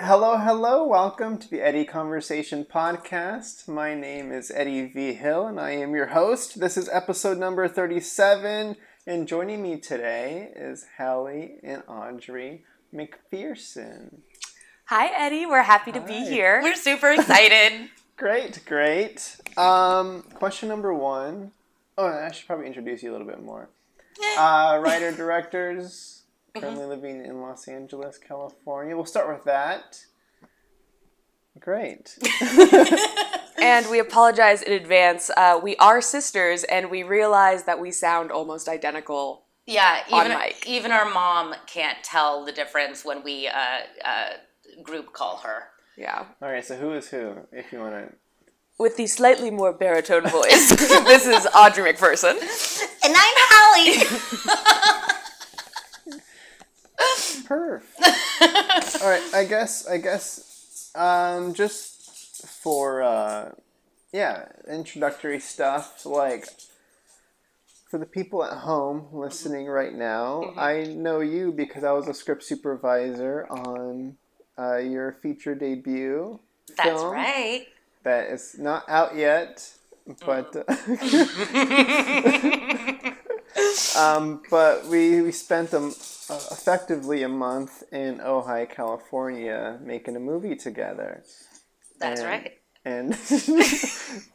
Hello, hello. Welcome to the Eddie Conversation podcast. My name is Eddie V. Hill, and I am your host. This is episode number 37, and joining me today is Hallie and Audrey McPherson. Hi, Eddie. We're happy to be here. We're super excited. Great, great. Um, question number one. Oh, I should probably introduce you a little bit more. Uh, writer directors, currently living in Los Angeles, California. We'll start with that. Great. And we apologize in advance. Uh, we are sisters, and we realize that we sound almost identical. yeah, On even mic. even our mom can't tell the difference when we uh, uh, group call her. Yeah. All right, so who is who? If you want to. With the slightly more baritone voice, this is Audrey McPherson. And I'm Hallie. Perf. All right, I guess. I guess. Um, just for uh, yeah, introductory stuff. Like for the people at home listening right now, I know you because I was a script supervisor on uh, your feature debut. That's film right. That is not out yet, but. um, but we we spent um, uh, effectively a month in Ojai, California, making a movie together. That's And- right. And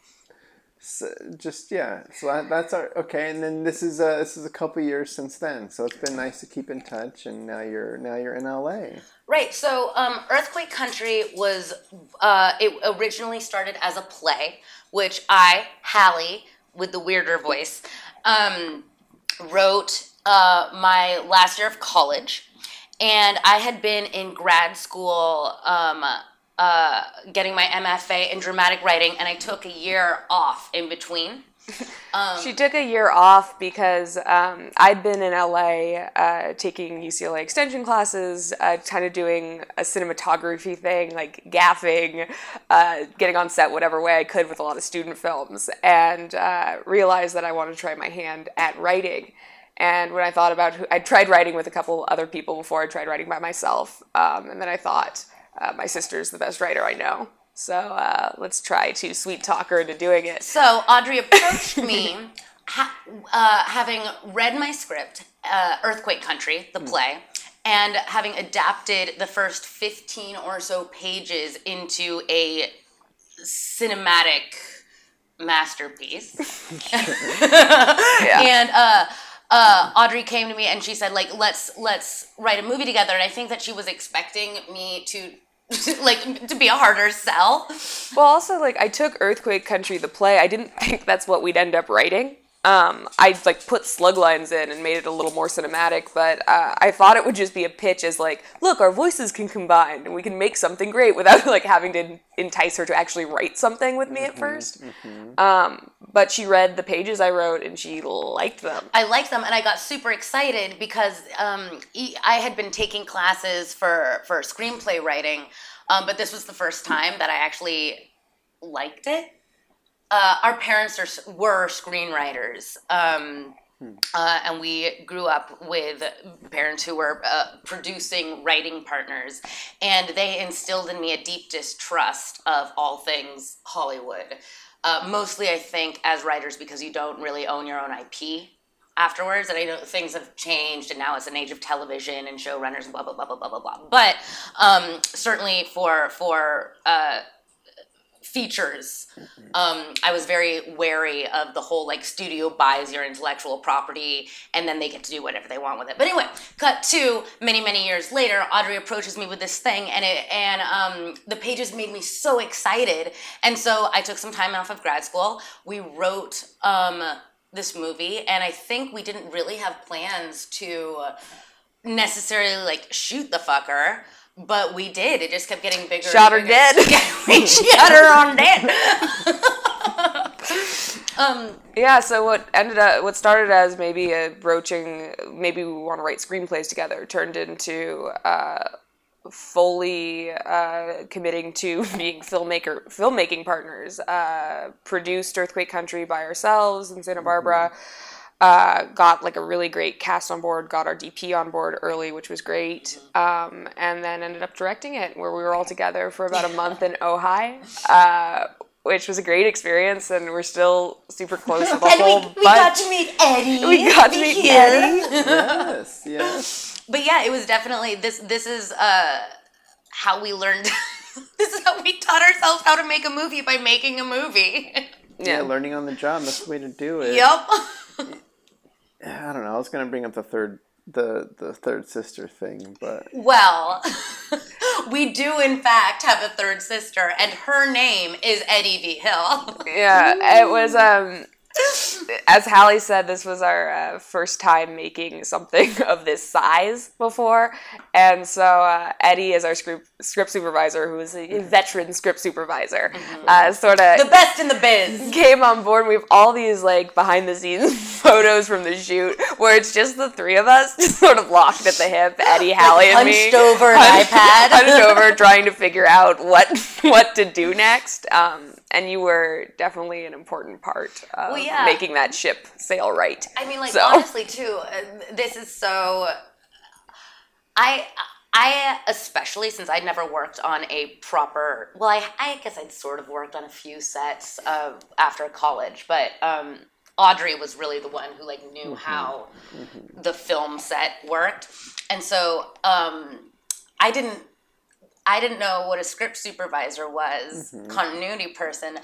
so just yeah, so that, that's our okay. And then this is uh, this is a couple years since then, so it's been nice to keep in touch. And now you're now you're in LA. Right. So, um, Earthquake Country was uh, it originally started as a play, which I, Hallie, with the weirder voice, um, wrote uh, my last year of college, and I had been in grad school. Um, uh, getting my MFA in dramatic writing, and I took a year off in between. She took a year off because um, I'd been in LA uh, taking UCLA extension classes, uh, kind of doing a cinematography thing, like gaffing, uh, getting on set whatever way I could with a lot of student films, and uh, realized that I wanted to try my hand at writing. And when I thought about who, I tried writing with a couple other people before I tried writing by myself, um, and then I thought uh, my sister's the best writer I know. So uh, let's try to sweet talk her into doing it. So Audrey approached me, ha- uh, having read my script, uh, Earthquake Country, the play, and having adapted the first 15 or so pages into a cinematic masterpiece. And uh, Audrey came to me and she said, like, let's let's write a movie together. And I think that she was expecting me to. like to be a harder sell Well, also like I took Earthquake Country the play. I didn't think that's what we'd end up writing. Um, I like put slug lines in and made it a little more cinematic, but uh, I thought it would just be a pitch as like, look, our voices can combine and we can make something great without like having to entice her to actually write something with me at 1st Um, but she read the pages I wrote and she liked them. I liked them, and I got super excited because um, e- I had been taking classes for for screenplay writing, um, but this was the first time that I actually liked it. Uh, our parents are, were screenwriters, um, uh, and we grew up with parents who were uh, producing writing partners, and they instilled in me a deep distrust of all things Hollywood. Uh, mostly, I think, as writers, because you don't really own your own IP afterwards. And I know things have changed, and now it's an age of television and showrunners and blah blah blah blah blah blah blah. But um, certainly for for uh, features, um, I was very wary of the whole like studio buys your intellectual property and then they get to do whatever they want with it. But anyway, cut to many many years later, Audrey approaches me with this thing, and it and um, the pages made me so excited, and so I took some time off of grad school. We wrote. Um, this movie and i think we didn't really have plans to necessarily like shoot the fucker but we did it just kept getting bigger Shot her and dead. bigger. we shot her on dead um Yeah, so what ended up, what started as maybe a broaching, maybe we want to write screenplays together, turned into uh, fully uh, committing to being filmmaker filmmaking partners. Uh, produced Earthquake Country by ourselves in Santa Barbara. Uh, got like a really great cast on board, got our DP on board early, which was great, um, and then ended up directing it where we were all together for about a month in Ojai. Uh, which was a great experience, and we're still super close with the And whole we, we got to meet Eddie. We got to meet Eddie. yes, yes. But yeah, it was definitely this. This is uh, how we learned. this is how we taught ourselves how to make a movie by making a movie. Yeah, learning on the job. That's the way to do it. yep. I don't know. I was gonna bring up the third, the the third sister thing, but Well, we do in fact have a third sister, and her name is Eddie V. Hill. Yeah, it was. Um, as Hallie said, this was our uh, first time making something of this size before, and so uh, Eddie is our script script supervisor, who is a veteran script supervisor, uh, sort of. the best in the biz. came on board. and We have all these like behind the scenes photos from the shoot where it's just the three of us, just sort of locked at the hip, Eddie, Hallie, and me, Hunched over an iPad. hunched over, trying to figure out what what to do next. Um, and you were definitely an important part of Well, yeah. making that ship sail right. I mean, like So- honestly, too. This is so. I I especially since I'd never worked on a proper. Well, I I guess I'd sort of worked on a few sets uh, after college, but um, Audrey was really the one who like knew how the film set worked, and so um, I didn't. I didn't know what a script supervisor was, continuity person.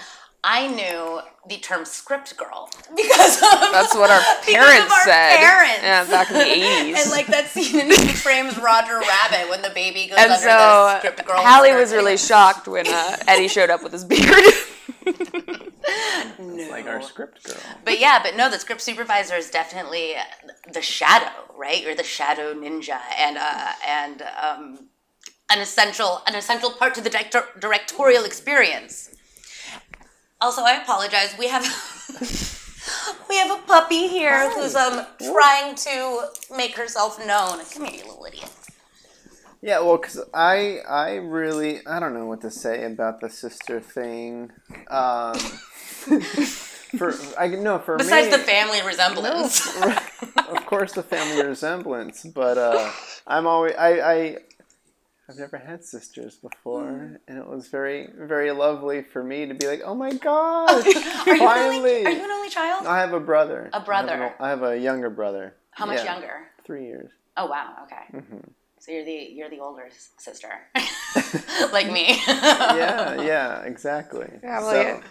I knew the term script girl because of That's what our parents of our said. Parents. Yeah, back in the 80s. and like that scene in Who Framed Roger Rabbit when the baby goes And under so the script girl. Hallie skirt. was really shocked when uh, Eddie showed up with his beard. it's like our script girl. But yeah, but no, the script supervisor is definitely the shadow, right? You're the shadow ninja, and uh, and um, an essential an essential part to the director, directorial experience. Also, I apologize. We have we have a puppy here who's um trying to make herself known. Come here, you little idiot. Yeah, well, because I I really I don't know what to say about the sister thing. Um, for I no for Besides me, the family resemblance. of course the family resemblance, but uh, I'm always I I I've never had sisters before, Mm. and it was very very lovely for me to be like, oh my gosh, Are you, an finally! only, are you an only child? I have a brother. A brother. I have, a, I have a younger brother. How much Yeah, younger? Three years. Oh wow, okay. Mm-hmm. So you're the you're the older sister, like me. Yeah, yeah, exactly. Yeah, well, so, yeah.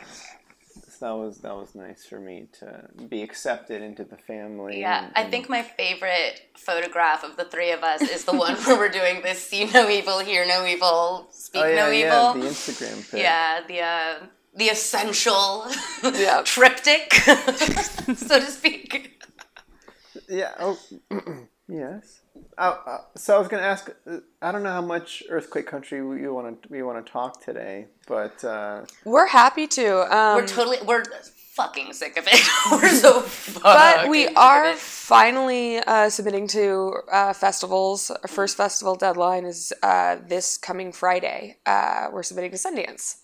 That was that was nice for me to be accepted into the family. Yeah, and- I think my favorite photograph of the three of us is the one where we're doing this "see no evil, hear no evil, speak Oh yeah, no yeah, evil." the Instagram pic. Yeah, the uh, the essential Yeah. triptych, so to speak. Yeah. Oh, yes. Oh, uh, so I was gonna ask. uh, I don't know how much earthquake country we want to we want to talk today, but uh, We're happy to. Um, We're totally we're fucking sick of it. we're so but we are finally uh, submitting to uh, festivals. Our first festival deadline is uh, this coming Friday. Uh, we're submitting to Sundance.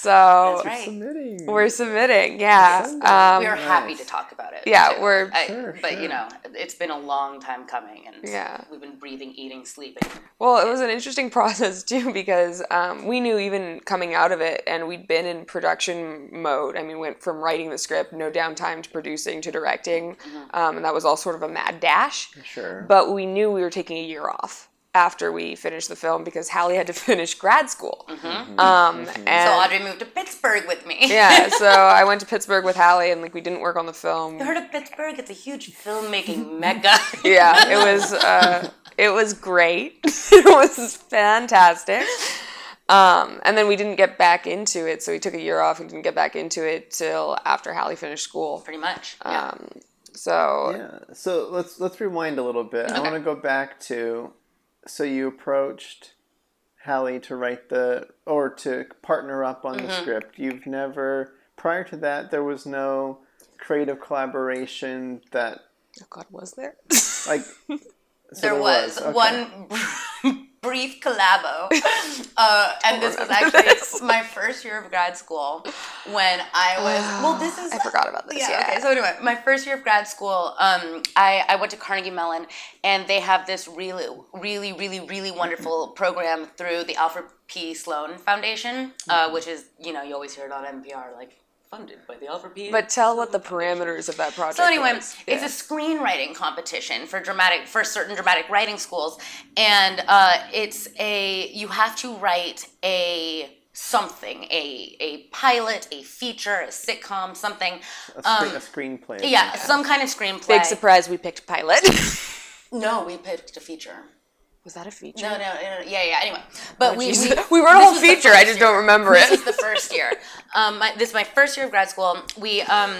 So That's right. submitting. we're submitting, yeah. Um, we are happy to talk about it. Yeah, too. we're- I- Sure, but sure. you know, it's been a long time coming, and Yeah. we've been breathing, eating, sleeping. Well, it was an interesting process too because um, we knew even coming out of it, and we'd been in production mode. I mean, went from writing the script, no downtime, to producing to directing, um, and that was all sort of a mad dash. Sure. But we knew we were taking a year off after we finished the film because Hallie had to finish grad school. Um, and So Audrey moved to Pittsburgh with me. yeah, so I went to Pittsburgh with Hallie, and like we didn't work on the film. You heard of Pittsburgh? It's a huge filmmaking mecca. yeah, it was uh, it was great. it was fantastic. Um, and then we didn't get back into it, so we took a year off and didn't get back into it till after Hallie finished school. Pretty much. Yeah. Um, so Yeah. So let's let's rewind a little bit. I want to go back to so you approached Hallie to write the or to partner up on Mm-hmm. the script. You've never prior to that there was no creative collaboration that oh God, was there? like so there was, okay. one brief collabo. Uh, and this was actually my first year of grad school when I was. Well, this is. I forgot about this. Yeah. Okay. So anyway, my first year of grad school, um, I I went to Carnegie Mellon, and they have this really, really, really, really wonderful program through the Alfred P. Sloan Foundation, uh, which is you know you always hear it on NPR like funded by the Alfred P. But tell what the parameters of that project. So anyway, was. it's Yeah. a screenwriting competition for dramatic for certain dramatic writing schools, and uh, it's a you have to write a something a a pilot, a feature, a sitcom, something. A, screen, a screenplay. of Um, Yeah, some some kind of screenplay. big surprise. We picked pilot. No, we picked a feature. Was that a feature? No, no, no, no, yeah, yeah. Anyway, but we, we We wrote a whole feature, I just year. don't remember it. This is the first year. Um, my, this is my first year of grad school. We um,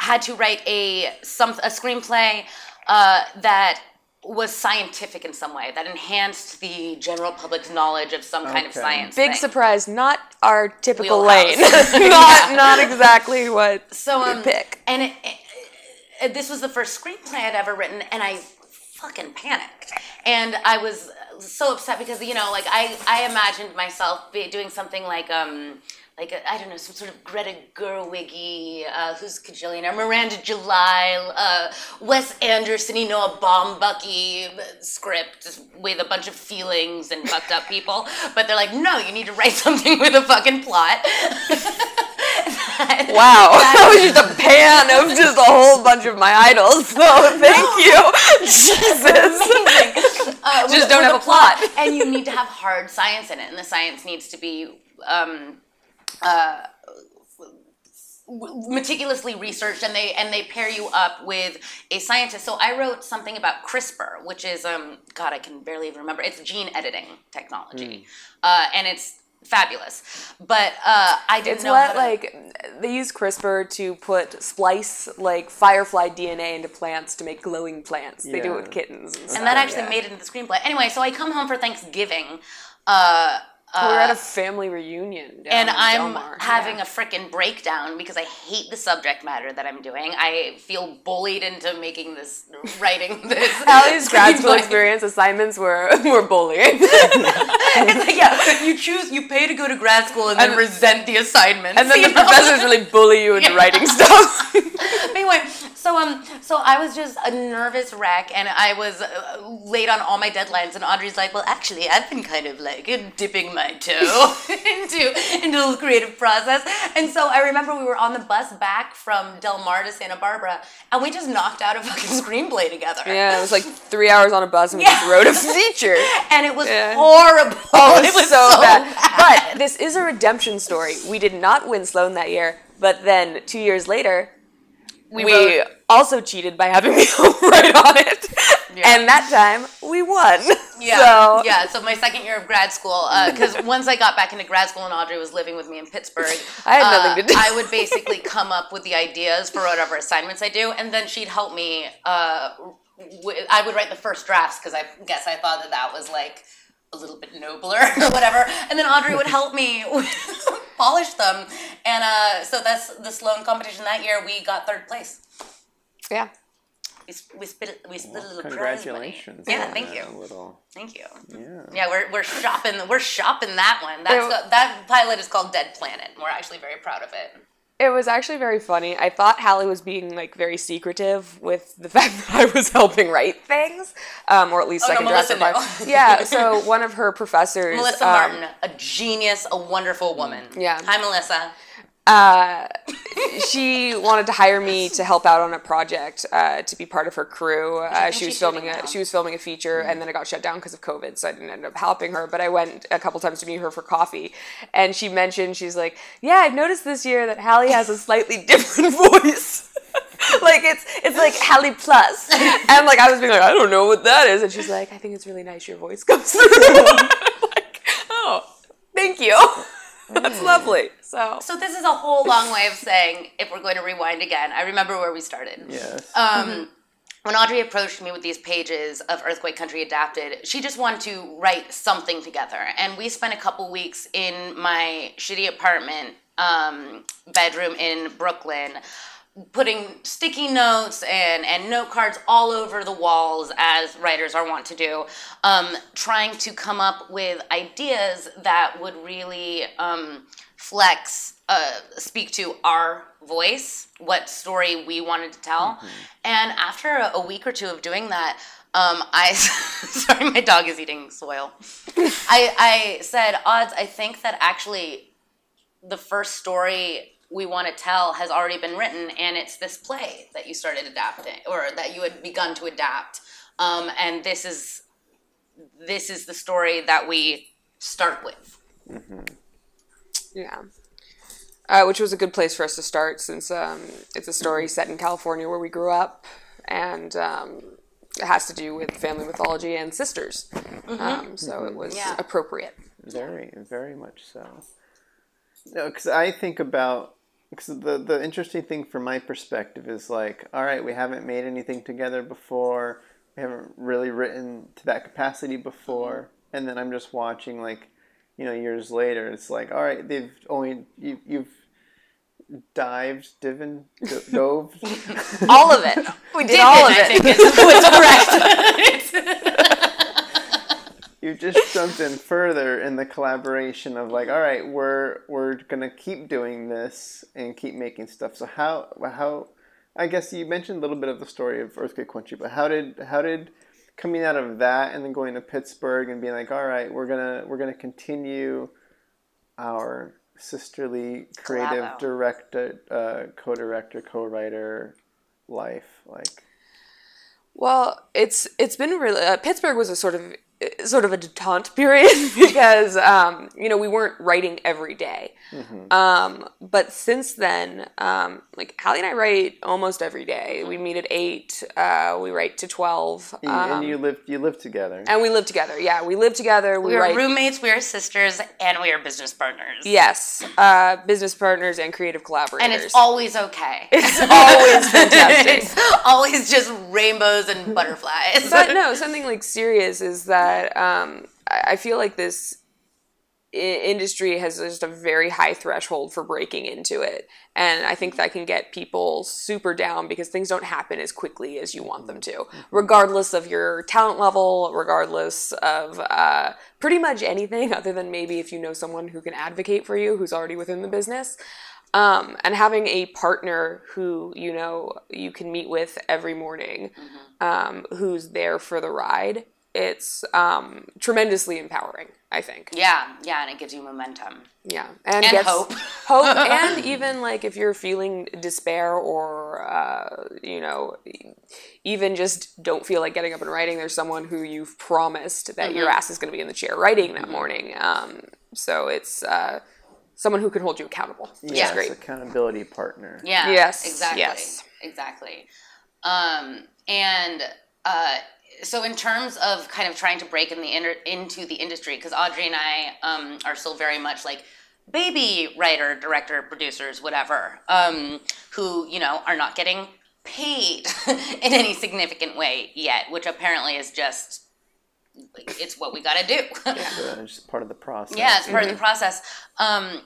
had to write a some a screenplay uh, that was scientific in some way that enhanced the general public's knowledge of some kind of science. Big thing. surprise, not our typical Wheelhouse. lane. not not exactly what So we um, pick. and it, it, it- this was the first screenplay I'd ever written, and I fucking panicked, and I was so upset because you know, like I I imagined myself be doing something like um. Like I don't know, some sort of Greta Gerwig, uh, who's Kajillionaire, Miranda July, uh, Wes Anderson, you know, a Baumbach-y script with a bunch of feelings and fucked up people. But they're like, no, you need to write something with a fucking plot. Wow, that was just a pan of just a whole bunch of my idols. So thank you, Jesus. Uh, Just don't have a plot. and you need to have hard science in it, and the science needs to be um, uh, meticulously researched, and they and they pair you up with a scientist. So I wrote something about CRISPR, which is um, God, I can barely even remember. It's gene editing technology, uh, and it's fabulous. But uh, I didn't It's know how what to- like they use CRISPR to put splice like firefly DNA into plants to make glowing plants. They do it with kittens, and, stuff. and that actually yeah. made it into the screenplay. Anyway, so I come home for Thanksgiving. Uh, We We're at a family reunion, and I'm Del Mar. having Yeah. a freaking breakdown because I hate the subject matter that I'm doing. I feel bullied into making this, writing this. Hallie's grad school experience assignments were were bullying. It's like, yeah, you choose, you pay to go to grad school and then And- resent the assignments. and then the know? professors really bully you into Yeah. writing stuff. anyway, so um, so I was just a nervous wreck, and I was uh, late on all my deadlines. And Audrey's like, "Well, actually, I've been kind of like dipping my toe into into the creative process." And so I remember we were on the bus back from Del Mar to Santa Barbara, and we just knocked out a fucking screenplay together. yeah, it was like three hours on a bus and we just wrote a feature. and it was Yeah. horrible. Oh, it it was so, bad. But this is a redemption story. We did not win Sloan that year, but then two years later, we, wrote- also cheated by having me write on it. Yeah. And that time we won. Yeah, So, yeah. So my second year of grad school, because once I got back into grad school and Audrey was living with me in Pittsburgh, I had nothing uh, to do. I would basically come up with the ideas for whatever assignments I do, and then she'd help me. Uh, w- I would write the first drafts because I guess I thought that that was like a little bit nobler or whatever, and then Audrey would help me polish them, and uh, so that's the Sloan competition that year. We got third place. Yeah. We, we split we split a little prize money. Congratulations. Yeah, thank that you. Little, Thank you. yeah. Yeah, we're, we're shopping we're shopping that one. That's It- the, that pilot is called Dead Planet. and We're actually very proud of it. It was actually very funny. I thought Hallie was being like very secretive with the fact that I was helping write things, um, or at least Oh, no, second draft Melissa Yeah. So one of her professors, Melissa um, Martin, a genius, a wonderful woman. Yeah. Hi, Melissa. Uh, she wanted to hire me to help out on a project uh, to be part of her crew. Uh, she was filming a she was filming a feature, and then it got shut down because of COVID, so I didn't end up helping her. But I went a couple times to meet her for coffee, and she mentioned she's like, "Yeah, I've noticed this year that Hallie has a slightly different voice." like it's it's like Hallie Plus. plus, and like I was being like, I don't know what that is, and she's like, I think it's really nice your voice comes through. like, oh, thank you. That's lovely. So So this is a whole long way of saying, if we're going to rewind again, I remember where we started. Yes. Um, when Audrey approached me with these pages of Earthquake Country Adapted, she just wanted to write something together. And we spent a couple weeks in my shitty apartment um, bedroom in Brooklyn putting sticky notes and, and note cards all over the walls as writers are wont to do um, trying to come up with ideas that would really um, flex uh, speak to our voice what story we wanted to tell. And after a, a week or two of doing that um, I sorry my dog is eating soil. I, I said odds I think that actually the first story we want to tell has already been written and it's this play that you started adapting or that you had begun to adapt. Um, and this is this is the story that we start with Yeah. Uh, which was a good place for us to start since um, it's a story set in California where we grew up and um, it has to do with family mythology and sisters. Um, so it was Yeah. appropriate. Very, very much so. No, because I think about because the the interesting thing from my perspective is like, all right, we haven't made anything together before. We haven't really written to that capacity before, and then I'm just watching like, you know, years later. It's like, all right, they've only you you've dived, divin, do- dove. All of it. We did all of I it. think is what's correct you just jumped in further in the collaboration of like all right we're we're gonna keep doing this and keep making stuff so how how i guess you mentioned a little bit of the story of earthquake country but how did how did coming out of that and then going to pittsburgh and being like all right we're gonna we're gonna continue our sisterly creative Collabo. director uh, co-director co-writer life like Well, it's it's been really uh, Pittsburgh was a sort of sort of a detente period because um, you know we weren't writing every day. Um, but since then, um, like Hallie and I write almost every day. We meet at eight. Uh, we write to twelve, and, um, and you live you live together and we live together. Yeah, we live together. We, we are write. roommates we are sisters and we are business partners Yes, uh, business partners and creative collaborators. and it's always okay It's always fantastic. it's always just rainbows and butterflies but no, something like serious is that um, I I feel like this i- industry has just a very high threshold for breaking into it, and I think that can get people super down because things don't happen as quickly as you want them to, regardless of your talent level, regardless of uh, pretty much anything other than maybe if you know someone who can advocate for you who's already within the business. Um, and having a partner who you know you can meet with every morning, um, who's there for the ride, it's um, tremendously empowering. I think. yeah yeah and it gives you momentum Yeah, and, And gets- hope. hope, and even like if you're feeling despair or uh, you know, even just don't feel like getting up and writing, there's someone who you've promised that your Mm-hmm. ass is going to be in the chair writing that morning. Um, so it's uh, someone who can hold you accountable, which Yes. is great. accountability partner Yeah. Yes, Exactly. yes. Exactly. Um, and uh, so, in terms of kind of trying to break in the inter- into the industry, because Audrey and I um, are still very much like baby writer, director, producers, whatever, um, who you know are not getting paid in any significant way yet, which apparently is just it's what we got to do. uh, just part of the process Yeah, it's part of the process. Um,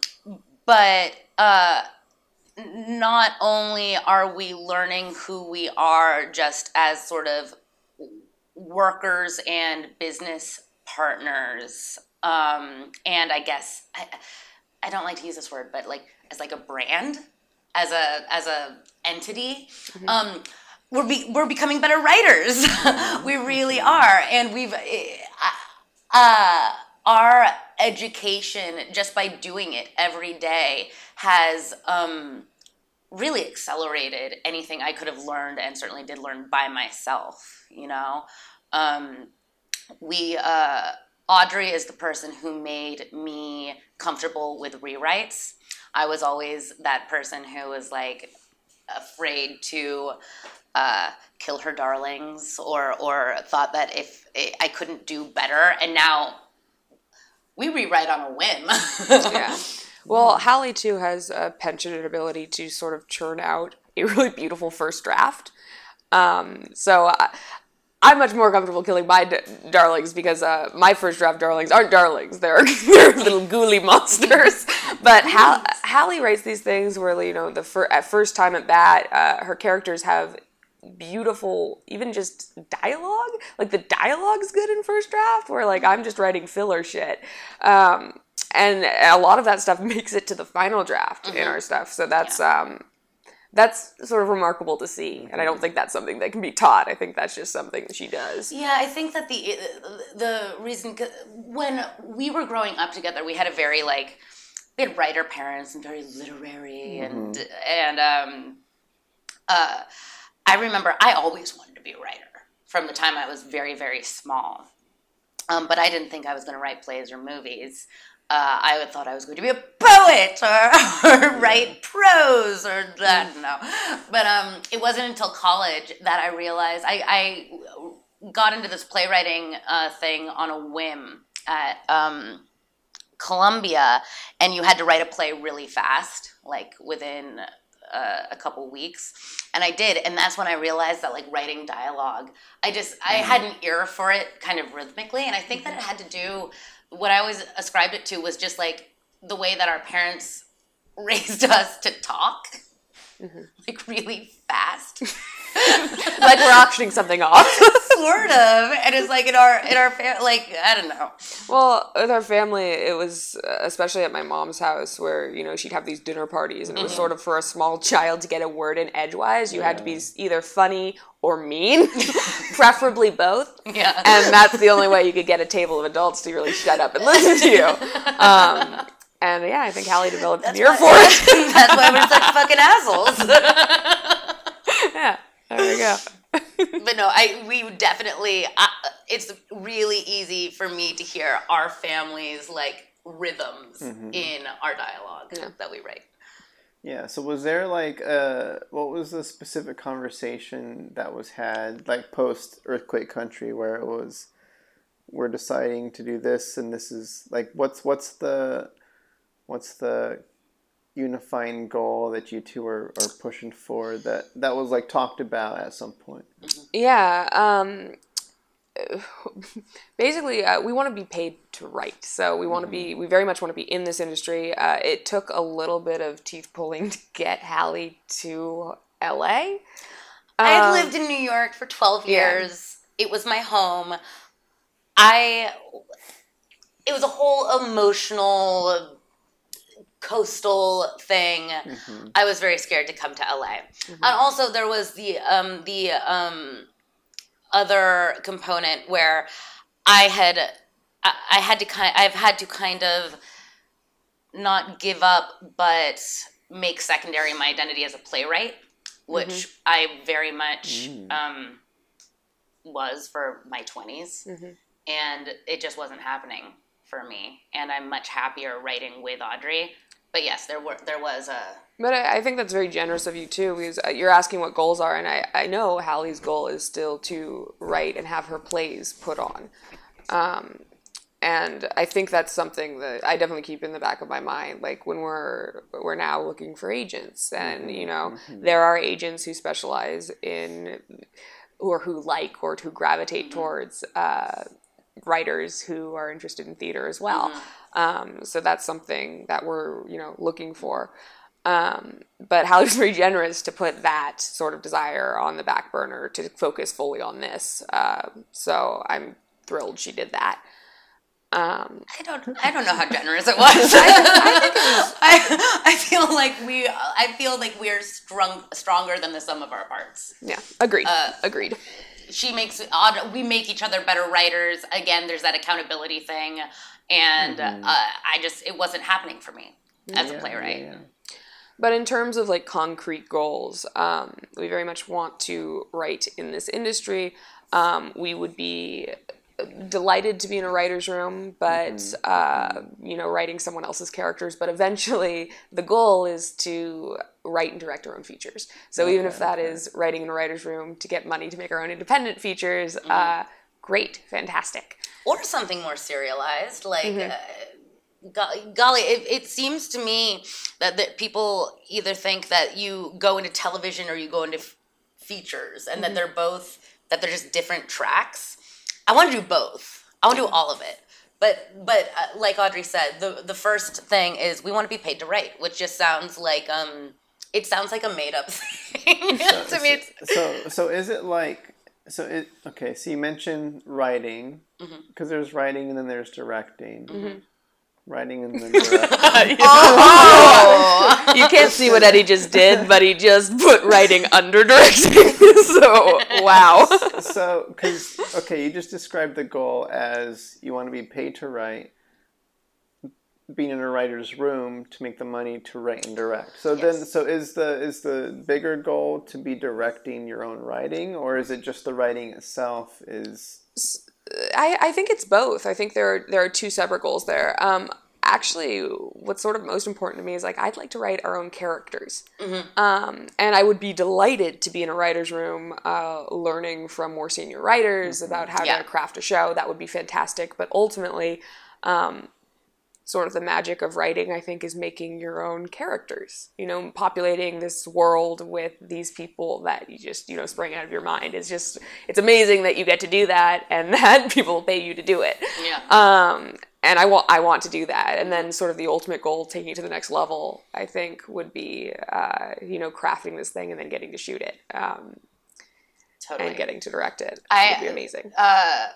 but uh, not only are we learning who we are just as sort of workers and business partners, um, and I guess I, I don't like to use this word, but like as like a brand, as a as a entity. Um, we're, be, we're becoming better writers. we really are, and we've eh, uh, our education just by doing it every day has um, really accelerated anything I could have learned and certainly did learn by myself. You know, um, we uh, Audrey is the person who made me comfortable with rewrites. I was always that person who was like afraid to uh, kill her darlings or or thought that if I couldn't do better and now we rewrite on a whim. yeah. Well, Hallie too has a penchant ability to sort of churn out a really beautiful first draft. Um, so I, I'm much more comfortable killing my d- darlings because uh, my first draft darlings aren't darlings. They're they're little ghouly monsters. But Hal- Hallie writes these things where you know the fir- at first time at bat, uh, her characters have beautiful, even just dialogue. Like the dialogue's good in first draft, where like I'm just writing filler shit. Um, and a lot of that stuff makes it to the final draft in our stuff. So that's um, that's sort of remarkable to see, and I don't think that's something that can be taught. I think that's just something that she does. Yeah, I think that the the reason when we were growing up together, we had a very like we had writer parents and very literary and and um uh I remember I always wanted to be a writer from the time I was very very small. Um, but I didn't think I was going to write plays or movies. Uh, I thought I was going to be a poet or, or write prose or I don't know. But um, it wasn't until college that I realized I, I got into this playwriting uh, thing on a whim at um, Columbia, and you had to write a play really fast, like within uh, a couple weeks. And i did and that's when i realized that like writing dialogue i just i had an ear for it kind of rhythmically and i think that it had to do what i always ascribed it to was just like the way that our parents raised us to talk like really fast Like we're auctioning something off. sort of and it's like in our in our fa- like i don't know well, with our family, it was uh, especially at my mom's house where you know she'd have these dinner parties, and it was sort of for a small child to get a word in edgewise. You had to be either funny or mean, preferably both. yeah and that's the only way you could get a table of adults to really shut up and listen to you. Um, and yeah, I think Hallie developed an ear for it. that's why we're such fucking assholes yeah, there we go. but no, I we definitely. Uh, it's really easy for me to hear our family's like rhythms in our dialogue that we write. Yeah. So was there like uh what was the specific conversation that was had like post earthquake country where it was we're deciding to do this and this is like what's what's the what's the unifying goal that you two are, are pushing for that that was like talked about at some point. Yeah. Um, basically, uh, we want to be paid to write. So we want to be, we very much want to be in this industry. Uh, it took a little bit of teeth pulling to get Hallie to LA. I had Um, lived in New York for twelve yeah. years. It was my home. I. It was a whole emotional coastal thing. I was very scared to come to LA, and also there was the um, the um, other component where I had I, I had to kind I've had to kind of not give up but make secondary my identity as a playwright, which I very much um, was for my 20s. And it just wasn't happening for me. And I'm much happier writing with Audrey. But yes, there were there was a But I, I think that's very generous of you too, because uh, you're asking what goals are, and I, I know Hallie's goal is still to write and have her plays put on. Um, and I think that's something that I definitely keep in the back of my mind. Like when we're we're now looking for agents, and you know there are agents who specialize in or who like or who gravitate towards uh, writers who are interested in theater as well. Um, so that's something that we're you know looking for. Um, but Hallie's very generous to put that sort of desire on the back burner to focus fully on this. Uh, so I'm thrilled she did that. Um, I don't I don't know how generous it was. I, I feel like we I feel like we're strong stronger than the sum of our parts. yeah, agreed. agreed. She makes odd we make each other better writers. Again there's that accountability thing. And uh, i just it wasn't happening for me as a playwright. Yeah, But in terms of like concrete goals, um, we very much want to write in this industry. Um, we would be delighted to be in a writer's room, but uh, you know, writing someone else's characters. But eventually, the goal is to write and direct our own features. So even if that is writing in a writer's room to get money to make our own independent features, uh, great, fantastic. or something more serialized like uh, golly it, it seems to me that, that people either think that you go into television or you go into f- features and that they're both that they're just different tracks. I want to do both. I want to do all of it. But but uh, like Audrey said, the the first thing is we want to be paid to write, which just sounds like um it sounds like a made up thing to me. So so is it like so it okay? So you mentioned writing because Mm-hmm. there's writing and then there's directing. Writing and then directing. You can't see what Eddie just did, but he just put writing under directing. so wow. so because okay, you just described the goal as you want to be paid to write, being in a writer's room to make the money to write and direct. So then, so is the is the bigger goal to be directing your own writing, or is it just the writing itself is? I, I think it's both. I think there are, there are two separate goals there. Um, actually, what's sort of most important to me is like I'd like to write our own characters, um, and I would be delighted to be in a writer's room, uh, learning from more senior writers about how Yeah. to craft a show. That would be fantastic. But ultimately, um, sort of the magic of writing, I think, is making your own characters. You know, populating this world with these people that you just, you know, spring out of your mind. It's just, it's amazing that you get to do that and that people pay you to do it. yeah. Um, and I want, I want to do that. And then sort of the ultimate goal, taking it to the next level, I think, would be, uh, you know, crafting this thing and then getting to shoot it um, totally. and getting to direct it. I- would be amazing. uh,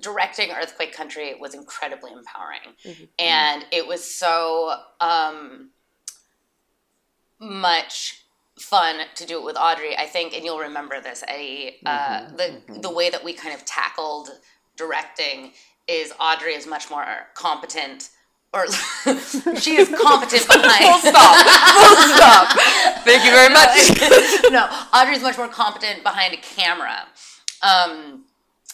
directing Earthquake Country was incredibly empowering, and it was so um, much fun to do it with Audrey. I think, and you'll remember this, Eddie. Uh, the the way that we kind of tackled directing is Audrey is much more competent. Or she is competent Full stop. Full stop. Thank you very much. no, Audrey's much more competent behind a camera um,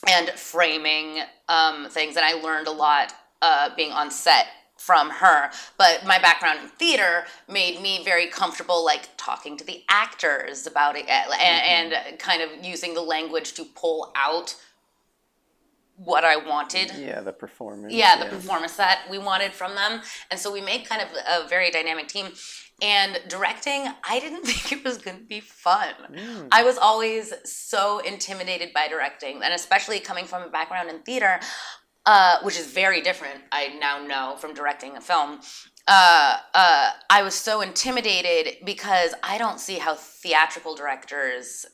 and framing um, things. And I learned a lot uh, being on set from her. But my background in theater made me very comfortable, like talking to the actors about it and, and kind of using the language to pull out what I wanted Yeah, the performance. yeah, the performance that we wanted from them. And so we made kind of a very dynamic team. And directing, I didn't think it was going to be fun. I was always so intimidated by directing, and especially coming from a background in theater, uh, which is very different, I now know, from directing a film. Uh, uh, I was so intimidated because I don't see how theatrical directors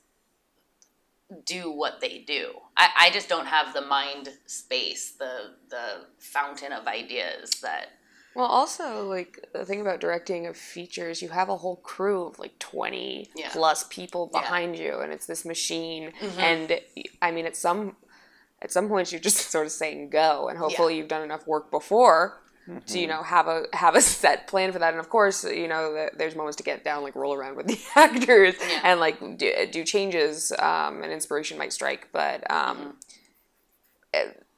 do what they do. I, I just don't have the mind space, the the fountain of ideas that Well, also, like, the thing about directing of features, you have a whole crew of like 20 Yeah. plus people Yeah. behind you, and it's this machine. Mm-hmm. And I mean, at some at some points, you're just sort of saying go, and hopefully, you've done enough work before to you know have a have a set plan for that. And of course, you know, there's moments to get down, like roll around with the actors, and like do, do changes, um, and inspiration might strike, but. Um,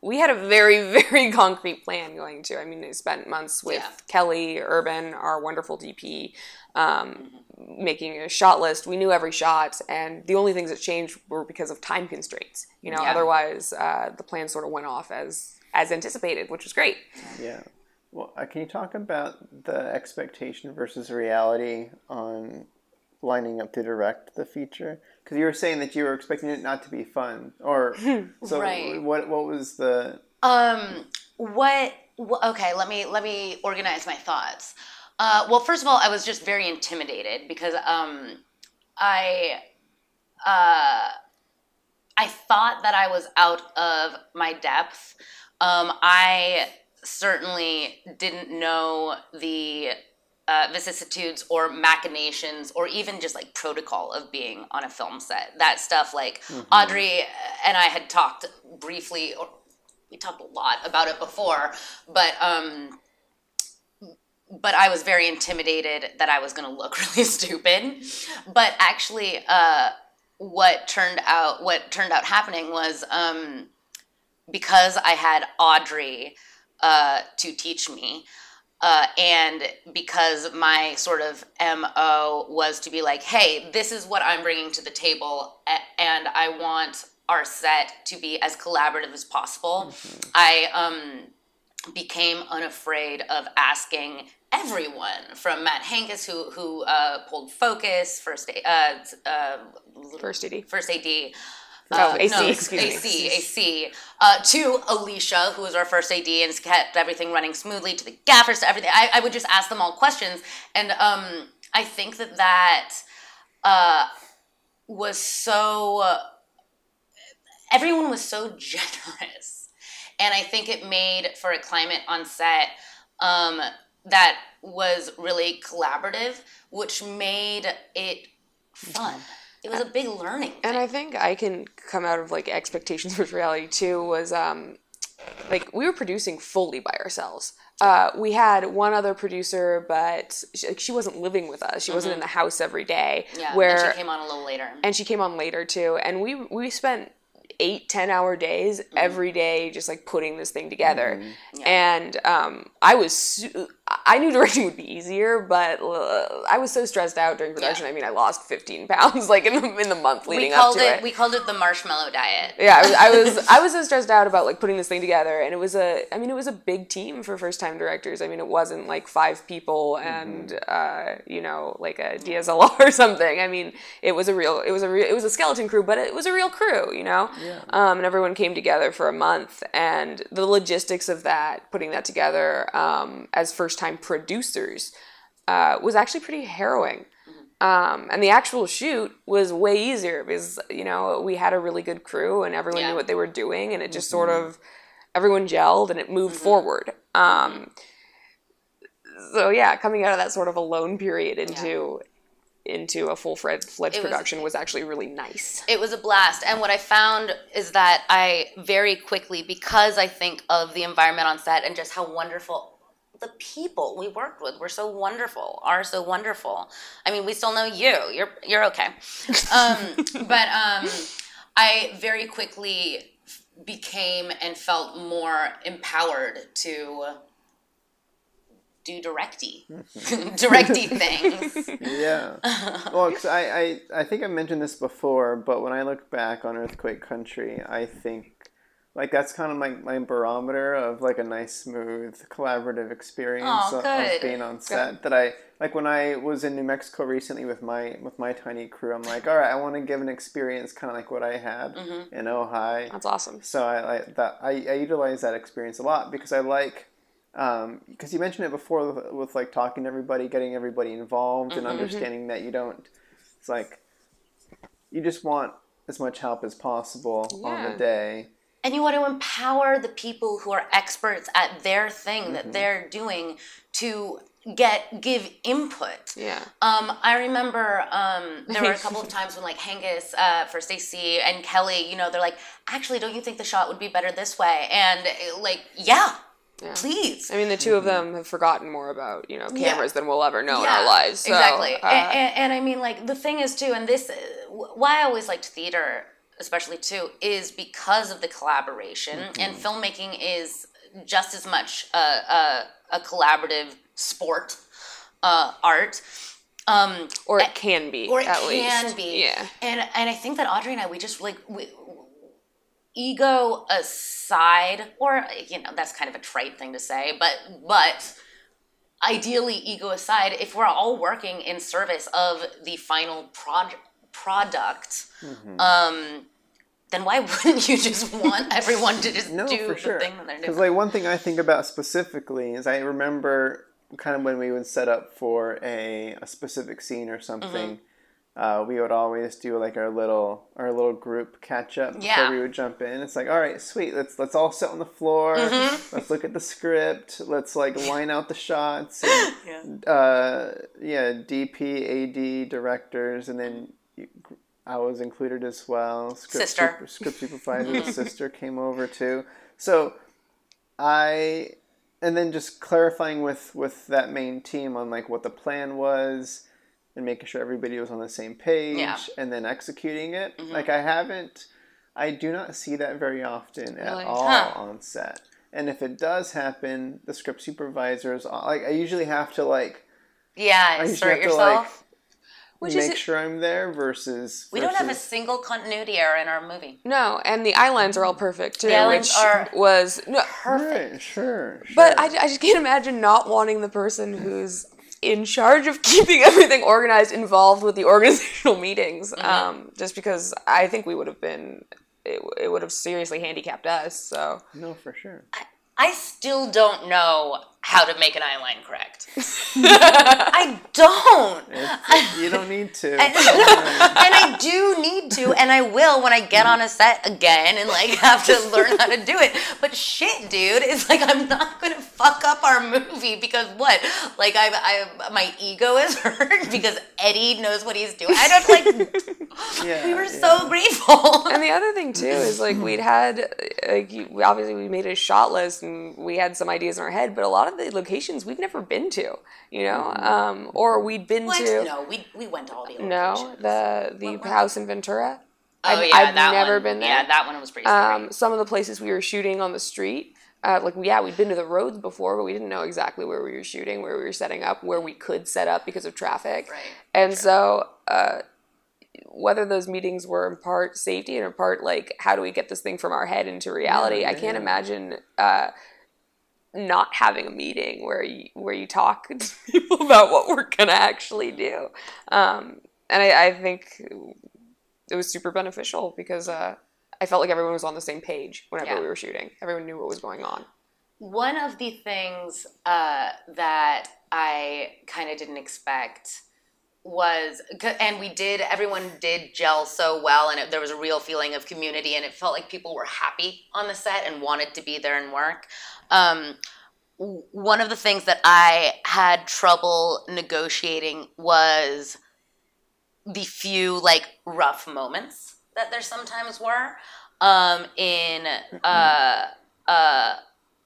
we had a very very concrete plan going to. I mean, we spent months with Yeah. Kelly Urban, our wonderful DP, um, making a shot list. We knew every shot, and the only things that changed were because of time constraints. You know, Yeah. otherwise uh, the plan sort of went off as as anticipated, which was great. Yeah. Well, uh, can you talk about the expectation versus reality on lining up to direct the feature? Because you were saying that you were expecting it not to be fun, or so. Right. What What was the? Um, what, wh- Okay, let me let me organize my thoughts. Uh, well, first of all, I was just very intimidated because um, I uh, I thought that I was out of my depth. Um, I certainly didn't know the uh, vicissitudes or machinations or even just like protocol of being on a film set. That stuff, like Audrey and I had talked briefly, or we talked a lot about it before, but um, but I was very intimidated that I was going to look really stupid. But actually, uh, what turned out what turned out happening was um, because I had Audrey uh, to teach me. Uh, and because my sort of mo was to be like, hey, this is what I'm bringing to the table, and I want our set to be as collaborative as possible. I um, became unafraid of asking everyone from Matt Hankus, who who uh, pulled Focus, First uh, uh, First AD. First AD, Oh, AC, no, excuse me. AC, AC. Uh, to Alicia, who was our first AD and kept everything running smoothly, to the gaffers, to everything. I, I would just ask them all questions. And um, I think that that uh, was so. Uh, everyone was so generous. And I think it made for a climate on set um, that was really collaborative, which made it fun. It was a big learning. And I think I can come out of like expectations versus reality too. Was um, like we were producing fully by ourselves. Uh, we had one other producer, but she, like, she wasn't living with us. She wasn't in the house every day. Mm-hmm. Yeah, where and she came on a little later. and she came on later too and we we spent eight ten hour days Mm-hmm. every day just like putting this thing together and um, i was su- i knew directing would be easier but uh, i was so stressed out during production. I mean i lost 15 pounds like in the in the month leading we up to it, it, we called it the marshmallow diet. yeah I was, I was i was so stressed out about like putting this thing together and it was a i mean it was a big team for first time directors. I mean it wasn't like five people and uh, you know like a dslr or something. I mean it was a real it was a real it was a skeleton crew but it was a real crew you know? Um, and everyone came together for a month and the logistics of that putting that together um, as first time producers uh, was actually pretty harrowing. Um, and the actual shoot was way easier because you know we had a really good crew and everyone Yeah. knew what they were doing and it just sort of everyone gelled and it moved forward. Um, so yeah coming out of that sort of alone period into into a full fledged was- production was actually really nice. It was a blast. And what I found is that I very quickly, because I think of the environment on set and just how wonderful the people we worked with were so wonderful, are so wonderful. I mean, we still know you. You're you're okay. Um, but um, I very quickly became and felt more empowered to do directy, directy things. Yeah. Well, 'cause I, I, I think I mentioned this before, but when I look back on Earthquake Country, I think like that's kind of my, my barometer of like a nice, smooth, collaborative experience Aw, of, good. of being on set. That I like when I was in New Mexico recently with my with my tiny crew. I'm like, all right, I want to give an experience kind of like what I had Mm-hmm. in Ojai. that's awesome So I like that. I, I utilize that experience a lot because I like um, because you mentioned it before with, with like talking to everybody, getting everybody involved, and mm-hmm, mm-hmm. understanding that you don't. It's like you just want as much help as possible on the day. And you want to empower the people who are experts at their thing that they're doing to get give input yeah um, I remember um, there were a couple of times when like Hengis uh, for Stacey and Kelly, you know, they're like, actually, don't you think the shot would be better this way? And uh, like, yeah, Yeah. please. I mean, the 2 of them have forgotten more about you know cameras than we'll ever know in our lives. So, exactly. uh, and, and, and I mean, like the thing is too, and this uh, why I always liked theater, especially too, is because of the collaboration. And filmmaking is just as much a, a, a collaborative sport, uh, art. Um, or it can be, or it at can least. be. Yeah. And and I think that Audrey and I, we just like we, ego aside, or you know, that's kind of a trite thing to say, but but ideally, ego aside, if we're all working in service of the final prod- product, Mm-hmm. um, then why wouldn't you just want everyone to just No, do for the sure. thing that they're doing? Because like one thing I think about specifically is I remember kind of when we would set up for a, a specific scene or something. Mm-hmm. Uh, we would always do like our little our little group catch up before we would jump in. It's like, all right, sweet. Let's let's all sit on the floor. Mm-hmm. Let's look at the script. Let's like line out the shots. And, uh, yeah, DP, AD, directors, and then I was included as well. Script Sister. super- script supervisor, the sister came over too. So I, and then just clarifying with with that main team on like what the plan was, and making sure everybody was on the same page, Yeah. Mm-hmm. and then executing it. Like I haven't, I do not see that very often at Really? all Huh. on set. And if it does happen, the script supervisors, like I usually have to like yeah, I usually have to yourself. Which is make sure I'm there versus we don't have a single continuity error in our movie. No, and the eye lines are all perfect too, The eye which are was no, Perfect. Right, sure, sure. But I, I just can't imagine not wanting the person who's in charge of keeping everything organized involved with the organizational meetings. Mm-hmm. Um, just because I think we would have been it, it would have seriously handicapped us. So No, for sure. I still don't know how to make an eyeline correct. I don't. It's, you don't need to. and I do need to, and I will when I get on a set again and like have to learn how to do it. But shit, dude, it's like I'm not gonna fuck up our movie because what? Like I, I, my ego is hurt because Eddie knows what he's doing. I don't like. yeah, We were yeah. so grateful. and the other thing too is like we'd had like obviously we made a shot list and we had some ideas in our head, but a lot of the locations we've never been to, you know, um, or we'd been to. No, we we went to all the locations. No, the the What- house in Ventura. Oh I've, yeah, I've that never one. been there. Yeah, that one was pretty scary. um, some of the places we were shooting on the street. Uh, like yeah, we'd been to the roads before, but we didn't know exactly where we were shooting, where we were setting up, where we could set up because of traffic. Right. And so, uh, whether those meetings were in part safety and in part like how do we get this thing from our head into reality, Yeah, I can't yeah. imagine uh, not having a meeting where you where you talk to people about what we're gonna actually do. Um, and I, I think it was super beneficial because uh, I felt like everyone was on the same page whenever Yeah. we were shooting. Everyone knew what was going on. One of the things uh, that I kind of didn't expect was, and we did, everyone did gel so well, and it, there was a real feeling of community, and it felt like people were happy on the set and wanted to be there and work. Um, one of the things that I had trouble negotiating was the few like rough moments that there sometimes were um, in uh, uh,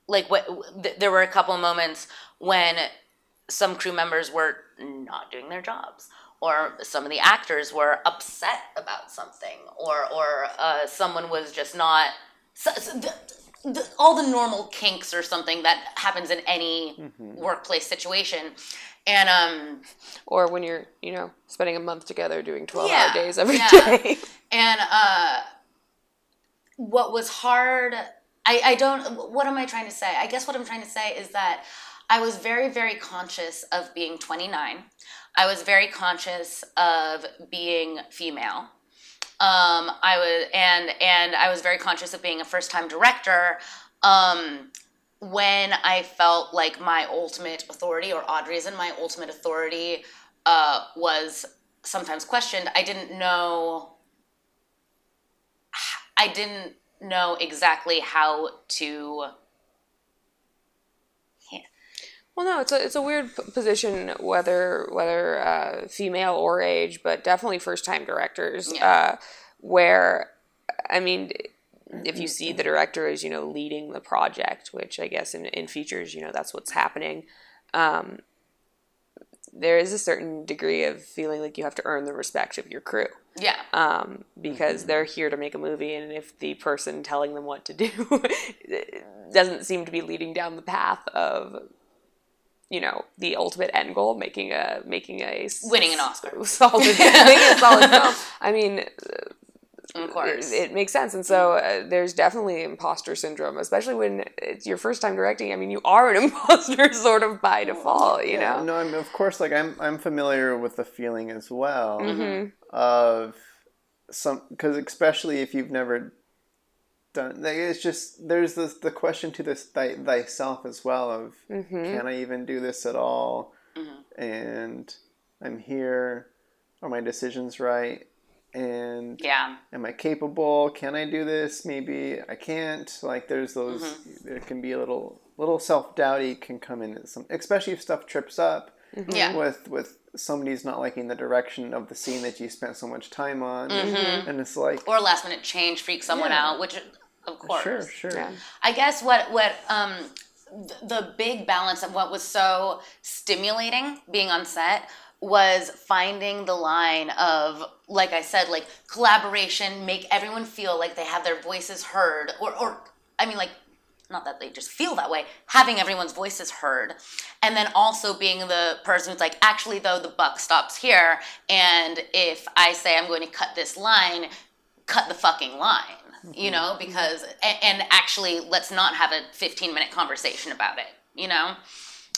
like what th- there were a couple of moments when some crew members were not doing their jobs or some of the actors were upset about something or or uh, someone was just not so, so the, the, all the normal kinks or something that happens in any workplace situation and um Or when you're, you know, spending a month together doing 12 Yeah, hour days every yeah. day. And uh, what was hard, I, I don't, what am I trying to say? I guess what I'm trying to say is that I was very, very conscious of being 29. I was very conscious of being female. Um, I was, and, and I was very conscious of being a first time director. Um, when I felt like my ultimate authority, or Audrey's and my ultimate authority, uh, was sometimes questioned, I didn't know I didn't know exactly how to. Well, no, it's a it's a weird p- position whether whether uh, female or age, but definitely first time directors. Yeah. Uh, where, I mean, if you see the director as you know leading the project, which I guess in in features, you know that's what's happening. Um, there is a certain degree of feeling like you have to earn the respect of your crew Yeah. um, because they're here to make a movie, and if the person telling them what to do doesn't seem to be leading down the path of, you know, the ultimate end goal, making a making a s- Winning an Oscar. solid, making a solid film. I mean, Of course. it, it makes sense, and so uh, there's definitely imposter syndrome, especially when it's your first time directing. I mean, you are an imposter sort of by default, you Yeah, know. no, I'm of course like I'm I'm familiar with the feeling as well Mm-hmm. of some because especially if you've never done like it's just there's this the question to this thy, thyself as well of Mm-hmm. can I even do this at all Mm-hmm. and I'm here are my decisions right and yeah. am I capable? Can I do this? Maybe I can't. Like there's those Mm-hmm. there can be a little little self doubty can come in some especially if stuff trips up Yeah. with with somebody's not liking the direction of the scene that you spent so much time on and it's like Mm-hmm. Or last minute change freak someone Yeah. out, which of course. sure sure Yeah. I guess what what um the big balance of what was so stimulating being on set was finding the line of like I said like collaboration make everyone feel like they have their voices heard or or I mean like not that they just feel that way having everyone's voices heard and then also being the person who's like actually though the buck stops here and if I say I'm going to cut this line cut the fucking line you know because and, and actually let's not have a 15 minute conversation about it you know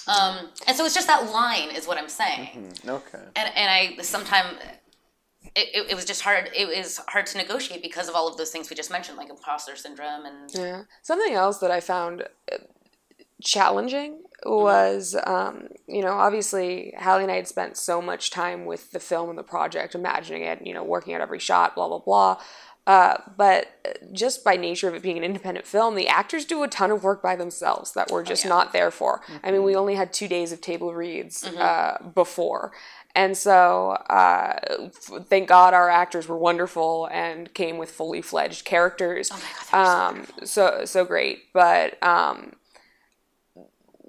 um, and so it's just that line is what i'm saying okay and, and i sometimes it, it, it was just hard. It was hard to negotiate because of all of those things we just mentioned, like imposter syndrome and Yeah. Something else that I found uh, challenging was, um, you know, obviously Hallie and I had spent so much time with the film and the project, imagining it, you know, working at every shot, blah, blah, blah. Uh, but just by nature of it being an independent film, the actors do a ton of work by themselves that we're just not there for. I mean, we only had two days of table reads uh, before. And so, uh, f- thank God our actors were wonderful and came with fully fledged characters. Oh God, um, so so great. But um,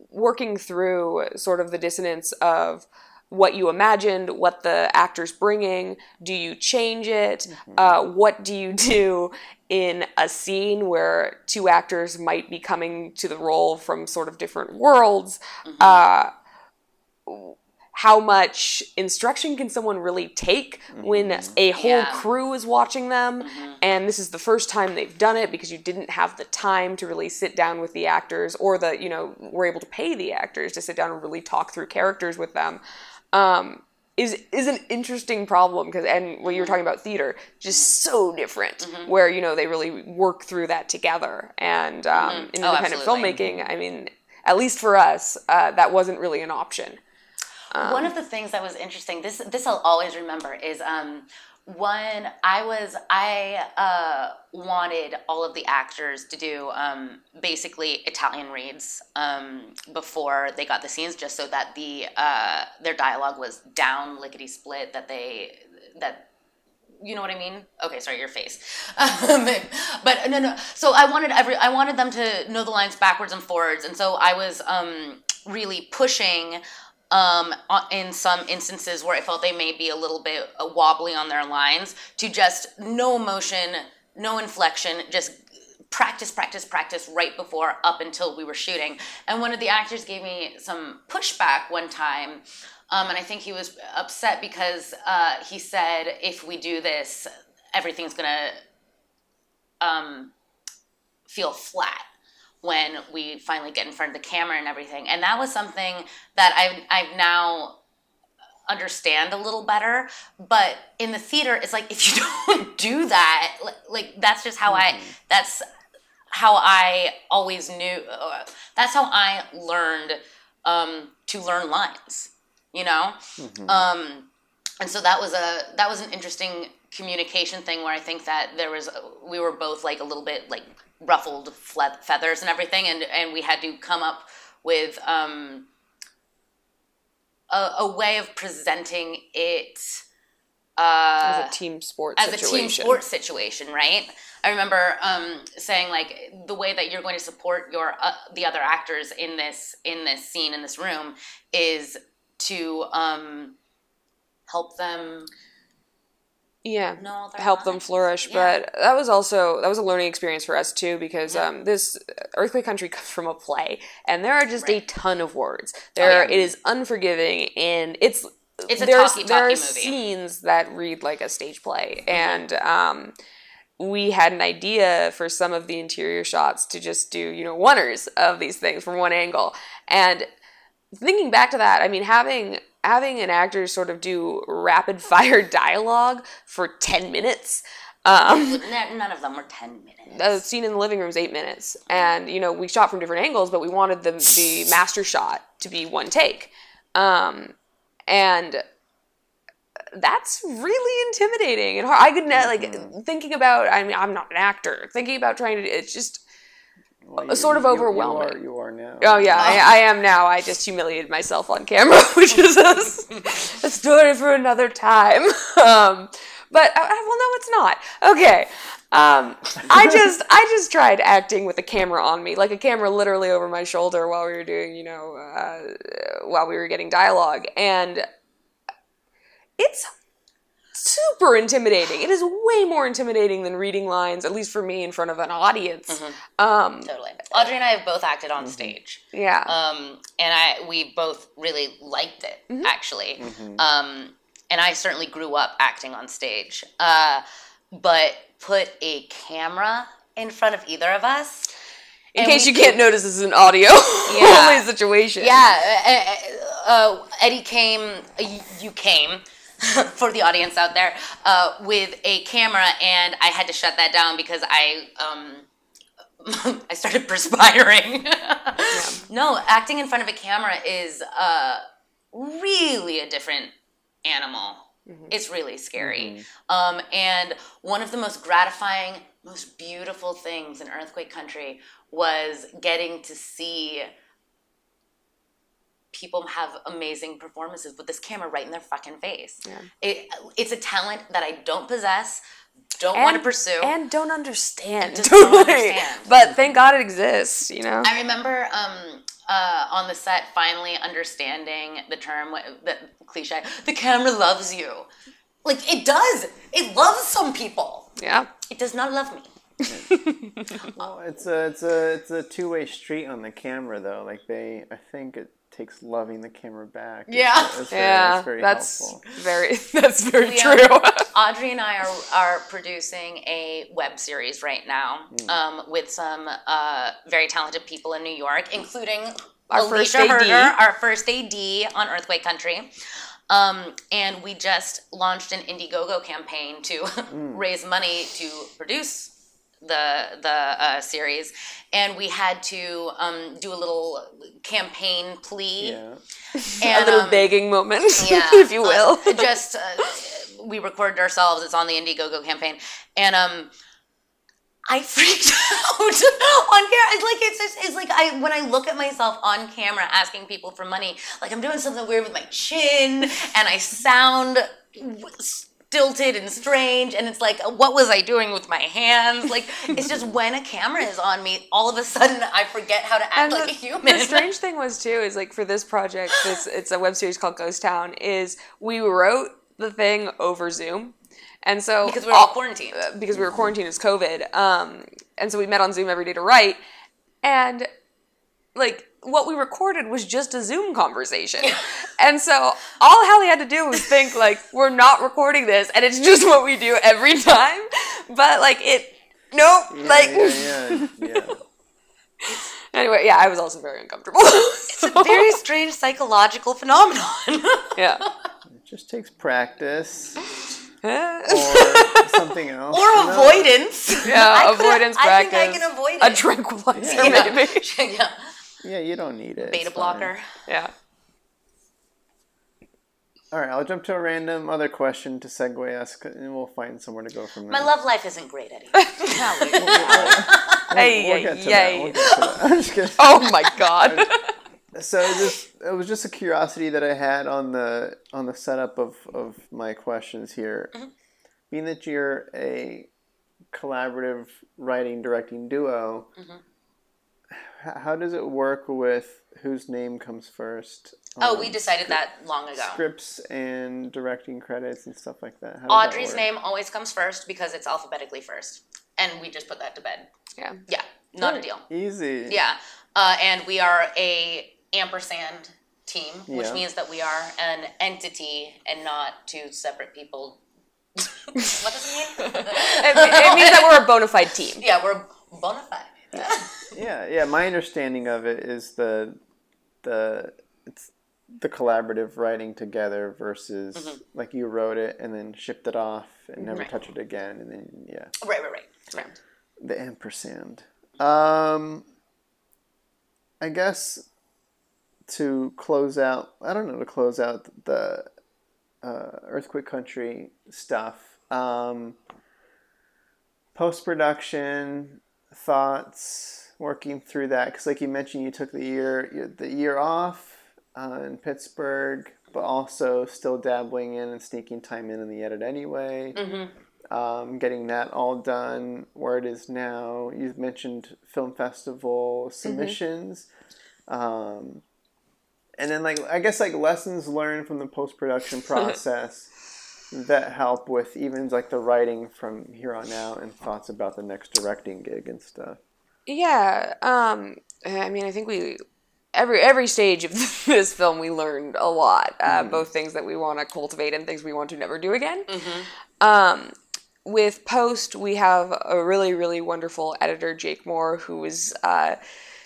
working through sort of the dissonance of what you imagined, what the actor's bringing, do you change it? Uh, what do you do in a scene where two actors might be coming to the role from sort of different worlds? Uh, how much instruction can someone really take when a whole Yeah. crew is watching them and this is the first time they've done it because you didn't have the time to really sit down with the actors or the you know were able to pay the actors to sit down and really talk through characters with them um, is is an interesting problem because and when you were talking about theater just so different where you know they really work through that together. And um, in Oh, independent absolutely. filmmaking i mean at least for us uh, that wasn't really an option. One of the things that was interesting, this this I'll always remember, is when I was I uh, wanted all of the actors to do um, basically Italian reads um, before they got the scenes, just so that the uh, their dialogue was down lickety split. That they that you know what I mean? Okay, sorry, your face. Um, but no, no. So I wanted every I wanted them to know the lines backwards and forwards, and so I was um, really pushing um, in some instances where I felt they may be a little bit uh, wobbly on their lines to just no emotion, no inflection, just practice, practice, practice right before up until we were shooting. And one of the actors gave me some pushback one time. Um, and I think he was upset because uh, he said, if we do this, everything's going to um, feel flat when we finally get in front of the camera and everything. And that was something that I've, I've now understand a little better. But in the theater, it's like if you don't do that, like, like that's just how I, that's how I always knew, uh, that's how I learned um, to learn lines, you know? Um, and so that was a that was an interesting communication thing where I think that there was we were both like a little bit like ruffled fle- feathers and everything, and and we had to come up with um, a, a way of presenting it uh, as a team sport as situation. a team sport situation, right? I remember um, saying like the way that you're going to support your uh, the other actors in this in this scene in this room is to um, help them yeah help them flourish Yeah. but that was also that was a learning experience for us too because um, this earthquake country comes from a play and there are just a ton of words there yeah. it is unforgiving and it's It's a there's, talky, there are movie. scenes that read like a stage play Mm-hmm. and um, we had an idea for some of the interior shots to just do you know oneers of these things from one angle and thinking back to that i mean having having an actor sort of do rapid fire dialogue for 10 minutes. Um, none of them were 10 minutes. The scene in the living room is eight minutes. And you know we shot from different angles but we wanted the, the master shot to be one take. Um, and that's really intimidating and hard i could not like thinking about i mean i'm not an actor. Thinking about trying to it's just Well, you- sort of you- overwhelming. You are, you are now. Oh yeah, I, I am now. I just humiliated myself on camera, which is a, a story for another time. Um, but uh, well, no, it's not. Okay, um, I just I just tried acting with a camera on me, like a camera literally over my shoulder while we were doing, you know, uh, while we were getting dialogue, and it's super intimidating. It is way more intimidating than reading lines, at least for me, in front of an audience. Um, totally audrey and i have both acted on stage yeah. um, and I we both really liked it Mm-hmm. actually. Um, and I certainly grew up acting on stage, uh, but put a camera in front of either of us. In case we you can't notice, this is an audio only situation. Yeah, uh, uh, uh, Eddie came. uh, You came for the audience out there, uh, with a camera, and I had to shut that down because I um, I started perspiring. No, acting in front of a camera is uh, really a different animal. It's really scary. Um, and one of the most gratifying, most beautiful things in Earthquake Country was getting to see people have amazing performances with this camera right in their fucking face. It, it's a talent that I don't possess, don't want to pursue. and don't understand. just don't understand. but thank God it exists. You know. I remember um, uh, on the set finally understanding the term, the cliche, the camera loves you. Like, it does. It loves some people. yeah. It does not love me. Well, it's a it's a it's a two way street on the camera though. Like they, I think it takes loving the camera back. It's- Yeah. it's very, Yeah, it's very that's helpful. very that's very We, true. um, Audrey and I are, are producing a web series right now um, with some uh, very talented people in New York, including Our Alicia first AD. Herder, our first AD on Earthquake Country. Um, and we just launched an Indiegogo campaign to raise money to produce the the uh, series, and we had to um, do a little campaign plea. Yeah. And, a little um, begging moment, yeah, if you will. uh, just uh, we recorded ourselves. It's on the Indiegogo campaign, and um, I freaked out on camera. It's like it's just, it's like I when I look at myself on camera asking people for money, like I'm doing something weird with my chin, and I sound stilted and strange and it's like what was i doing with my hands like it's just when a camera is on me all of a sudden i forget how to act And like the, a human the strange thing was too is like for this project, this it's a web series called Ghost Town. Is we wrote the thing over Zoom, and so because we were all- quarantined because we were quarantined as COVID. Um, and so we met on Zoom every day to write, and like what we recorded was just a Zoom conversation. and so all Hallie had to do was think like we're not recording this, and it's just what we do every time. But like it, nope. Yeah, like yeah, yeah, yeah. anyway, yeah, I was also very uncomfortable. it's a very strange psychological phenomenon yeah. It just takes practice or something else. or you know? avoidance I could- avoidance I think i can avoid it. a it tranquilizer, Yeah. maybe. yeah. Yeah, you don't need it. beta blocker Yeah. All right, I'll jump to a random other question to segue us, and we'll find somewhere to go from there. my love life isn't great eddie Hey, We'll get to that. yay. We'll get to that. I'm just kidding. Oh my god. So this it was just a curiosity that I had on the on the setup of, of my questions here. Mm-hmm. Being that you're a collaborative writing directing duo, Mm-hmm. H- how does it work with whose name comes first? oh we decided that long ago scripts and directing credits and stuff like that. How does that audrey's name always comes first because it's alphabetically first and we just put that to bed yeah. yeah not a deal Easy. Yeah, uh, and we are a ampersand team, which Yeah. means that we are an entity and not two separate people. what does it mean? It, it means that we're a bona fide team. yeah, we're bona fide. Yeah, yeah. Yeah. My understanding of it is the the it's the collaborative writing together versus like you wrote it and then shipped it off and never Right. touch it again and then yeah right, right, right. right. the ampersand. Um, I guess to close out, I don't know, to close out the uh, earthquake country stuff. Um, Post production thoughts, working through that because, like you mentioned, you took the year the year off uh, in Pittsburgh, but also still dabbling in and sneaking time in in the edit anyway um, getting that all done where it is now. You've mentioned film festival submissions. Um, and then, like, I guess, like, lessons learned from the post production process that help with even, like, the writing from here on out and thoughts about the next directing gig and stuff. Yeah. Um. I mean, I think we every every stage of this film we learned a lot. Uh, Both things that we want to cultivate and things we want to never do again. Um. With post, we have a really really wonderful editor, Jake Moore, who was uh,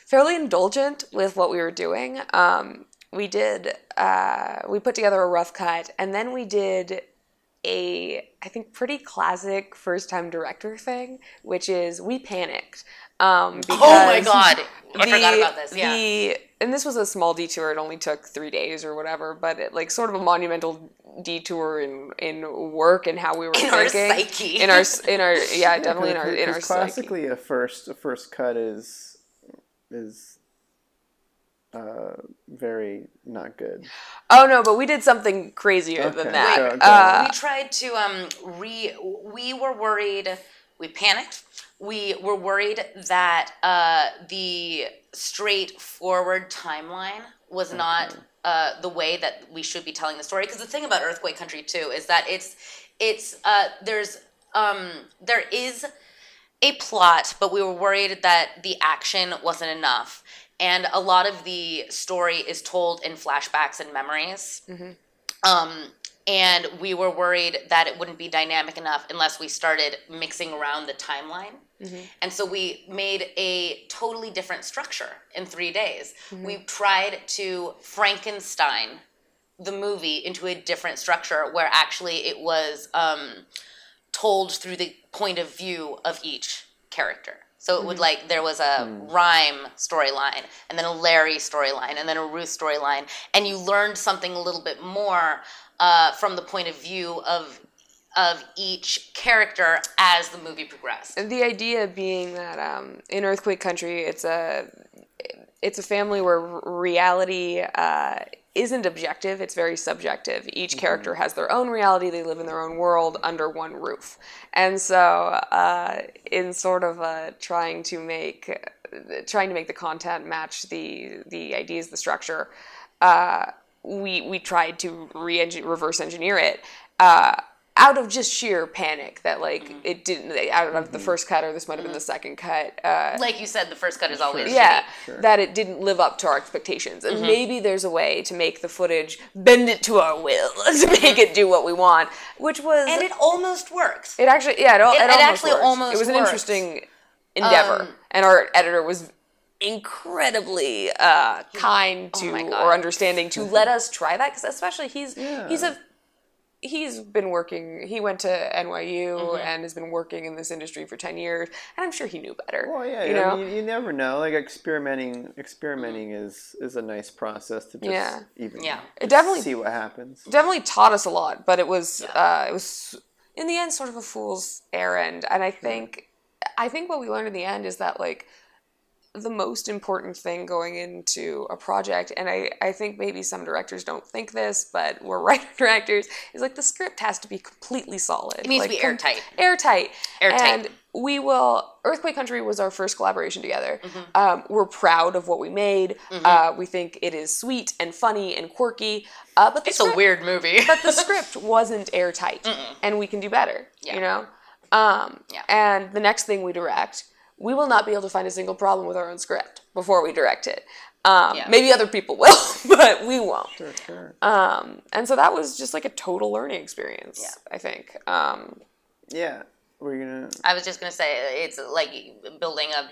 fairly indulgent with what we were doing. Um. we did uh, we put together a rough cut, and then we did a I think pretty classic first time director thing, which is we panicked. Um, because Oh my god, I forgot about this. Yeah. The and this was a small detour. It only took three days or whatever, but it, like sort of a monumental detour in in work and how we were In our psyche. in our in our yeah definitely in our in our Because psyche. classically, a first a first cut is is uh, very not good. Oh no, but we did something crazier Okay, than that. go- go Uh, we tried to um re we were worried we panicked we were worried that uh the straightforward timeline was not uh the way that we should be telling the story because the thing about earthquake country too is that it's it's uh there's um there is a plot, but we were worried that the action wasn't enough. And a lot of the story is told in flashbacks and memories. Um, and we were worried that it wouldn't be dynamic enough unless we started mixing around the timeline. Mm-hmm. And so we made a totally different structure in three days. Mm-hmm. We tried to Frankenstein the movie into a different structure where actually it was um, told through the point of view of each character. So it would mm-hmm. like there was a hmm. rhyme storyline and then a Larry storyline and then a Ruth storyline, and you learned something a little bit more uh, from the point of view of of each character as the movie progressed. the idea being that um, in earthquake country it's a it's a family where reality uh, isn't objective it's very subjective. Each character has their own reality they live in their own world under one roof. And so uh, in sort of uh, trying to make trying to make the content match the the ideas the structure uh, we we tried to re reverse engineer it uh, out of just sheer panic that like Mm-hmm. it didn't out of the first cut or this might have been the second cut uh, Like you said, the first cut is always yeah shitty. that it didn't live up to our expectations Mm-hmm. and maybe there's a way to make the footage bend it to our will to make it do what we want which was and it almost works. it actually yeah it, It- it, it almost actually worked. almost it was an worked. interesting endeavor Um, and our editor was incredibly uh, kind to Oh my or understanding to let us try that because especially he's Yeah. he's a he's been working he went to NYU Mm-hmm. and has been working in this industry for 10 years and I'm sure he knew better Well, yeah, you I know mean, you, you never know. Like experimenting, experimenting is is a nice process to just Yeah. even Yeah. It definitely- see what happens. definitely taught us a lot, but it was uh, it was in the end sort of a fool's errand. And I think I think what we learned in the end is that like the most important thing going into a project, and I, I think maybe some directors don't think this, but we're writer directors, is like the script has to be completely solid. It needs like, to be com- airtight. Airtight. Airtight. And we will. Earthquake Country was our first collaboration together. Mm-hmm. Um, we're proud of what we made. Uh, we think it is sweet and funny and quirky. Uh, but It's a weird movie. but the script wasn't airtight, and we can do better. Yeah. You know. Um, Yeah. And the next thing we direct, we will not be able to find a single problem with our own script before we direct it. Um, Yeah. Maybe other people will, but we won't. Sure, sure. Um, and so that was just like a total learning experience. Yeah. I think. Um, yeah, we're gonna. I was just gonna say it's like building a.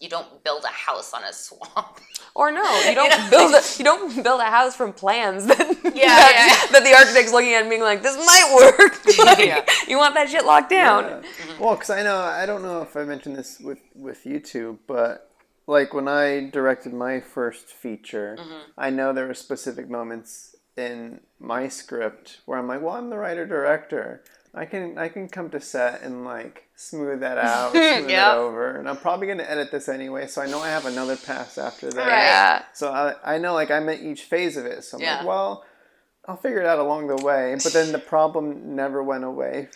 You don't build a house on a swamp. or no, you don't build a, you don't build a house from plans that that, yeah. that the architect's looking at and being like, this might work. Like, Yeah. You want that shit locked down. Yeah. Well, because I know I don't know if I mentioned this with with you two, but like when I directed my first feature, mm-hmm. I know there were specific moments in my script where I'm like, well, I'm the writer director. I can I can come to set and like smooth that out, smooth Yep. it over, and I'm probably gonna edit this anyway, so I know I have another pass after that. Right. Yeah. So I, I know like I'm at each phase of it. So I'm Yeah. like, well, I'll figure it out along the way. But then the problem never went away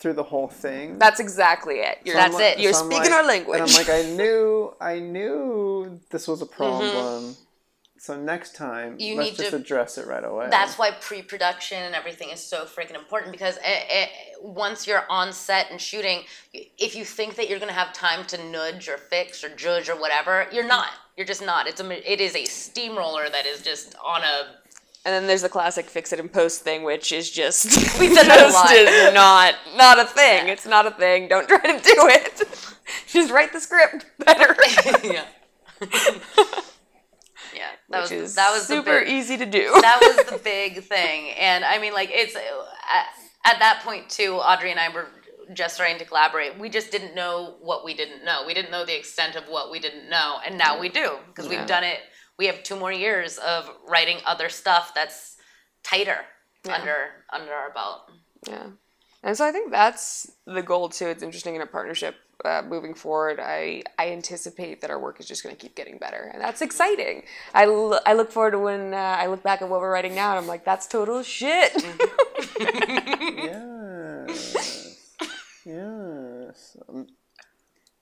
through the whole thing. That's exactly it. You're, That's like- it. You're I'm speaking like- our language. And I'm like, I knew, I knew this was a Mm-hmm. Problem. So next time, You let's need just to- address it right away. That's why pre-production and everything is so freaking important because it, it, once you're on set and shooting, if you think that you're gonna have time to nudge or fix or judge or whatever, you're not. You're just not. It's a it is a steamroller that is just on a. and then there's the classic fix it and post thing, which is just We said that a lot. just is not not a thing. It's not a thing. Don't try to do it. just write the script better. yeah. Yeah. That which was- is that was super big- easy to do. that was the big thing. And I mean, like, it's at, at that point, too, Audrey and I were just starting to collaborate. We just didn't know what we didn't know. We didn't know the extent of what we didn't know. And now we do because Yeah. we've done it. We have two more years of writing other stuff that's tighter under under our belt. Yeah. And so I think that's the goal too. It's interesting in a partnership uh, moving forward. I, I anticipate that our work is just going to keep getting better, and that's exciting. I, l- I look forward to when uh, I look back at what we're writing now, and I'm like, that's total shit. Yes. yes. I'm,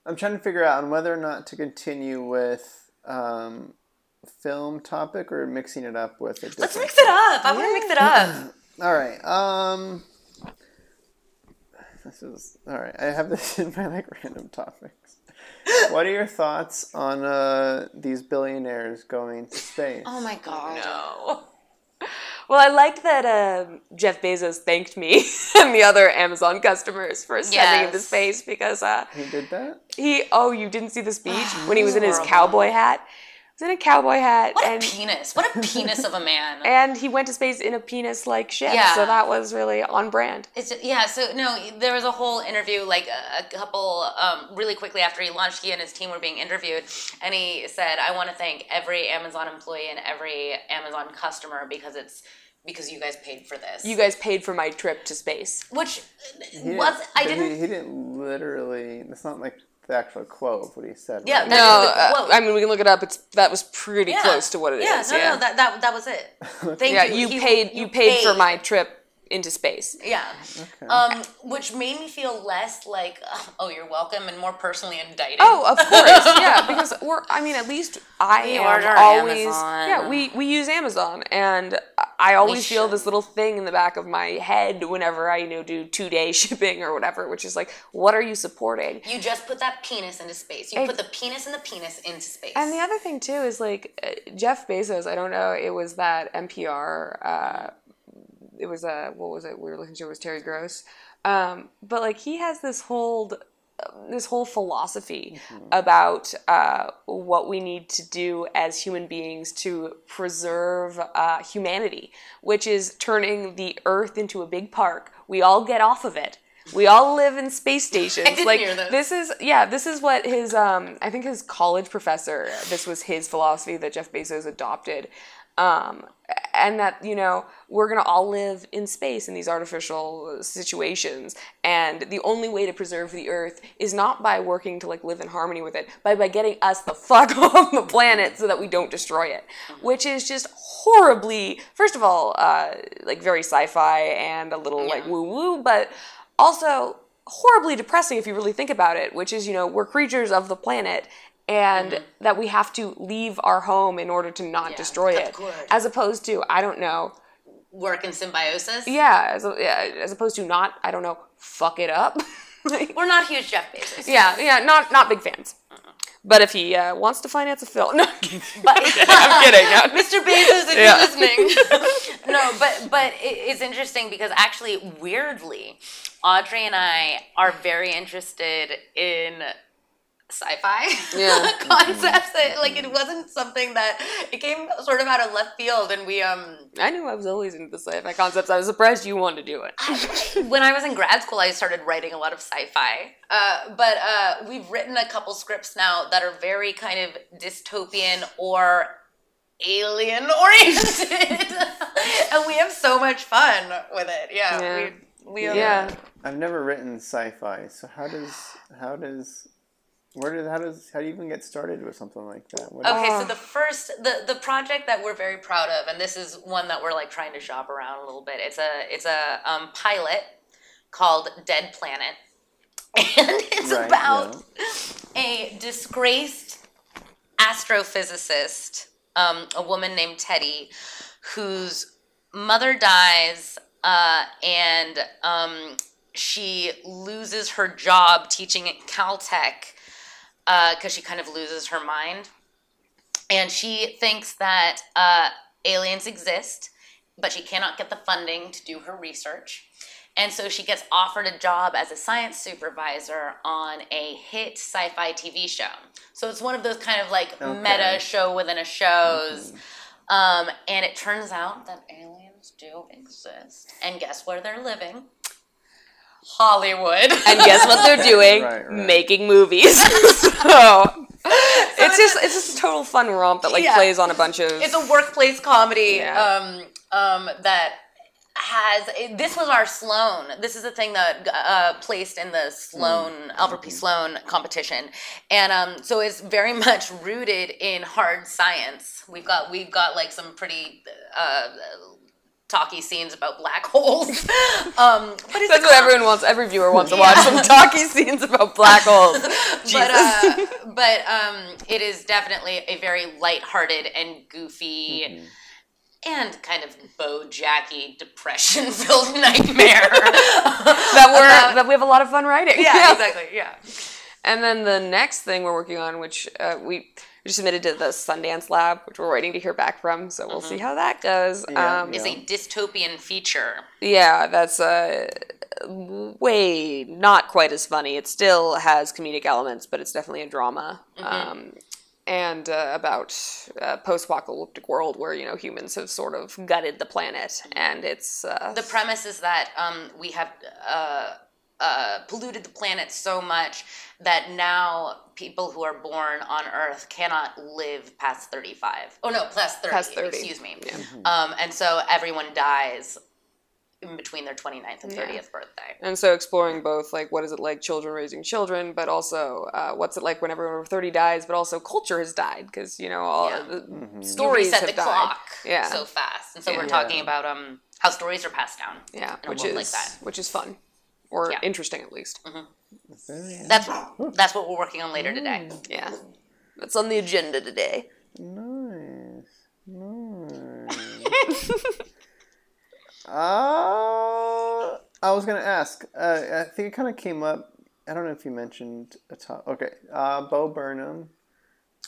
I'm trying to figure out on whether or not to continue with um, film topic or mixing it up with a different. Let's mix it up. I want to mix it up. All right. Um. This is all right. I have this in my like random topics. What are your thoughts on uh, these billionaires going to space? Oh my god. no. Well, I liked that um Jeff Bezos thanked me and the other Amazon customers for sending him to space because uh, He did that. he. Oh, you didn't see the speech when he was in his Horrible. cowboy hat. He was in a cowboy hat What a penis. What a penis of a man. and he went to space in a penis-like ship. Yeah. So that was really on brand. It's just, yeah, so no, there was a whole interview, like a, a couple, um, really quickly after he launched, he and his team were being interviewed, and he said, "I want to thank every Amazon employee and every Amazon customer because it's because you guys paid for this." You guys paid for my trip to space. which He was I didn't. He, he didn't literally. That's not like the actual quote of what he said. Yeah, right? No, is uh. I mean we can look it up. It's that was pretty yeah. close to what it is. yeah, no, yeah, no, that, that that was it. Thank yeah. you. You He- paid. You, paid, for my trip into space. Yeah. Um, which made me feel less like, oh, you're welcome, and more personally indicted. Oh, of course, yeah. Because we're. I mean, at least I We am always. Amazon. Yeah, we we use Amazon, and I always feel this little thing in the back of my head whenever I you know do two day shipping or whatever, which is like, what are you supporting? You just put that penis into space. You put the penis and the penis into space. And the other thing too is like uh, Jeff Bezos. I don't know. It was that NPR. Uh, it was uh, what was it? We were listening to it was Terry Gross. Um, but like he has this whole this whole philosophy about uh, what we need to do as human beings to preserve uh, humanity, which is turning the Earth into a big park. We all get off of it. We all live in space stations. like this. this is yeah, this is what his um I think his college professor. This was his philosophy that Jeff Bezos adopted. Um, and that you know we're gonna all live in space in these artificial situations, and the only way to preserve the Earth is not by working to like live in harmony with it, but by getting us the fuck off the planet so that we don't destroy it, which is just horribly, first of all, uh, like very sci-fi and a little like woo woo, but also horribly depressing if you really think about it, which is, you know, we're creatures of the planet and that we have to leave our home in order to not Yeah, destroy it. As opposed to, I don't know, Work in symbiosis. yeah, as, yeah, as opposed to not, I don't know, fuck it up. Like, We're not huge Jeff Bezos. yeah, yeah, not not big fans. But if he uh, wants to finance a film, no, I'm kidding. I'm kidding. Mr. Bezos, if Yeah. you're listening. no, but but it's interesting because actually, weirdly, Audrey and I are very interested in sci-fi Yeah. concepts. That, like it wasn't something that it came sort of out of left field, and we um I knew I was always into the sci-fi concepts. I was surprised you wanted to do it. when I was in grad school, I started writing a lot of sci-fi. Uh, but uh, we've written a couple scripts now that are very kind of dystopian or alien oriented, and we have so much fun with it. Yeah, Yeah. we we have, Yeah. I've never written sci-fi, so how does how does where did how does how do you even get started with something like that? What Okay, Oh. so the first the the project that we're very proud of, and this is one that we're like trying to shop around a little bit. It's a it's a um, pilot called Dead Planet, and it's Right, about a disgraced astrophysicist, um, a woman named Teddy, whose mother dies, uh, and um, she loses her job teaching at Caltech because she kind of loses her mind. And she thinks that uh, aliens exist, but she cannot get the funding to do her research. And so she gets offered a job as a science supervisor on a hit sci fi TV show. So it's one of those kind of like Okay. meta show within a shows. Um, and it turns out that aliens do exist. And guess where they're living? Hollywood. And guess what they're doing? Right, right. Making movies. so it's just it's just a total fun romp that like Yeah. plays on a bunch of it's a workplace comedy Yeah. um, um, that has this was our Sloan. This is the thing that uh, placed in the Sloan Alfred P. Sloan competition, and um, so it's very much rooted in hard science. We've got we've got like some pretty. Uh, Talky scenes about black holes, um, but it's That's what everyone wants. Every viewer wants to watch some talky scenes about black holes. but uh, but um, it is definitely a very lighthearted and goofy and kind of Bojacky depression-filled nightmare. that we're that we have a lot of fun writing. yeah, exactly. Yeah. And then the next thing we're working on, which uh, we we submitted to the Sundance Lab, which we're waiting to hear back from. So we'll see how that goes. Yeah, um, Is a dystopian feature. Yeah, that's uh, way not quite as funny. It still has comedic elements, but it's definitely a drama. Um, and uh, about a post-apocalyptic world where you know humans have sort of gutted the planet, and it's uh, The premise is that um, we have uh, polluted the planet so much that now people who are born on Earth cannot live past 35. Oh, no, past 30. Past 30. Excuse me. Um, and so everyone dies in between their 29th and 30th birthday. and so exploring both like what is it like children raising children, but also uh, what's it like when everyone over thirty dies, but also culture has died because you know all Yeah. the You stories reset have the died. clock Yeah. so fast. And so we're Yeah. talking about um, how stories are passed down. Yeah, in a which world is like that. which is fun or Yeah. interesting at least. Very That's that's what we're working on later today. Yeah, that's on the agenda today. nice. Nice. uh, I was gonna ask. Uh, I think it kind of came up. I don't know if you mentioned a top. Okay, uh, Bo Burnham.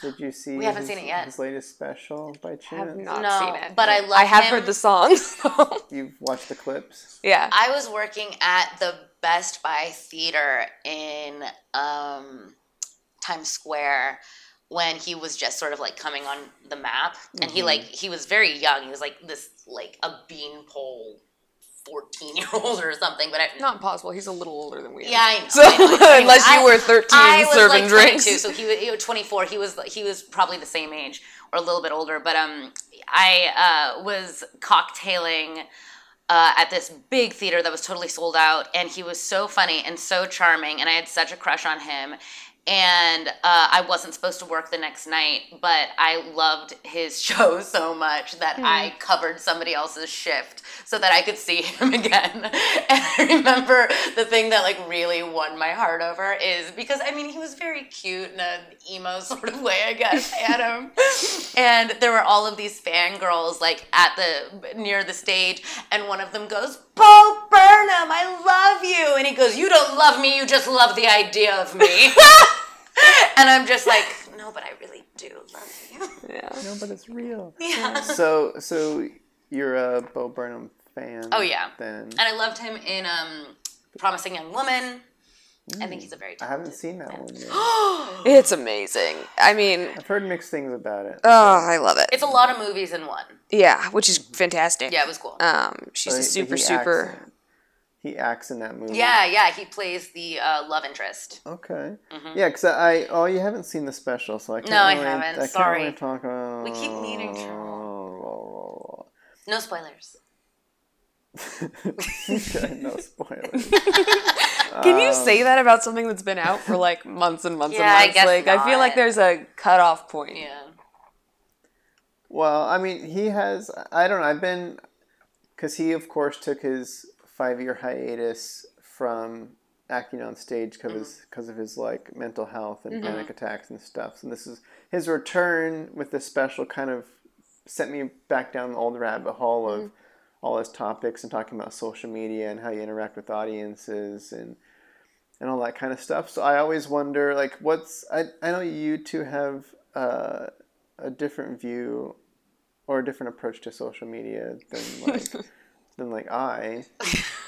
Did you see? We haven't his, seen it yet. His latest special by I have not No, seen it, but I love I have him. heard the songs. so- You've watched the clips. yeah, I was working at the Best Buy Theater in um, Times Square when he was just sort of like coming on the map, and he like he was very young. He was like this like a beanpole fourteen year old or something. But I, not possible. He's a little older than we are. Yeah, I know. So I know. Anyway, unless you were thirteen I was serving like drinks, 22, so he was, he was 24. He was he was probably the same age or a little bit older. But um, I uh, was cocktailing uh, at this big theater that was totally sold out, and he was so funny and so charming, and I had such a crush on him. And uh, I wasn't supposed to work the next night, but I loved his show so much that I covered somebody else's shift so that I could see him again. And I remember the thing that like really won my heart over is because I mean he was very cute in an emo sort of way, I guess. Adam. and there were all of these fangirls like at the near the stage, and one of them goes, "Bo Burnham, I love you," and he goes, "You don't love me, you just love the idea of me." and I'm just like, no, but I really do love you. yeah. No, but it's real. Yeah. So, so you're a Bo Burnham fan? Oh, yeah. Then And I loved him in um, Promising Young Woman. I think he's a very I haven't seen that one yet. It's amazing. I mean, I've heard mixed things about it. oh, I love it. It's a lot of movies in one. Yeah, which is fantastic. Yeah, it was cool. Um, she's But a super he super. Acts in, he acts in that movie. yeah, yeah, he plays the uh, love interest. Okay. Yeah, because I oh you haven't seen the special, so I can't. Mm-hmm. No, I haven't. I can't Sorry. really talk about. We keep meaning to. No spoilers. okay, no spoilers. Can you say um, that about something that's been out for like months and months Yeah, I and months? guess like I feel like there's a cutoff point. Yeah. Well, I mean, he has. I don't know. I've been because he, of course, took his five-year hiatus from acting on stage because because mm. of his like mental health and mm-hmm. panic attacks and stuff. So this is his return with this special. Kind of sent me back down the old rabbit hole of mm-hmm. all his topics and talking about social media and how you interact with audiences and and all that kind of stuff. So I always wonder, like, what's I I know you two have uh, a different view or a different approach to social media than like than like I.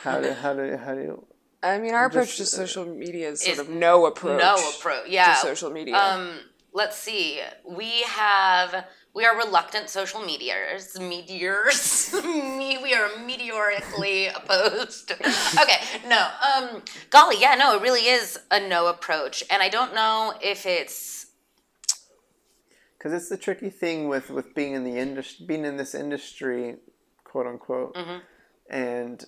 How do how do how do I mean, our approach Just, to uh, social media is sort is of no approach. No approach. Yeah. to social media. Um, let's see. We have we are reluctant social medias. Meteors. Me, we are meteorically opposed. okay, no. Um, golly, yeah, no. It really is a no approach, and I don't know if it's because it's the tricky thing with with being in the industry, being in this industry, quote unquote, Mm-hmm. and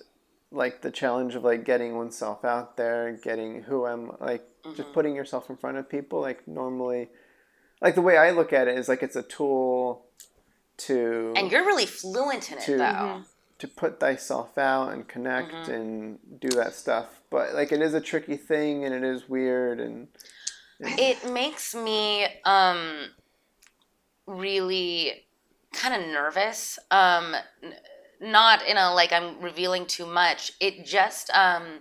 like the challenge of like getting oneself out there, getting who am like Mm-hmm. just putting yourself in front of people. Like normally, like the way I look at it is like it's a tool to and you're really fluent in it To- though. to put thyself out and connect Mm-hmm. and do that stuff. But like it is a tricky thing and it is weird and it makes me um really kind of nervous um n- not in a like i'm revealing too much it just um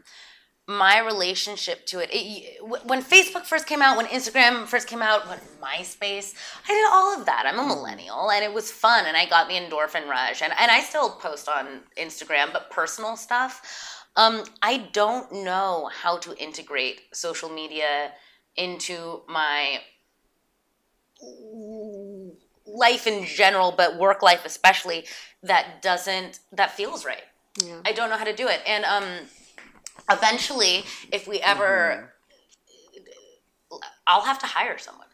my relationship to it, it when facebook first came out when instagram first came out when myspace i did all of that i'm a millennial and it was fun and i got the endorphin rush and, and i still post on instagram but personal stuff um, i don't know how to integrate social media into my life in general, but work life especially, that doesn't that feels right. Yeah. I don't know how to do it, and um, eventually, if we ever, I'll have to hire someone.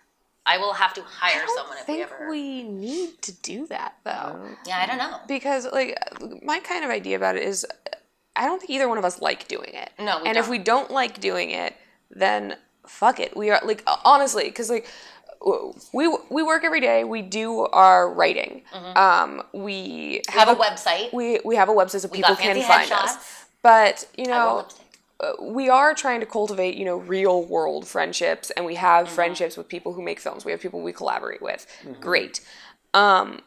I will have to hire I don't someone if we think ever. we need to do that though. yeah, I don't know. because like my kind of idea about it is I don't think either one of us like doing it. No, we and if don't. we don't like doing it, then fuck it. We are like honestly, because like we we work every day. We do our writing. Um, we Mm-hmm. We have a website. We we have a website so people got can find us. But you know, we are trying to cultivate, you know, real world friendships, and we have Mm-hmm. friendships with people who make films. We have people we collaborate with. Great. Um,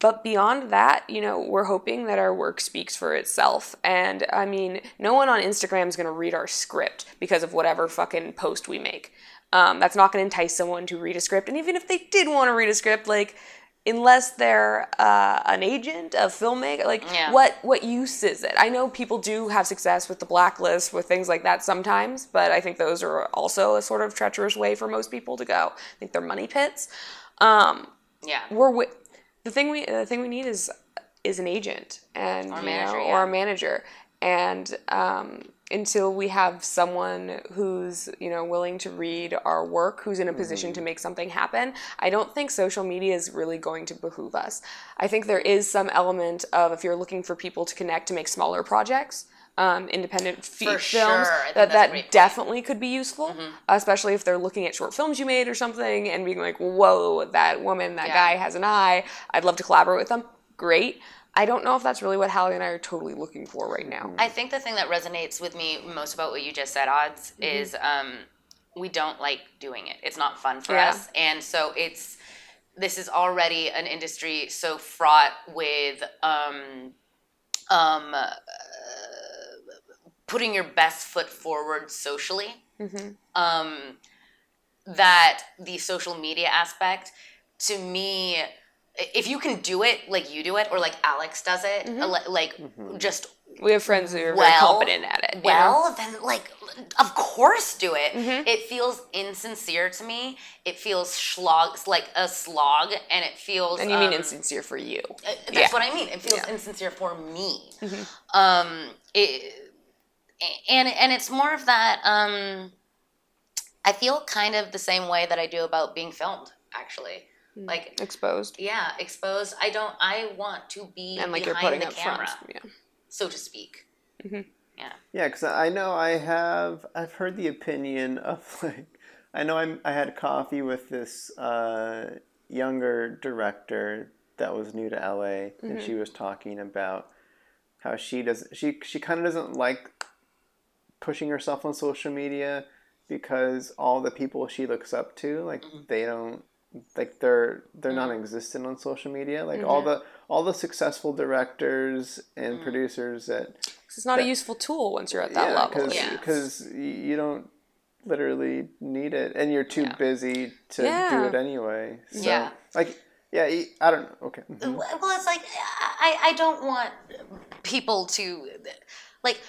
but beyond that, you know, we're hoping that our work speaks for itself. And I mean, no one on Instagram is going to read our script because of whatever fucking post we make. Um, that's not going to entice someone to read a script. And even if they did want to read a script, like, unless they're uh, an agent, a filmmaker, like, Yeah. what what use is it? I know people do have success with the blacklist, with things like that sometimes, but I think those are also a sort of treacherous way for most people to go. I think they're money pits. Um, Yeah. we're wi- the thing we the thing we need is is an agent and Or a you manager, know, yeah. or a manager and um, until we have someone who's you know willing to read our work who's in a position to make something happen i don't think social media is really going to behoove us. I think there is some element of if you're looking for people to connect to make smaller projects um, independent fe- films sure. That that definitely could be useful especially if they're looking at short films you made or something and being like whoa that woman that Yeah. guy has an eye. I'd love to collaborate with them. Great i don't know if that's really what hallie and i are totally looking for right now I think the thing that resonates with me most about what you just said, odds, Mm-hmm. is um, we don't like doing it. It's not fun for Yeah. us, and so it's this is already an industry so fraught with um, um, uh, putting your best foot forward socially. Mm-hmm. Um, that the social media aspect, to me, if you can do it like you do it, or like Alex does it, Mm-hmm. li- like just we have friends who are very competent at it you know? Well, then like of course do it. Mm-hmm. It feels insincere to me. It feels slog like a slog and it feels and you mean um, insincere for you uh, That's Yeah. what I mean. It feels Yeah. Mm-hmm. insincere for me. Um, it, and and it's more of that. Um, I feel kind of the same way that I do about being filmed. Actually. Like exposed yeah, exposed. I don't. I want to be and like you're putting the up camera, front yeah so to speak. Mm-hmm. Yeah. Yeah, because I know I have I've heard the opinion of like I know I'm I had coffee with this uh, younger director that was new to LA, and she was talking about how she does she she kind of doesn't like pushing herself on social media because all the people she looks up to like they don't like they're they're mm-hmm. non-existent on social media like all mm-hmm. the all the successful directors and mm-hmm. producers that it's not a useful tool once you're at that level because Yeah. you don't literally need it and you're too Yeah. busy to do it anyway so Yeah. like yeah i don't know okay Mhm. Well, it's like I, I don't want people to like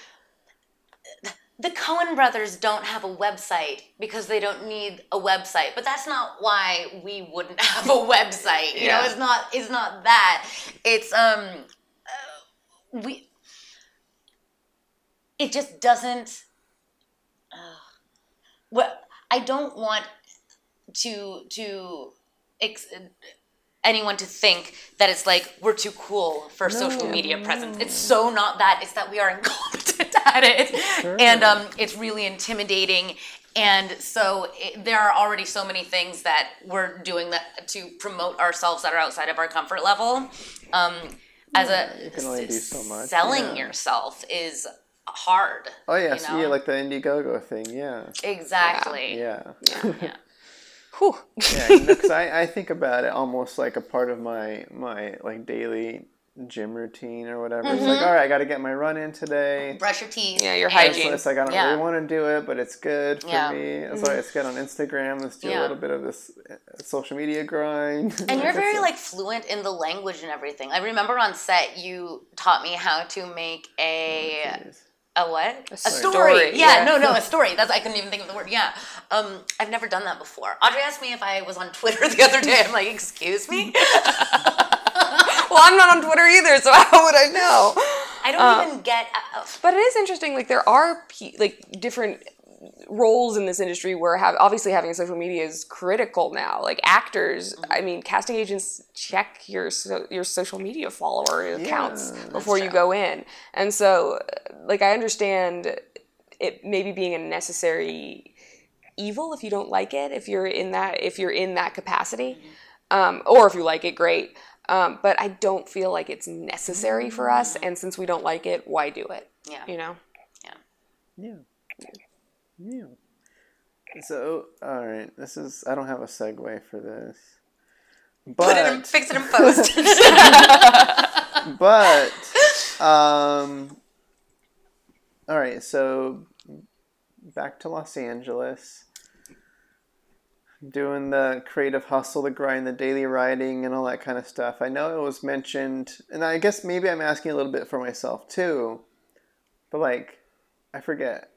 the Coen brothers don't have a website because they don't need a website. But that's not why we wouldn't have a website. You know, it's not it's not that. It's um uh, we it just doesn't uh, well I don't want to to ex- anyone to think that it's like we're too cool for social media presence. It's so not that. It's that we are incompetent at it, and um, it's really intimidating. And so it, there are already so many things that we're doing that to promote ourselves that are outside of our comfort level. Um, as a you can only do so much, selling yeah. yourself is hard. Oh yes, you know? yeah, like the Indiegogo thing. Yeah, exactly. yeah, Yeah. Whew. yeah. Because I, I think about it almost like a part of my my like daily gym routine or whatever. It's Mm-hmm. like, all right, I got to get my run in today. Brush your teeth. Yeah, your and- hygiene. It's like I don't Yeah. really want to do it, but it's good for Yeah. me. It's like it's good on Instagram. Let's do Yeah. a little bit of this uh, social media grind. And you're very like fluent in the language and everything. I remember on set you taught me how to make a Jeez. a what? A story. story, Yeah, yeah. no, no, a story. That's I couldn't even think of the word. Yeah. Um, I've never done that before. Audrey asked me if I was on Twitter the other day. I'm like, excuse me? Well, I'm not on Twitter either, so how would I know? I don't Uh, even get uh, But it is interesting. Like there are pe- like different roles in this industry where have obviously having social media is critical now. Like actors, I mean, casting agents check your so, your social media follower accounts that's before you go in, and so like I understand it maybe being a necessary evil if you don't like it if you're in that if you're in that capacity um, or if you like it great um, but i don't feel like it's necessary for us and since we don't like it why do it Yeah. you know Yeah. Yeah. So, all right, this is. I don't have a segue for this, But, put it in, fix it in post. but um. All right, so back to Los Angeles. Doing the creative hustle, the grind, the daily writing, and all that kind of stuff. I know it was mentioned, and I guess maybe I'm asking a little bit for myself too, but like, I forget.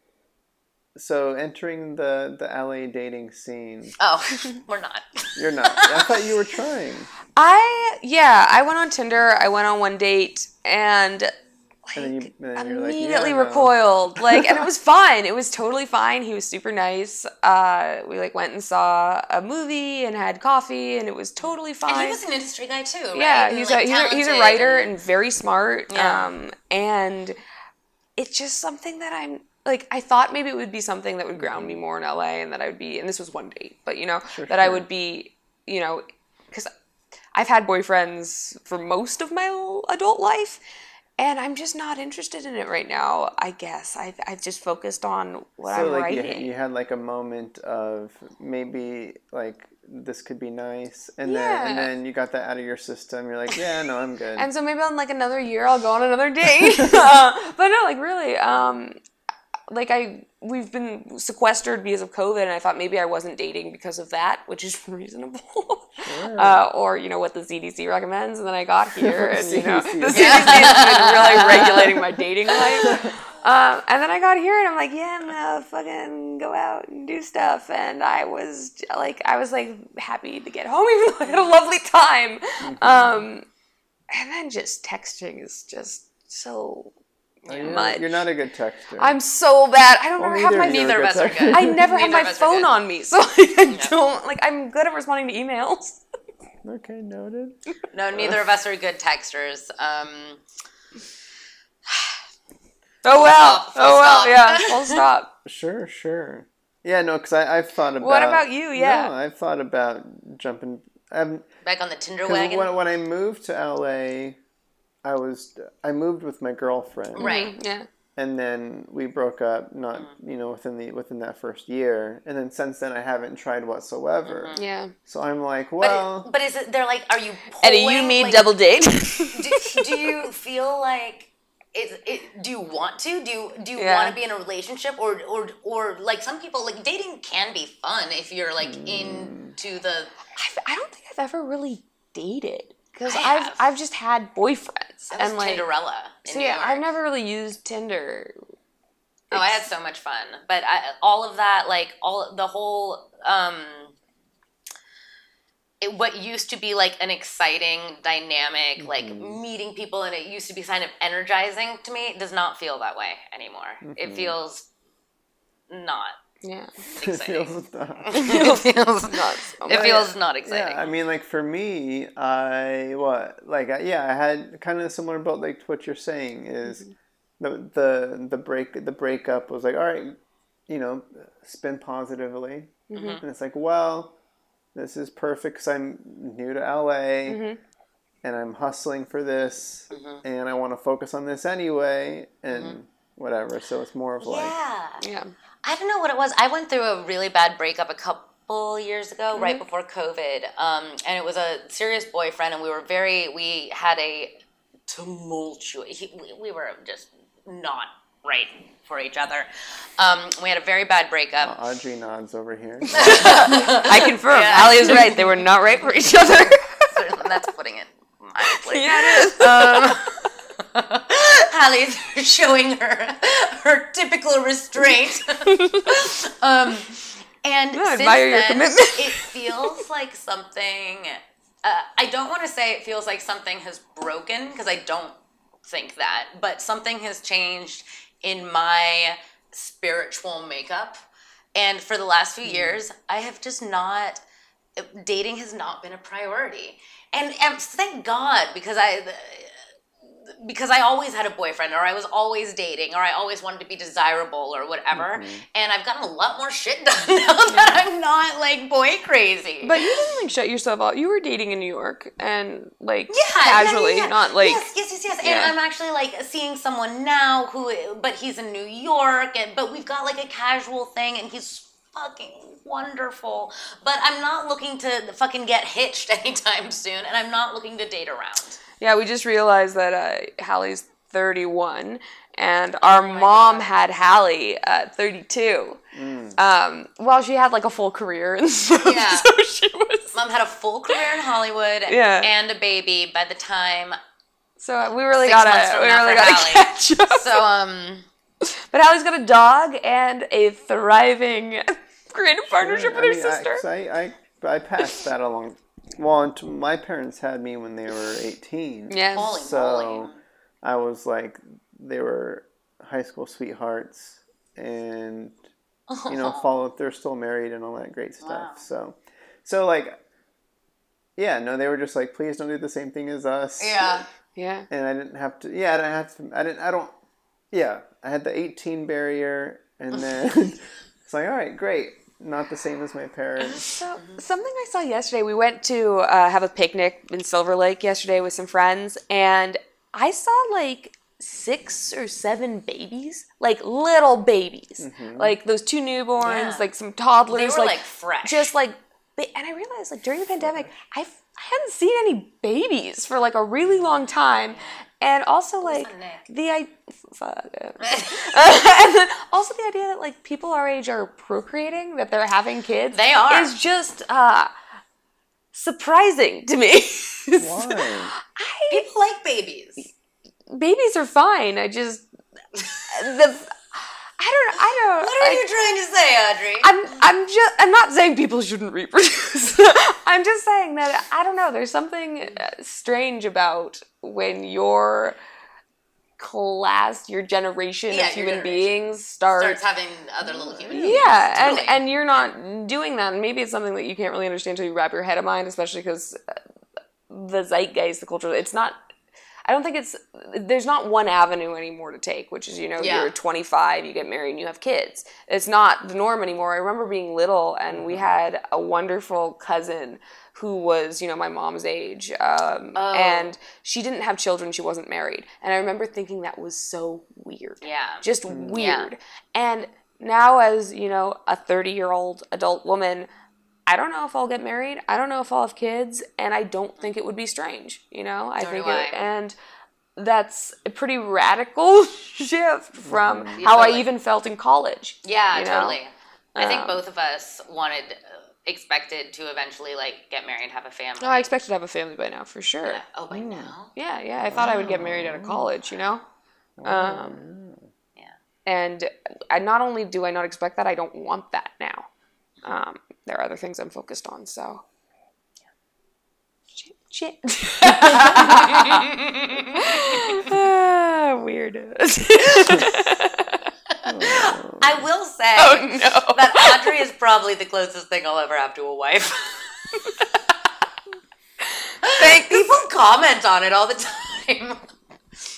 So entering the the LA dating scene, oh, we're not. you're not. I thought you were trying. i yeah i went on tinder i went on one date and like, And then you- and then you're like, immediately yeah, no. recoiled like and it was fine it was totally fine he was super nice uh, we like went and saw a movie and had coffee and it was totally fine And he was an industry guy too, right? yeah And, he's like, a he's a, he's a writer and- and very smart Yeah. um and it's just something that i'm like i thought maybe it would be something that would ground me more in la and that i would be and this was one date but you know that i would be you know because i've had boyfriends for most of my adult life and i'm just not interested in it right now i guess i've, I've just focused on what so i'm like you, writing you had like a moment of maybe like this could be nice, and then and then you got that out of your system. You're like, yeah, no, I'm good. And so maybe on like another year I'll go on another date. Uh, but no, like really, um, like I we've been sequestered because of COVID, and I thought maybe I wasn't dating because of that, which is reasonable. Uh, or you know what the CDC recommends, and then I got here, and you know the CDC has been really regulating my dating life. Um, and then I got here, and I'm like, yeah, I'm gonna fucking go out and do stuff. And I was like, I was like happy to get home, even though I had a lovely time. Um, and then just texting is just so You're, much. you're not a good texter. I'm so bad. I don't Well, ever have my of you Neither of us are good. I never have my of us are phone on me, so like, I don't like. I'm good at responding to emails. okay, noted. No, neither of us are good texters. Um, Oh well. stop, full oh well. stop. Yeah. Full stop. Sure, sure. Yeah, no, because I've thought about. What about you? Yeah. No, I've thought about jumping. I'm back on the Tinder wagon. when, when I moved to LA, I was I moved with my girlfriend, Right. Mm, Yeah. and then we broke up. Not you know within the within that first year, and then since then I haven't tried whatsoever. Yeah. So I'm like, but, well, but is it? They're like, are you? Eddie, you pulling, mean like, double date? do, do you feel like is it do you want to do you do you Yeah. want to be in a relationship or or or like some people like dating can be fun if you're like into the I've, I don't think I've ever really dated because I I've have. I've just had boyfriends I was and like Tinderella in so yeah. I've never really used Tinder. Oh, I had so much fun. But I, all of that, like all the whole, um, it, what used to be like an exciting, dynamic, like meeting people, and it used to be kind of energizing to me, does not feel that way anymore. It feels not Yeah. It feels not. it feels Not so It feels not exciting. Yeah, I mean, like for me, I what like I, yeah, I had kind of a similar boat like to what you're saying is the the the break the breakup was like all right, you know, spin positively, and it's like well, this is perfect because I'm new to LA. And I'm hustling for this, mm-hmm. and I want to focus on this anyway, and whatever. So it's more of like, yeah. Yeah. I don't know what it was. I went through a really bad breakup a couple years ago, right before COVID, um, and it was a serious boyfriend, and we were very. We had a tumultuous. He, we, we were just not right for each other. Um, we had a very bad breakup. Audrey nods over here. I confirm. Yeah. Ali is right. They were not right for each other. That's putting it mildly. yeah, it is. Um, Hallie's showing her her typical restraint. um, and No, since admire your then, commitment. it feels like something. Uh, I don't want to say it feels like something has broken because I don't think that, but something has changed in my spiritual makeup. And for the last few years, I have just not dating has not been a priority. And, and thank God because I because I always had a boyfriend or I was always dating or I always wanted to be desirable or whatever. Mm-hmm. And I've gotten a lot more shit done now that I'm not like boy crazy. But you didn't like shut yourself out. You were dating in New York and like yeah, casually, yeah, yeah. not like yes, yes, yes, yes. And I'm actually like seeing someone now who, but he's in New York, and but we've got like a casual thing, and he's fucking wonderful. But I'm not looking to fucking get hitched anytime soon, and I'm not looking to date around. Yeah, we just realized that uh, Hallie's 31, and our mom had Hallie at 32. Um, well, she had like a full career and stuff, Yeah. so she was. Mom had a full career in Hollywood Yeah. and a baby by the time. So we really gotta, we really gotta catch up. So um, but Hallie's got a dog and a thriving creative partnership with her sister. I, I, I passed that along. Well, my parents had me when they were 18. yes. holy So moly. I was like, they were high school sweethearts and, you know, followed, they're still married and all that great stuff. Wow. So, so like, yeah, no, they were just like, please don't do the same thing as us. Yeah. Yeah. And I didn't have to, yeah, I didn't have to, I didn't, I don't, yeah, I had the 18 barrier and then it's like, all right, great. Not the same as my parents. So something I saw yesterday. We went to uh, have a picnic in Silver Lake yesterday with some friends, and I saw like six or seven babies, like little babies, like those two newborns, Yeah. like some toddlers, They were like, fresh. just like. And I realized, like during the pandemic, I've I hadn't seen any babies for like a really long time, and also like the I fuck. and then also the idea that like people our age are procreating, that they're having kids, They are. is just uh, surprising to me. Why? I, People like babies. babies are fine. I just the I don't I don't. What are like, you trying to say, Audrey? I'm I'm just I'm not saying people shouldn't reproduce. I'm just saying that I don't know. There's something uh, strange about when your class, your generation Yeah, of human generation beings start. Starts having other little human beings. yeah, and Totally. and you're not doing that. And maybe it's something that you can't really understand until you wrap your head around, especially because the zeitgeist, the culture. It's not. I don't think it's there's not one avenue anymore to take, which is you know Yeah. you're 25, you get married, and you have kids. It's not the norm anymore. I remember being little, and we had a wonderful cousin who was you know my mom's age, um, Oh. and she didn't have children. She wasn't married, and I remember thinking that was so weird yeah. just weird. And now, as you know, a 30 year old adult woman, I don't know if I'll get married. I don't know if I'll have kids, and I don't think it would be strange. You know, I Nor think it, and that's a pretty radical shift from how I even felt in college. Yeah, you know? totally. I think Um, both of us wanted, uh, expected to eventually like get married, and have a family. No, I expected to have a family by now for sure. Yeah. Oh, by now. Yeah, yeah. I thought I would get married out of college. You know. Um, Yeah. and I not only do I not expect that, I don't want that now. Um, there are other things I'm focused on, so. Shit. Shit. ah, weird. I will say oh no. that Audrey is probably the closest thing I'll ever have to a wife. Thanks. People comment on it all the time.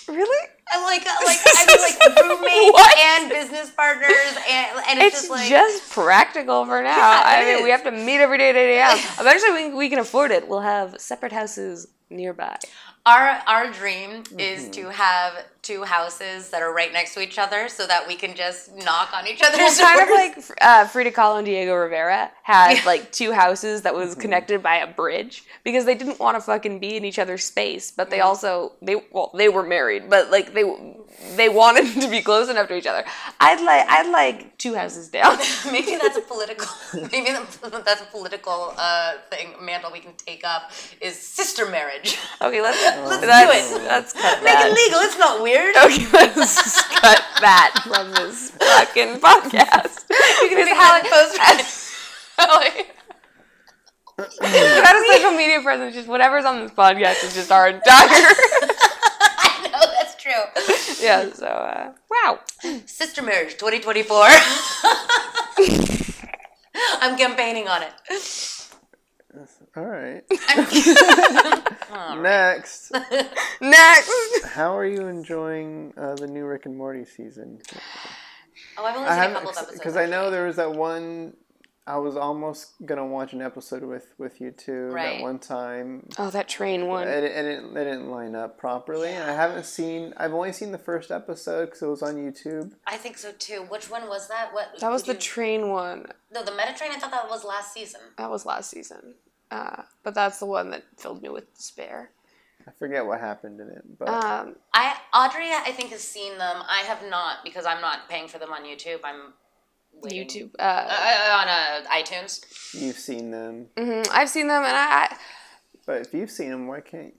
Really? I'm like, uh, like I mean, like roommates What? and business partners, and, and it's, It's just like just practical for now. Yeah, I mean, is. we have to meet every day at 8 a.m. Eventually, we, we can afford it. We'll have separate houses nearby. our our dream is Mm-hmm. to have two houses that are right next to each other, so that we can just knock on each other's Well, kind of like uh, Frida Kahlo and Diego Rivera had like two houses that was connected by a bridge because they didn't want to fucking be in each other's space, but they also they well they were married, but like they they wanted to be close enough to each other. I'd like I'd like two houses down. Maybe that's a political. Maybe that's a political uh, thing. Mantle we can take up is sister marriage. Okay, let's Let's do it. Let's cut Make that. it legal. It's not weird. Okay, let's cut that from this fucking podcast. You can Helen have post. Without a social media presence, just whatever's on this podcast is just our entire. I know that's true. yeah. So uh, wow. Sister marriage 2024. I'm campaigning on it. All right. All right. Next, Next. how are you enjoying uh, the new Rick and Morty season? Oh, I've only seen a haven't couple of episodes. because I know there was that one. I was almost gonna watch an episode with with you two Right. that one time. Oh, that train one. It, it, didn't, it didn't line up properly, and I haven't seen. I've only seen the first episode because it was on YouTube. I think so too. Which one was that? What? That was the you- train one. no, the Metatrain. I thought that was last season. That was last season. Uh, but that's the one that filled me with despair. I forget what happened in it, but Um, I Audrey, I think has seen them. I have not because I'm not paying for them on YouTube. I'm waiting. YouTube. Uh, Uh, uh, on uh, iTunes. you've seen them. Mm-hmm. I've seen them, and I, I But if you've seen them, why can't?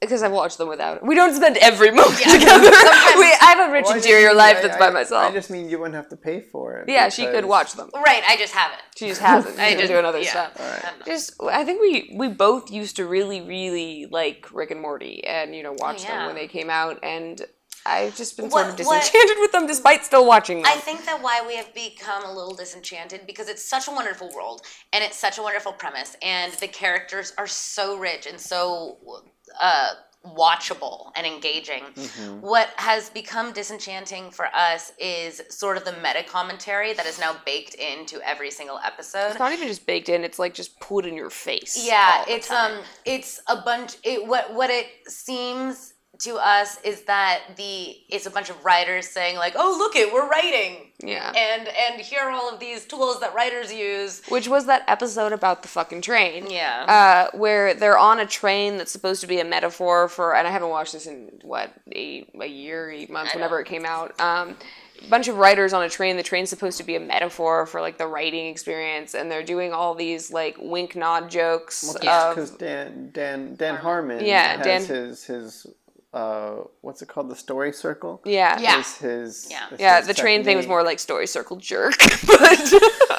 because I've watched them without. We don't spend every moment Yeah. together. We, I have a rich Well, interior mean- life I- that's I- by myself. I just mean you wouldn't have to pay for it. yeah, she could watch them. Right. I just haven't. She just hasn't. I just- doing other yeah. stuff. Alright. Just, I think we we both used to really, really like Rick and Morty, and you know, watch them yeah. when they came out, and I've just been sort of What- what- disenchanted with them despite still watching them. I think that why we have become a little disenchanted because it's such a wonderful world and it's such a wonderful premise and the characters are so rich and so uh, watchable and engaging. Mm-hmm. What has become disenchanting for us is sort of the meta commentary that is now baked into every single episode. it's not even just baked in; it's like just put in your face. Yeah, it's time. um, it's a bunch. It what what it seems to us is that the it's a bunch of writers saying like, oh look it, we're writing, yeah. and and here are all of these tools that writers use. Which was that episode about the fucking train? Yeah. Uh, where they're on a train that's supposed to be a metaphor for, and I haven't watched this in what eight, a year, eight months, I whenever know. it came out. Um, a bunch of writers on a train. The train's supposed to be a metaphor for like the writing experience, and they're doing all these like wink nod jokes of because Dan Dan Dan Harmon Yeah, has Dan- his his uh what's it called the story circle yeah, Yeah. is his Yeah. is yeah. his The train thing was more like story circle jerk, but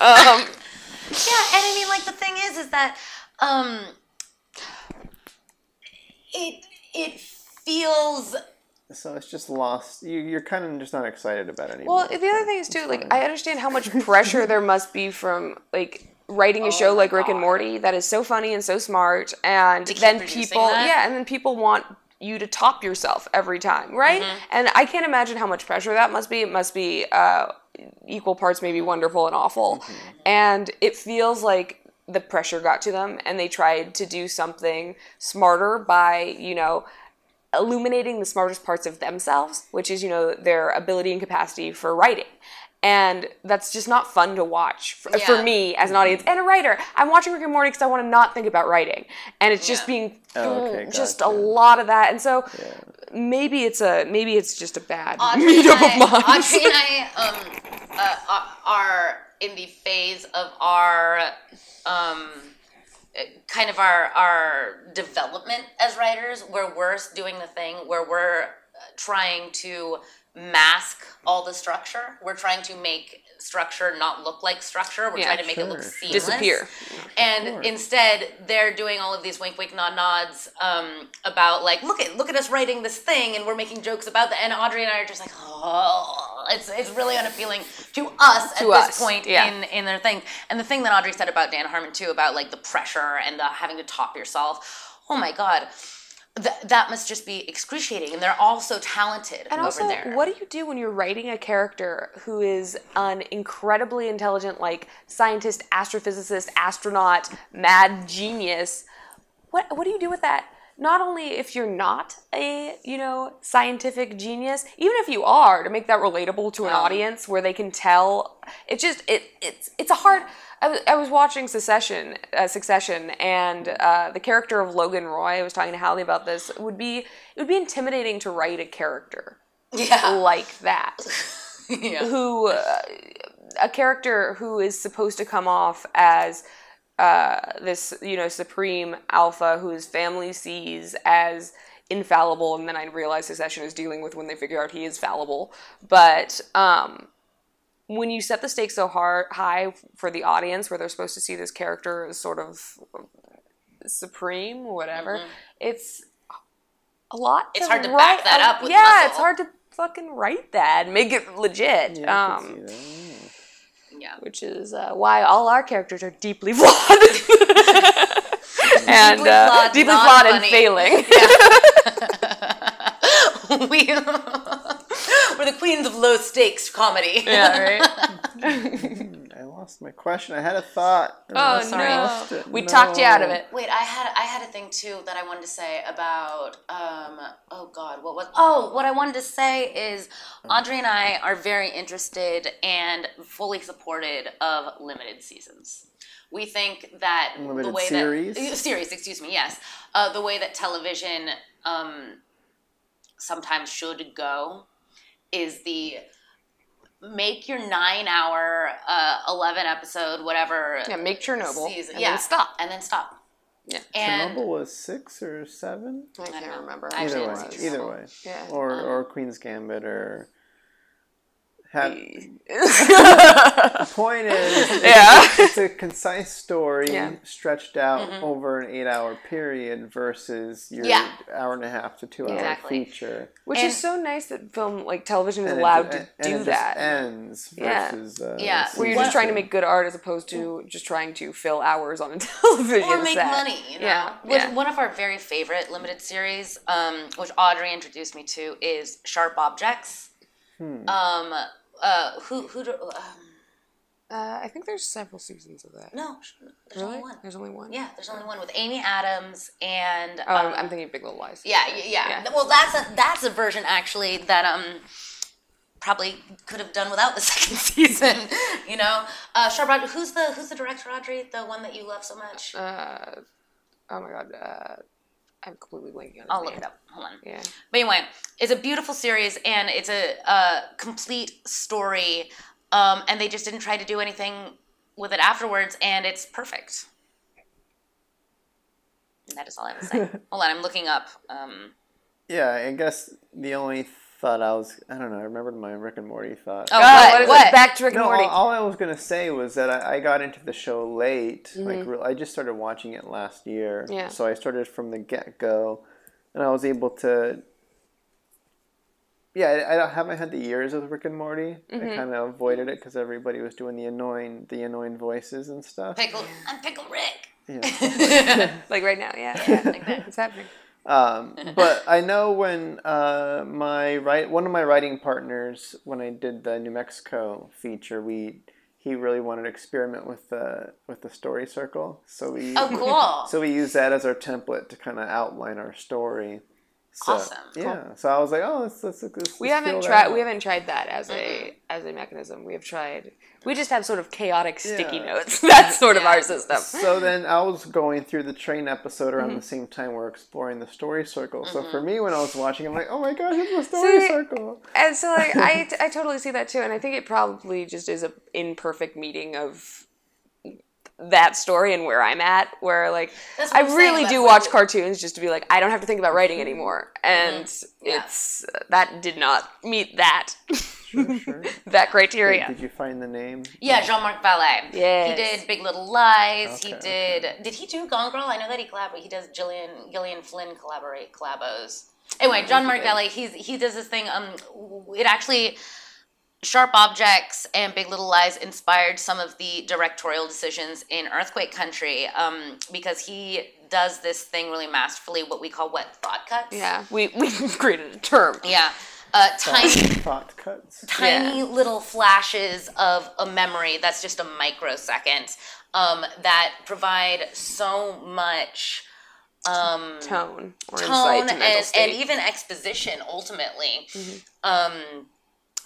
um, Yeah, and I mean, like the thing is, is that um, it it feels so it's just lost you you're kind of just not excited about it anymore Well, the other thing is too, like I understand how much pressure there must be from like writing a show my like Rick and Morty that is so funny and so smart, and keep then producing people, that? yeah, and then people want you to top yourself every time, right? Mm-hmm. And I can't imagine how much pressure that must be. It must be uh, equal parts, maybe wonderful and awful, Mm-hmm. and it feels like the pressure got to them, and they tried to do something smarter by, you know illuminating the smartest parts of themselves, which is, you know, their ability and capacity for writing. And that's just not fun to watch for, for me as an audience and a writer. I'm watching Rick and Morty because I want to not think about writing, and it's just Yeah. being Oh, okay, just gotcha. a lot of that. And so Yeah. maybe it's a maybe it's just a bad Audrey meetup I, of minds. Audrey and I um, uh, are- are in the phase of our um, uh, kind of our our development as writers, where we're doing the thing where we're uh, trying to mask all the structure. We're trying to make structure not look like structure. We're Yeah, trying to make it look sure, sure. seamless. Disappear. And instead, they're doing all of these wink, wink, nod, nods um, about like, look at look at us writing this thing, and we're making jokes about that. And Audrey and I are just like, oh, it's it's really unappealing to us To at us, this point yeah. in in their thing. And the thing that Audrey said about Dan Harmon too, about like the pressure and the having to top yourself. Oh my god. Th- that must just be excruciating, and they're all so talented And over also, there. what do you do when you're writing a character who is an incredibly intelligent, like scientist, astrophysicist, astronaut, mad genius? What what do you do with that? Not only if you're not a you know scientific genius, even if you are, to make that relatable to an um. audience where they can tell. It just it it's it's a hard. I was, I was watching Succession, uh, Succession, and uh, the character of Logan Roy. I was talking to Hallie about this. Would be it would be intimidating to write a character yeah, like that yeah. who uh, a character who is supposed to come off as uh, this you know supreme alpha whose family sees as infallible and then i realize succession is dealing with when they figure out he is fallible but um, when you set the stakes so hard high for the audience where they're supposed to see this character as sort of supreme whatever it's a lot It's to hard to write- back that up with yeah muscle. it's hard to fucking write that and make it legit Yeah, um, can see that. yeah. which is uh, why all our characters are deeply flawed and Deeply uh, flawed, deeply flawed and funny. failing we, we're the queens of low stakes comedy. yeah right I lost my question. I had a thought. oh sorry. no it. we talked you out of it Wait, I had I had a thing too that I wanted to say about um oh god, what was Oh, what I wanted to say is Audrey and I are very interested and fully supported of limited seasons. We think that the way series? that series, excuse me, yes, uh, the way that television um, sometimes should go is the make your nine hour, uh, eleven episode, whatever yeah make chernobyl season, and yeah, then stop and then stop. Yeah. and Chernobyl was six or seven. i don't can't know. remember I actually Either way, either way, yeah or Um, or Queen's Gambit or. Have, the point is, Yeah. it's a concise story Yeah. stretched out over an eight-hour period versus your Yeah. hour and a half to two-hour Exactly. feature. which And- is so nice that film like television is And it- allowed to and do it just that ends Yeah. versus uh, Yeah. where you're just trying to make good art as opposed to just trying to fill hours on a television or make set. money. You know, Yeah, Which- yeah. one of our very favorite limited series, um, which Audrey introduced me to, is Sharp Objects. Hmm. Um, uh, who who do, um, Uh, I think there's several seasons of that. no, there's really? only one. There's only one. Yeah, there's only one with Amy Adams and. Oh, I'm, um, thinking Big Little Lies. Yeah, yeah, Yeah. Well, that's a that's a version actually that um probably could have done without the second season. You know, uh, Sharp. Who's the who's the director, Audrey? The one that you love so much. Uh, oh my god. Uh, I'm completely blanking on his I'll name. look it up. Hold on. Yeah. But anyway, it's a beautiful series and it's a, a complete story. Um, and they just didn't try to do anything with it afterwards, and it's perfect. And that is all I have to say. Hold on, I'm looking up. Um, Yeah, I guess the only thought I was I don't know. I remembered my Rick and Morty thought. oh, God, what? is what? Back to Rick and Morty. all, all I was gonna say was that I, I got into the show late. Mm-hmm. Like, real, I just started watching it last year. Yeah. So I started from the get go, and I was able to. Yeah, I, I haven't had the years of Rick and Morty. Mm-hmm. I kind of avoided it because everybody was doing the annoying, the annoying voices and stuff. Pickle. I'm Pickle Rick. Yeah. like right now, yeah. like that. It's happening. Um, but I know when uh, my right one of my writing partners when I did the New Mexico feature, we he really wanted to experiment with the with the story circle, so we Oh, cool. so we use that as our template to kind of outline our story. So, Awesome. Yeah. So I was like, oh, let's let's, let's We let's haven't tried. out. We haven't tried that as a as a mechanism. We have tried. We just have sort of chaotic sticky Yeah. notes. That's sort of our system. So then I was going through the train episode around Mm-hmm. the same time we're exploring the story circle. So for me, when I was watching, I'm like, oh my gosh, it's the story See, circle. And so like I, I totally see that too, and I think it probably just is a imperfect meeting of that story and where I'm at. Where like I really do watch we- cartoons just to be like I don't have to think about writing anymore, and Mm-hmm. Yeah. it's that did not meet that Sure, sure. that criteria. Did you find the name? Yeah, Jean-Marc Vallée. Yeah, He did Big Little Lies. he Okay, did. Did he do Gone Girl? I know that he collaborated. He does Gillian Gillian Flynn collaborate collabos. Anyway, Jean-Marc Vallée. He's he does this thing. Um, it actually. Sharp Objects and Big Little Lies inspired some of the directorial decisions in Earthquake Country um, because he does this thing really masterfully, what we call wet thought cuts. Yeah, we we created a term. Yeah. Uh, tiny Thought cuts. tiny Yeah. little flashes of a memory that's just a microsecond um, that provide so much um, Tone or tone insight to mental and, and even exposition ultimately. Mm-hmm. Um,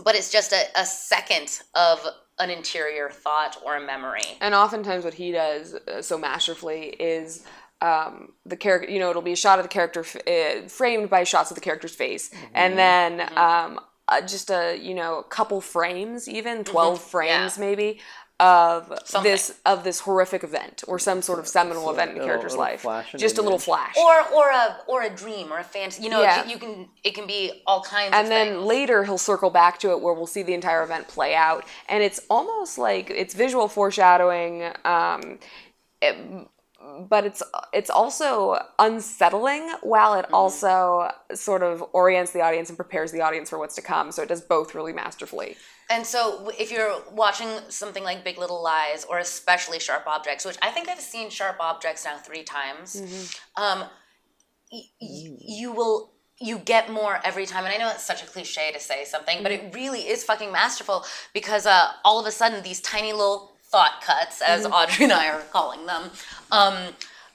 but it's just a, a second of an interior thought or a memory. And oftentimes, what he does uh, so masterfully is um, the character. You know, it'll be a shot of the character f- uh, framed by shots of the character's face, and then um, uh, just a you know a couple frames, even 12 frames maybe of Something. this of this horrific event or some sort of seminal So event in the a character's little life. flash, an Just a little image. flash. Or, or a or a dream or a fantasy. You know, Yeah. you can it can be all kinds and of then things. later he'll circle back to it where we'll see the entire event play out and it's almost like it's visual foreshadowing um, it- but it's it's also unsettling while it also sort of orients the audience and prepares the audience for what's to come. So it does both really masterfully. And so, if you're watching something like Big Little Lies, or especially Sharp Objects, which I think I've seen Sharp Objects now three times, um, y- y- you will you get more every time. And I know it's such a cliche to say something, but it really is fucking masterful because uh, all of a sudden these tiny little thought cuts, as Audrey and I are calling them, um,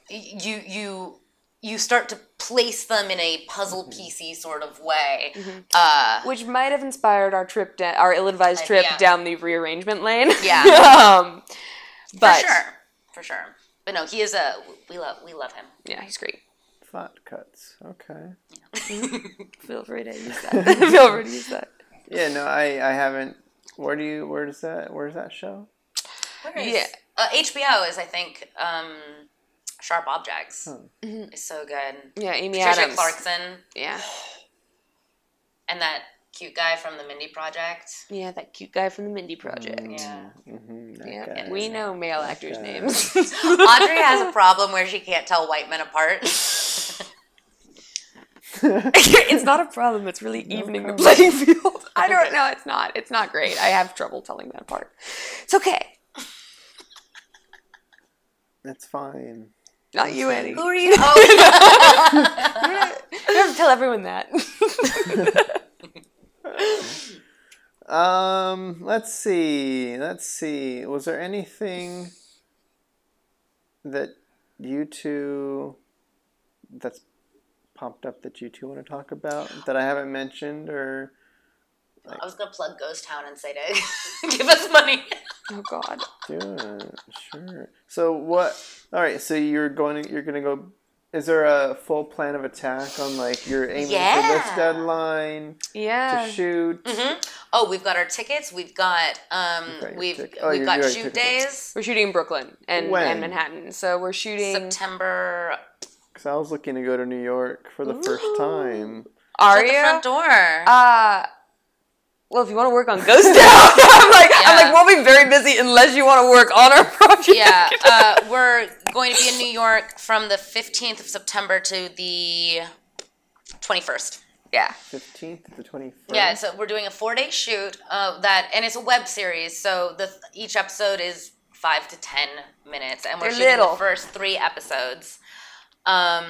you you you start to place them in a puzzle piecey sort of way. Uh, which might have inspired our trip da- our ill-advised Uh, trip yeah. down the rearrangement lane Yeah. um, but for sure, for sure. But no, he is a we love we love him. yeah he's great Thought cuts. Okay. feel free to use that feel free to use that Yeah. No, I I haven't. Where do you? Where does that? Where's that show? Where is, Yeah. uh, HBO is I think um, Sharp Objects. It's so good. yeah amy Patricia adams Clarkson yeah and that cute guy from the Mindy Project. Yeah, that cute guy from the Mindy Project. Yeah. Mm-hmm, Yeah, guy. we know male actors' guy. names. Audrey has a problem where she can't tell white men apart. it's not a problem. It's really evening the playing field. I don't know. It's not. It's not great. I have trouble telling that apart. It's okay. That's fine. Not you, Eddie. Who are you? Oh, You have to tell everyone that. Um, let's see. Let's see. Was there anything that you two that's popped up that you two want to talk about that I haven't mentioned or I was gonna plug Ghost Town and say to give us money. oh God. do it? Sure. So what? All right. So you're going to you're going to go. Is there a full plan of attack on like you're aiming for this deadline Yeah. to shoot? Oh, we've got our tickets. We've got um, got we've tic- oh, we've got shoot tickets. days. We're shooting in Brooklyn and, When? and Manhattan. So we're shooting. September Because I was looking to go to New York for the first time. Are at the you? front door. Uh, well, if you want to work on Ghost Town, I'm like, I'm like, we'll be very busy unless you want to work on our project. yeah, uh, we're going to be in New York from the 15th of September to the 21st. yeah. Fifteenth to twenty first. Yeah, so we're doing a four day shoot uh, that, and it's a web series. So the each episode is five to ten minutes, and we're They're shooting little. the first three episodes. Um,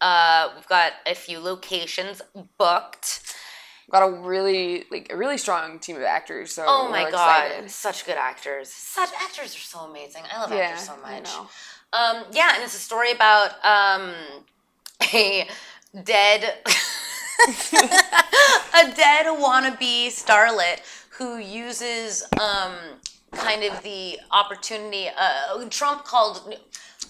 uh, we've got a few locations booked. Got a really like a really strong team of actors. So Oh my god, excited. such good actors! Such actors are so amazing. I love Yeah, actors so I much. know. Um, yeah, and it's a story about um, a dead, a dead wannabe starlet who uses um, kind of the opportunity. Uh, Trump called.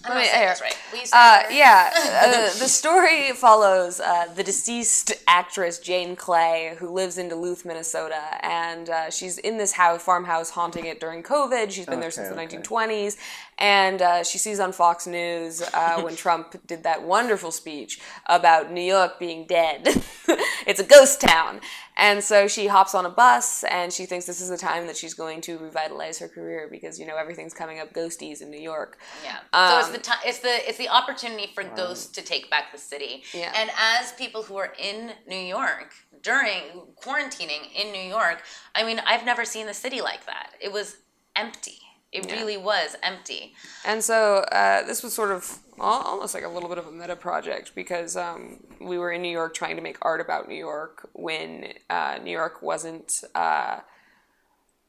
I'm not Wait, saying right. Will you say Uh, yeah, uh, the story follows uh, the deceased actress Jane Clay, who lives in Duluth, Minnesota, and uh, she's in this house, farmhouse, haunting it during COVID. She's been there since the okay. 1920s, And uh, she sees on Fox News uh, when Trump did that wonderful speech about New York being dead. it's a ghost town. And so she hops on a bus and she thinks this is the time that she's going to revitalize her career because, you know, everything's coming up ghosties in New York. Yeah. so it's Um, the time. It's the it's the opportunity for ghosts to take back the city. Yeah. And as people who are in New York during quarantining in New York, I mean, I've never seen the city like that. It was empty. It Yeah. really was empty. And so uh, this was sort of almost like a little bit of a meta project because um, we were in New York trying to make art about New York when uh, New York wasn't uh,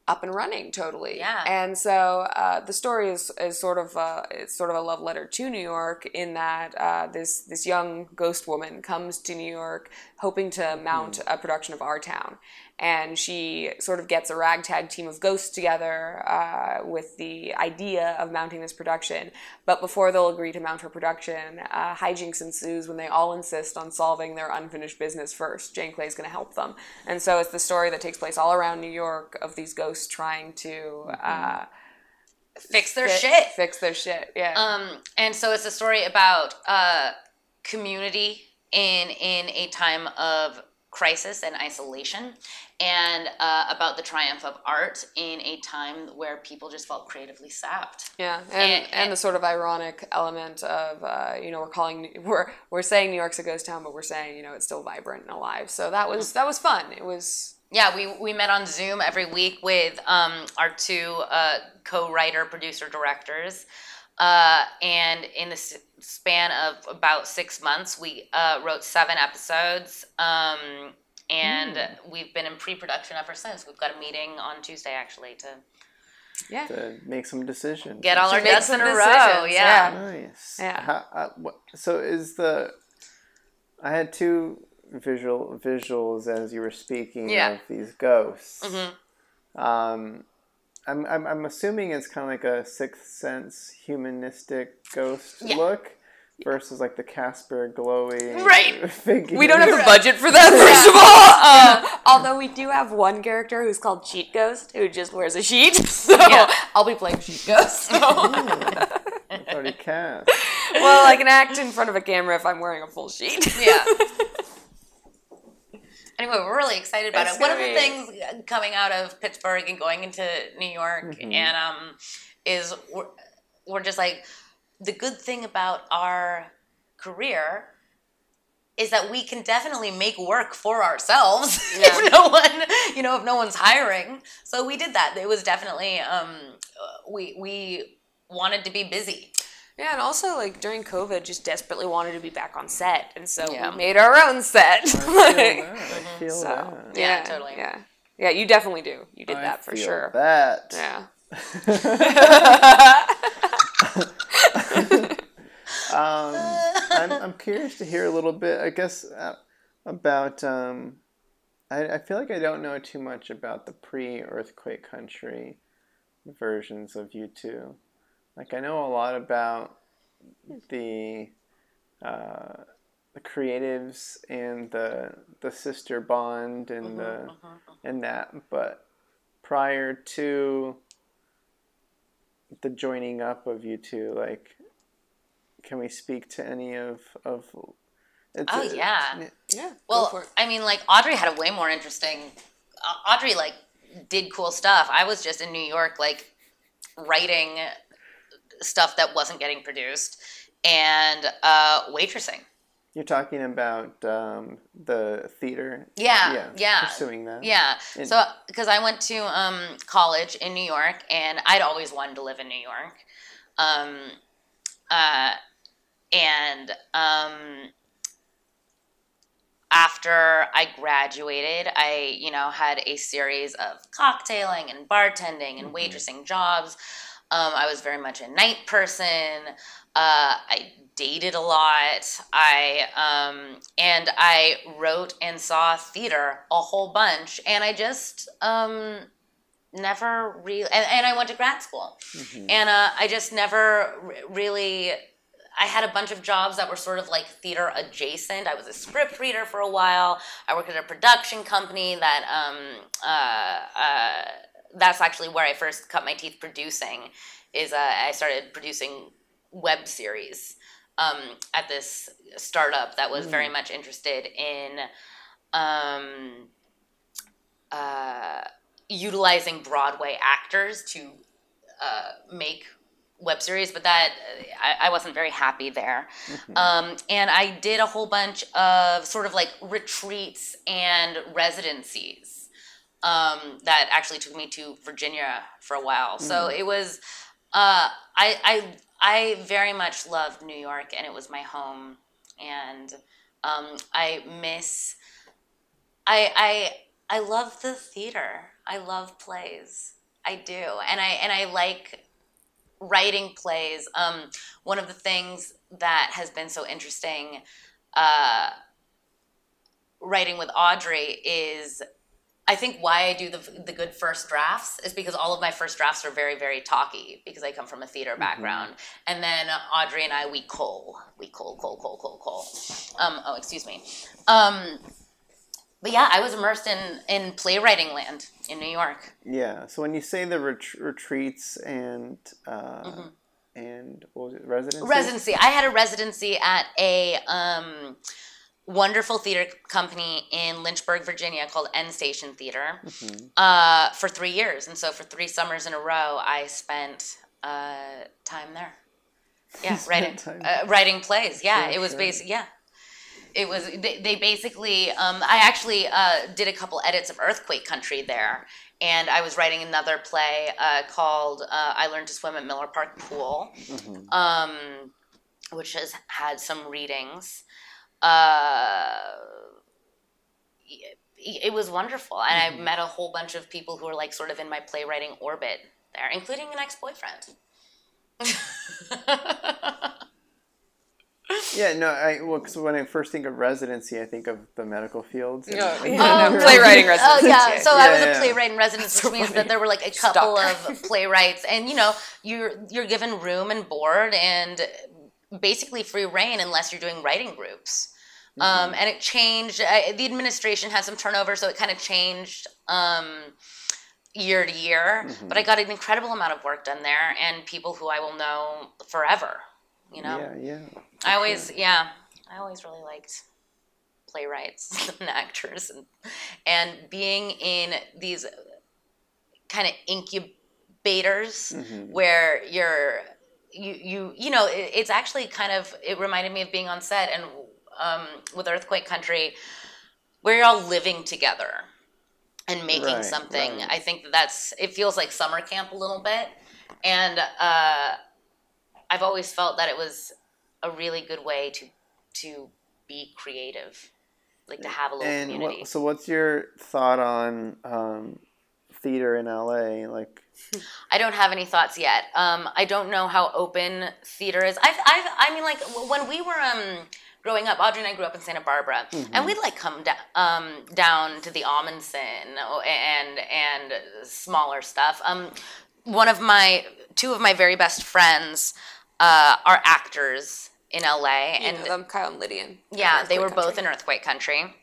up and running totally. Yeah. And so uh, the story is, is sort of uh, it's sort of a love letter to New York in that uh, this this young ghost woman comes to New York hoping to mount a production of Our Town. And she sort of gets a ragtag team of ghosts together uh, with the idea of mounting this production. But before they'll agree to mount her production, uh, hijinks ensues when they all insist on solving their unfinished business first. Jane Clay is going to help them. And so it's the story that takes place all around New York of these ghosts trying to uh, Fix their fi- shit. Fix their shit, yeah. Um, and so it's a story about uh, community in in a time of crisis and isolation, and uh, about the triumph of art in a time where people just felt creatively sapped. Yeah, and, And- and, the sort of ironic element of uh, you know we're calling we're we're saying New York's a ghost town, but we're saying you know it's still vibrant and alive. So that was that was fun. It was Yeah, we, we met on Zoom every week with um, our two uh, co-writer, producer, directors, uh, and in the s- span of about six months, we uh, wrote seven episodes, um, and we've been in pre-production ever since. We've got a meeting on Tuesday actually to yeah. to make some decisions. get all our make ducks in a row. Yeah. yeah. Nice. Yeah. How, uh, what, so is the I had two visual visuals as you were speaking Yeah. of these ghosts. Mhm. Um, I'm, I'm I'm assuming it's kind of like a sixth sense humanistic ghost Yeah. look versus like the Casper glowy Right. figure. We don't have the budget for that, first of all. Uh, although we do have one character who's called Sheet Ghost, who just wears a sheet. So Yeah. I'll be playing Sheet Ghost. It's already cast. well, I can act in front of a camera if I'm wearing a full sheet. Yeah. Anyway, we're really excited about It's it. One of the things coming out of Pittsburgh and going into New York Mhm. and um is we're, we're just like the good thing about our career is that we can definitely make work for ourselves Yeah. if no one you know if no one's hiring so we did that it was definitely um uh, we we wanted to be busy Yeah, and also like during COVID, just desperately wanted to be back on set, and so Yeah. we made our own set. I feel Like, that. I feel so that. yeah, Yeah, totally. Yeah, yeah, you definitely do. You did I that for feel sure. That. Yeah. um, I'm, I'm curious to hear a little bit, I guess, uh, about. Um, I, I feel like I don't know too much about the pre earthquake country versions of you two. Like, I know a lot about the. Uh, the creatives and the the sister bond and the and that but prior to the joining up of you two like can we speak to any of of Oh, yeah. Yeah. Well. I mean, like Audrey had a way more interesting. Uh, Audrey like did cool stuff. I was just in New York, like writing stuff that wasn't getting produced and uh, waitressing. you're talking about um, the theater Yeah, yeah. pursuing that Yeah. And- So, because I went to um, college in New York, and I'd always wanted to live in New York. Um, uh, and um, after I graduated, I, you know, had a series of cocktailing and bartending and waitressing jobs. Um, I was very much a night person. Uh, I dated a lot. I um, and I wrote and saw theater a whole bunch, and I just um, never really. And, and I went to grad school, Mhm. and uh, I just never re- really. I had a bunch of jobs that were sort of like theater adjacent. I was a script reader for a while. I worked at a production company that um, uh, uh, that's actually where I first cut my teeth producing. is uh, I started producing web series um, at this startup that was very much interested in um, uh, utilizing Broadway actors to uh, make web series, but that I, I wasn't very happy there. Um, and I did a whole bunch of sort of like retreats and residencies um, that actually took me to Virginia for a while. So it was uh, I I I very much loved New York, and it was my home, and um, I miss. I I I love the theater. I love plays. I do, and I and I like writing plays. Um, one of the things that has been so interesting, uh, writing with Audrey is. I think why I do the, the good first drafts is because all of my first drafts are very, very talky because I come from a theater background. And then Audrey and I, we coal. We coal, coal, coal, coal, coal. Um, oh, excuse me. Um, but yeah, I was immersed in, in playwriting land in New York. Yeah. So when you say the ret- retreats and uh, and what was it residency? Residency. I had a residency at a um, wonderful theater company in Lynchburg, Virginia called Endstation Theater uh, for three years. And so for three summers in a row, I spent uh, time there. Yeah, writing uh, writing plays. Yeah, Sure, it was sure. basic. Yeah, it was. They, they basically. Um, I actually uh, did a couple edits of Earthquake Country there, and I was writing another play uh, called uh, "I Learned to Swim at Miller Park Pool," um, which has had some readings. Uh, it, it was wonderful, and I met a whole bunch of people who were like sort of in my playwriting orbit there, including an ex-boyfriend. Yeah. No. I well, 'cause when I first think of residency, I think of the medical fields. and- Yeah, and- yeah, no, Um, playwriting Oh residency. yeah, so I was yeah. a playwright in residence, which means that there were like a couple of playwrights, and you know, you're you're given room and board and basically free reign unless you're doing writing groups. Um, and it changed. Uh, the administration had some turnover, so it kind of changed um, year to year. But I got an incredible amount of work done there, and people who I will know forever. You know, Yeah. Yeah. I always, yeah, I always really liked playwrights and actors, and and being in these kind of incubators where you're you you you know it, it's actually kind of it reminded me of being on set and um, with Earthquake Country, where you're all living together and making Right, something. right. I think that's it feels like summer camp a little bit, and uh, I've always felt that it was a really good way to to be creative, like to have a little And community. what, so, what's your thought on um, theater in LA? Like, I don't have any thoughts yet. Um, I don't know how open theater is. I've, I've, I mean, like when we were um, growing up, Audrey and I grew up in Santa Barbara, and we'd like come da- um, down to the Ahmanson o- and and smaller stuff. Um, one of my two of my very best friends uh, are actors in LA, You and them, Kyle and Lydian. yeah, they were both in Earthquake Country,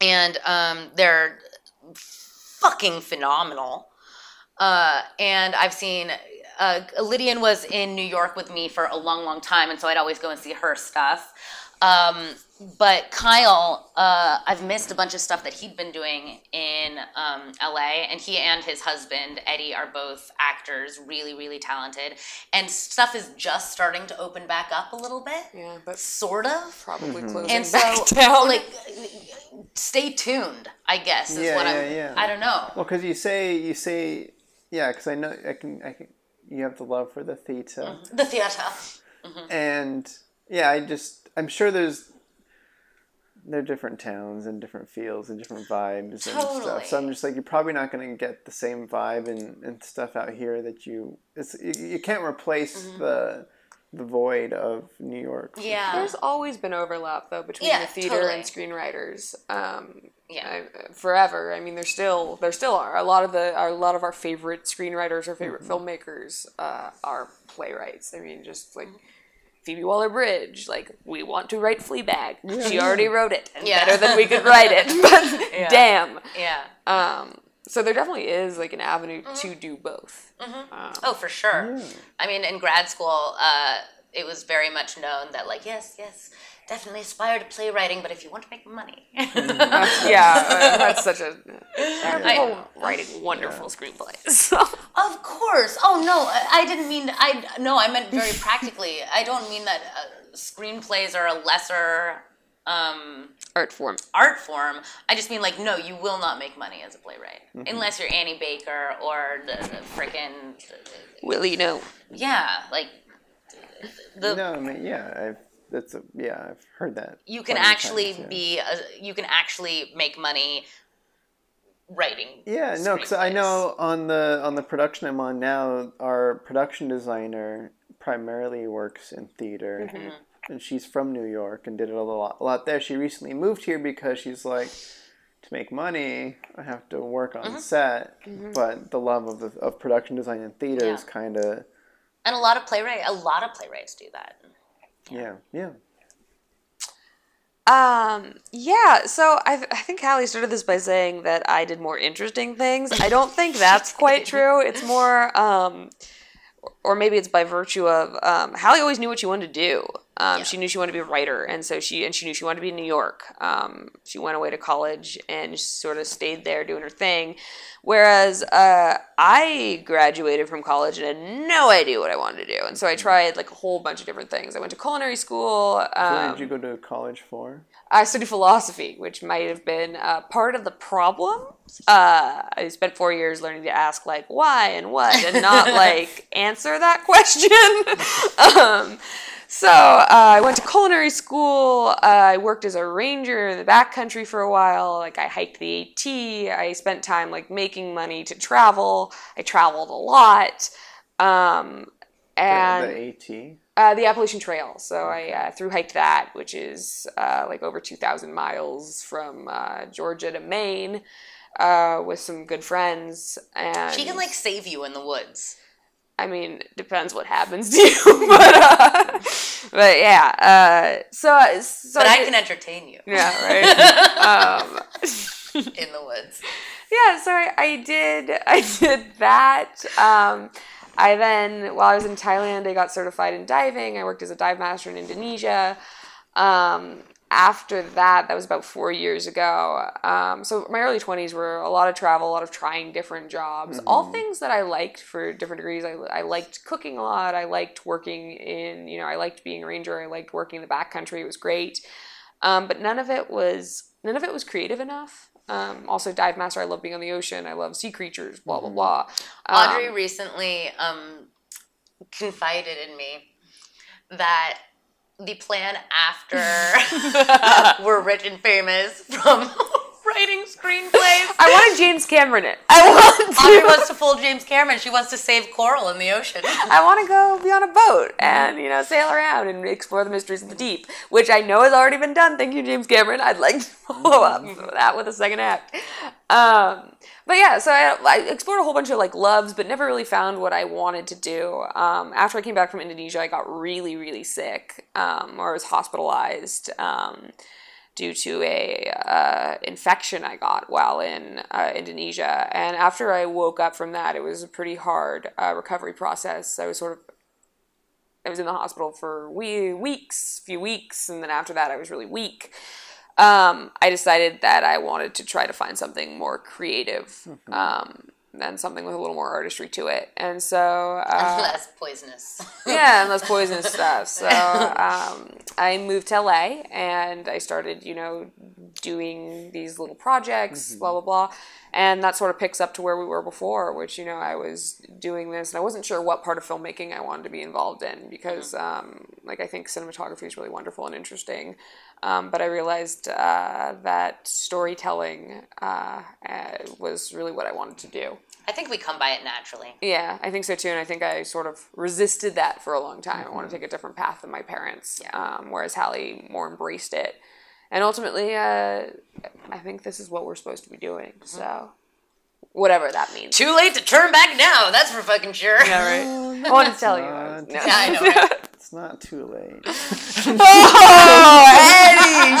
and um, they're fucking phenomenal. Uh, and I've seen uh, Lydian was in New York with me for a long, long time, and so I'd always go and see her stuff. Um, but Kyle, uh, I've missed a bunch of stuff that he'd been doing in um, LA, and he and his husband Eddie are both actors, really, really talented. And stuff is just starting to open back up a little bit, Yeah, but sort of probably closing and so down. like stay tuned i guess is Yeah, what i'm yeah, yeah. i don't know well, because you say you say, yeah, because I know I can I can. You have the love for the theater. the theater and yeah i just i'm sure there's they're different towns and different feels and different vibes and stuff so i'm just like you're probably not going to get the same vibe and, and stuff out here that you it's you, you can't replace the the void of new york yeah There's always been overlap though between Yeah, the theater totally. and screenwriters. Um, Yeah. I- forever. I mean, there still there still are a lot of the are a lot of our favorite screenwriters or favorite Mm-hmm. filmmakers uh, are playwrights. I mean, just like Phoebe Waller Bridge, like we want to write Fleabag. She already wrote it, and Yeah. better than we could write it. But damn. yeah Um, so there definitely is like an avenue Mm-hmm. to do both. Um, Oh, for sure. I mean, in grad school, uh, it was very much known that, like, yes, yes, definitely aspire to playwriting, but if you want to make money, yeah, uh, that's such a. I People know. writing wonderful screenplays. Of course. Oh no, I I didn't mean. I no, I meant very practically. I don't mean that uh, screenplays are a lesser um, Art form. art form. I just mean like no, you will not make money as a playwright unless you're Annie Baker or the, the frickin' Willie, no. yeah, like the No, I mean, yeah, I've that's a yeah, I've heard that. you can actually times, yeah. be a, you can actually make money writing. Yeah, no, because I know on the on the production I'm on now, our production designer primarily works in theater, Mm-hmm. and she's from New York and did it a lot, a lot there. She recently moved here because she's like, to make money, I have to work Mm-hmm. on set, but the love of the of production design and theater is kind of And a lot of playwright a lot of playwrights do that. Yeah, yeah. Um, yeah, so I, I think Hallie started this by saying that I did more interesting things. I don't think that's quite true. It's more, um, or maybe it's by virtue of um, Hallie always knew what she wanted to do. Um, She knew she wanted to be a writer, and so she and she knew she wanted to be in New York. Um, she went away to college and sort of stayed there doing her thing. Whereas uh, I graduated from college and had no idea what I wanted to do, and so I tried like a whole bunch of different things. I went to culinary school. Um, did you go to college for? I studied philosophy, which might have been uh, part of the problem. Uh, I spent four years learning to ask like why and what, and not like answer that question. um, so uh, I went to culinary school. Uh, I worked as a ranger in the backcountry for a while. Like I hiked the AT. I spent time like making money to travel. I traveled a lot. Um, and the, the AT. Uh, the Appalachian Trail. So I uh, through hiked that, which is uh, like over 2,000 miles from uh, Georgia to Maine uh, with some good friends. And She can like save you in the woods. I mean, depends what happens to you, but uh, but yeah. Uh, so so But I did- can entertain you yeah right. um, in the woods. yeah, so I, I did I did that. Um, I then while I was in Thailand, I got certified in diving. I worked as a dive master in Indonesia. Um, after that, that was about four years ago. Um, so my early twenties were a lot of travel, a lot of trying different jobs, all things that I liked for different degrees. I, I liked cooking a lot. I liked working in, you know, I liked being a ranger. I liked working in the backcountry. It was great. Um, but none of it was none of it was creative enough. Um, also, dive master. I love being on the ocean. I love sea creatures. Blah blah blah. Um, Audrey recently um, confided in me that the plan after we're rich and famous from writing screenplays. I wanted James Cameron it. I want Audrey to. wants to fool James Cameron. She wants to save coral in the ocean. I want to go be on a boat and you know sail around and explore the mysteries of the deep, which I know has already been done. Thank you, James Cameron. I'd like to follow up that with a second act. Um, but yeah, so I, I explored a whole bunch of like loves, but never really found what I wanted to do. Um, after I came back from Indonesia, I got really, really sick, um, or was hospitalized. Um, due to a uh, infection I got while in uh, Indonesia. And after I woke up from that, it was a pretty hard uh, recovery process. I was sort of I was in the hospital for we- weeks, few weeks, and then after that, I was really weak. Um, I decided that I wanted to try to find something more creative um, and something with a little more artistry to it. And so uh, Less poisonous. yeah, and those poisonous stuff. So um, I moved to LA and I started, you know, doing these little projects, blah blah blah, and that sort of picks up to where we were before, which you know I was doing this and I wasn't sure what part of filmmaking I wanted to be involved in because, um, like, I think cinematography is really wonderful and interesting, um, but I realized uh, that storytelling uh, uh, was really what I wanted to do. I think we come by it naturally. Yeah, I think so too, and I think I sort of resisted that for a long time. I want to take a different path than my parents, um, whereas Hallie more embraced it. And ultimately, uh, I think this is what we're supposed to be doing. So, whatever that means. Too late to turn back now. That's for fucking sure. Yeah, right. I want to tell you. not- No. Yeah, I know. Right? It's not too late. Oh, Eddie,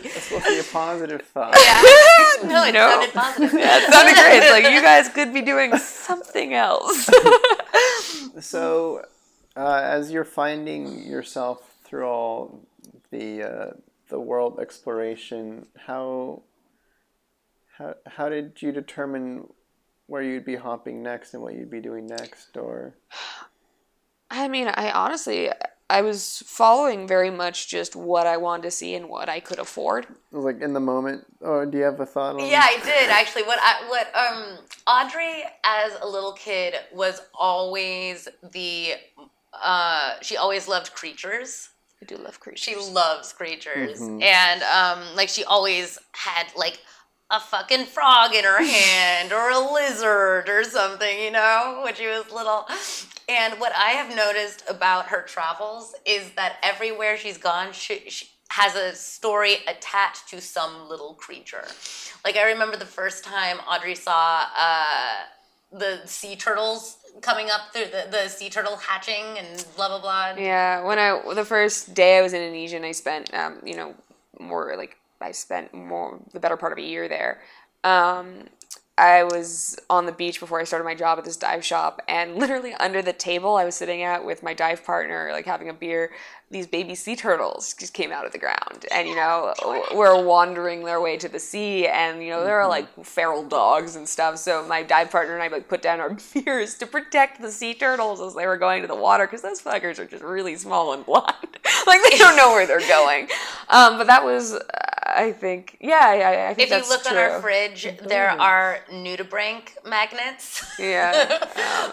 shady. It's supposed to be a positive thought. no, it No. sounded positive. That sounded great. It's like you guys could be doing something else. So, uh, as you're finding yourself through all the uh, the world exploration, how how how did you determine where you'd be hopping next and what you'd be doing next, or I mean, I honestly, I was following very much just what I wanted to see and what I could afford. like in the moment? Or do you have a thought on? Yeah, I did actually. What I what um Audrey as a little kid was always the uh she always loved creatures. I do love creatures. She loves creatures. And um like she always had like a fucking frog in her hand or a lizard or something, you know, when she was little. And what I have noticed about her travels is that everywhere she's gone, she, she has a story attached to some little creature. Like I remember the first time Audrey saw uh, the sea turtles coming up through the, the sea turtle hatching and blah blah blah. Yeah, when I the first day I was in Indonesia, and I spent um, you know more like I spent more the better part of a year there. Um, I was on the beach before I started my job at this dive shop, and literally under the table I was sitting at with my dive partner, like having a beer. These baby sea turtles just came out of the ground, and you know were wandering their way to the sea, and you know there are like feral dogs and stuff. So my dive partner and I like put down our beers to protect the sea turtles as they were going to the water, because those fuckers are just really small and blind, like they don't know where they're going. Um, but that was, I think, yeah, I, I think that's true. If you look true. on our fridge, there are nudibranch magnets. yeah,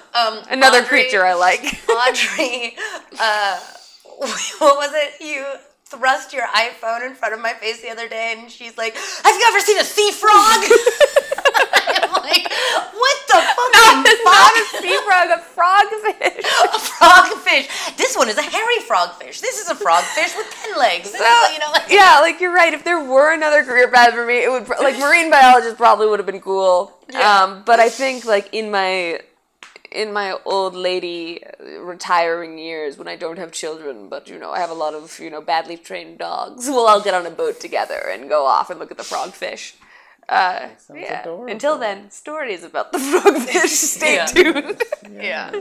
um, another Audrey- creature I like. Audrey, uh, what was it? You thrust your iPhone in front of my face the other day, and she's like, "Have you ever seen a sea frog?" Like, "What the not a sea frog, a frogfish. a frogfish. This one is a hairy frogfish. This is a frogfish with ten legs. So, is, you know, like, yeah, like you're right. If there were another career path for me, it would like marine biologist probably would have been cool. Um, but I think like in my in my old lady retiring years when I don't have children, but you know I have a lot of you know badly trained dogs. We'll all get on a boat together and go off and look at the frogfish. Uh, Sounds yeah. adorable. Until then, stories about the frogfish. Stay Yeah. tuned. yeah.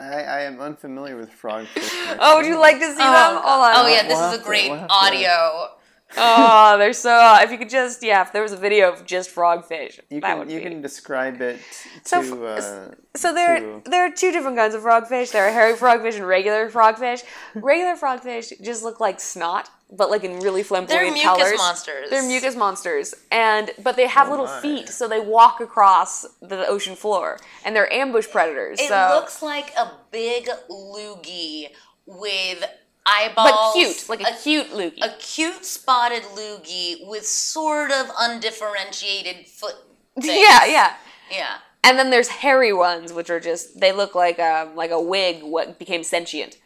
I, I am unfamiliar with frogfish. oh, would you like to see them? Hold on. Oh yeah, this We'll is have a to- great we'll have to- audio. Oh, they're so. If you could just, yeah, if there was a video of just frogfish, You that can would you be. can describe it to. f- uh, So there, to- there are two different kinds of frogfish. There are hairy frogfish and regular frogfish. Regular frogfish just look like snot, but like in really flamboyant They're mucus colors. monsters. They're mucus monsters, and but they have little my. feet, so they walk across the ocean floor, and they're ambush predators. It so, looks like a big loogie with eyeballs. but cute, like a, cute loogie. a cute spotted loogie with sort of undifferentiated foot. things. yeah, yeah. yeah. And then there's hairy ones, which are just they look like um like a wig what became sentient,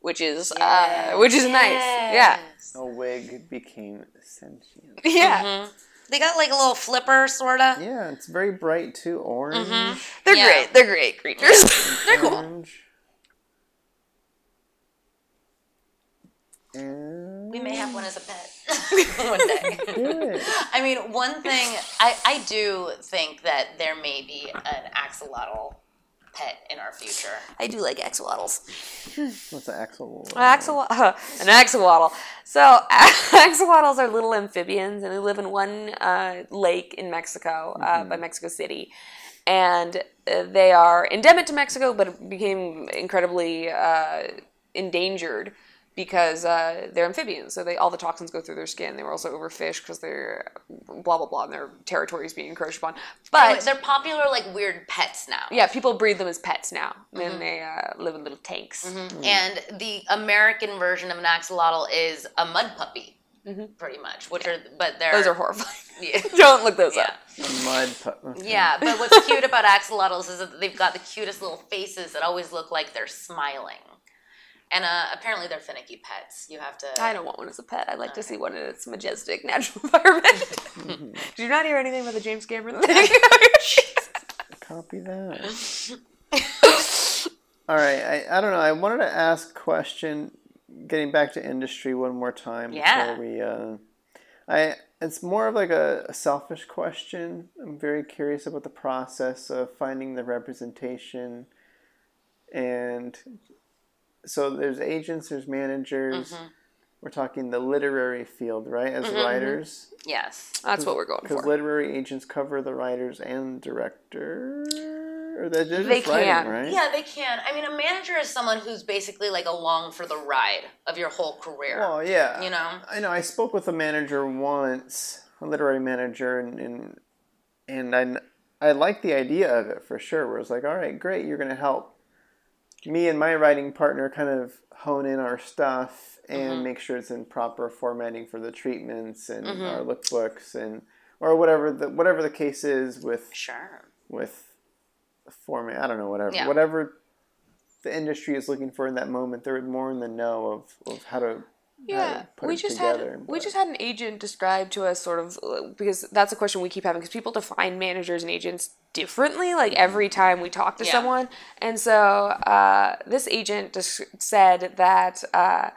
which is uh which is nice. Yeah, a wig became sentient. yeah. They got like a little flipper, sorta. Yeah, it's very bright too. Orange. They're Yeah. great. They're great creatures. They're cool. Orange. And We may have one as a pet one day. do. I mean, one thing I, I do think that there may be an axolotl pet in our future. I do like axolotls. What's an axle? Axolotl, an axolotl. So axolotls are little amphibians, and they live in one uh, lake in Mexico, uh, by Mexico City, and uh, they are endemic to Mexico, but became incredibly uh, endangered because uh, they're amphibians. So they all the toxins go through their skin. They were also overfished because they're blah blah blah, and their territory is being encroached upon. But they're popular like weird pets now. yeah, people breed them as pets now, and they uh, live in little tanks. And the American version of an axolotl is a mud puppy, pretty much. Which are, but they're Those are horrifying. Yeah. Don't look those Yeah. up. A mud pup. Yeah, but what's cute about axolotls is that they've got the cutest little faces that always look like they're smiling. And uh, apparently they're finicky pets. You have to. I don't want one as a pet. I'd like to see one in its majestic natural environment. Did you not hear anything about the James Cameron thing? copy that. All right, I, I don't know. I wanted to ask a question, getting back to industry one more time Yeah. before we. Uh, I it's more of like a, a selfish question. I'm very curious about the process of finding the representation, and so there's agents, there's managers. Mm-hmm. We're talking the literary field, right? As writers, Yes. That's what we're going for. because literary agents cover the writers and director. Or they're just They writing, can. right? Yeah, they can. I mean, a manager is someone who's basically like along for the ride of your whole career. Well, yeah. You know? I know. I spoke with a manager once, a literary manager, and and, and I I like the idea of it for sure. Where it's like, all right, great, you're going to help me and my writing partner kind of hone in our stuff and Mm-hmm. make sure it's in proper formatting for the treatments and Mm-hmm. our lookbooks and or whatever the whatever the case is with Sure. with format. I don't know, whatever. Yeah. Whatever the industry is looking for in that moment, they're more in the know of, of how to Yeah, we just had we just had an agent describe to us sort of uh, because that's a question we keep having because people define managers and agents differently like every time we talk to Yeah. someone and so uh, this agent just said that uh,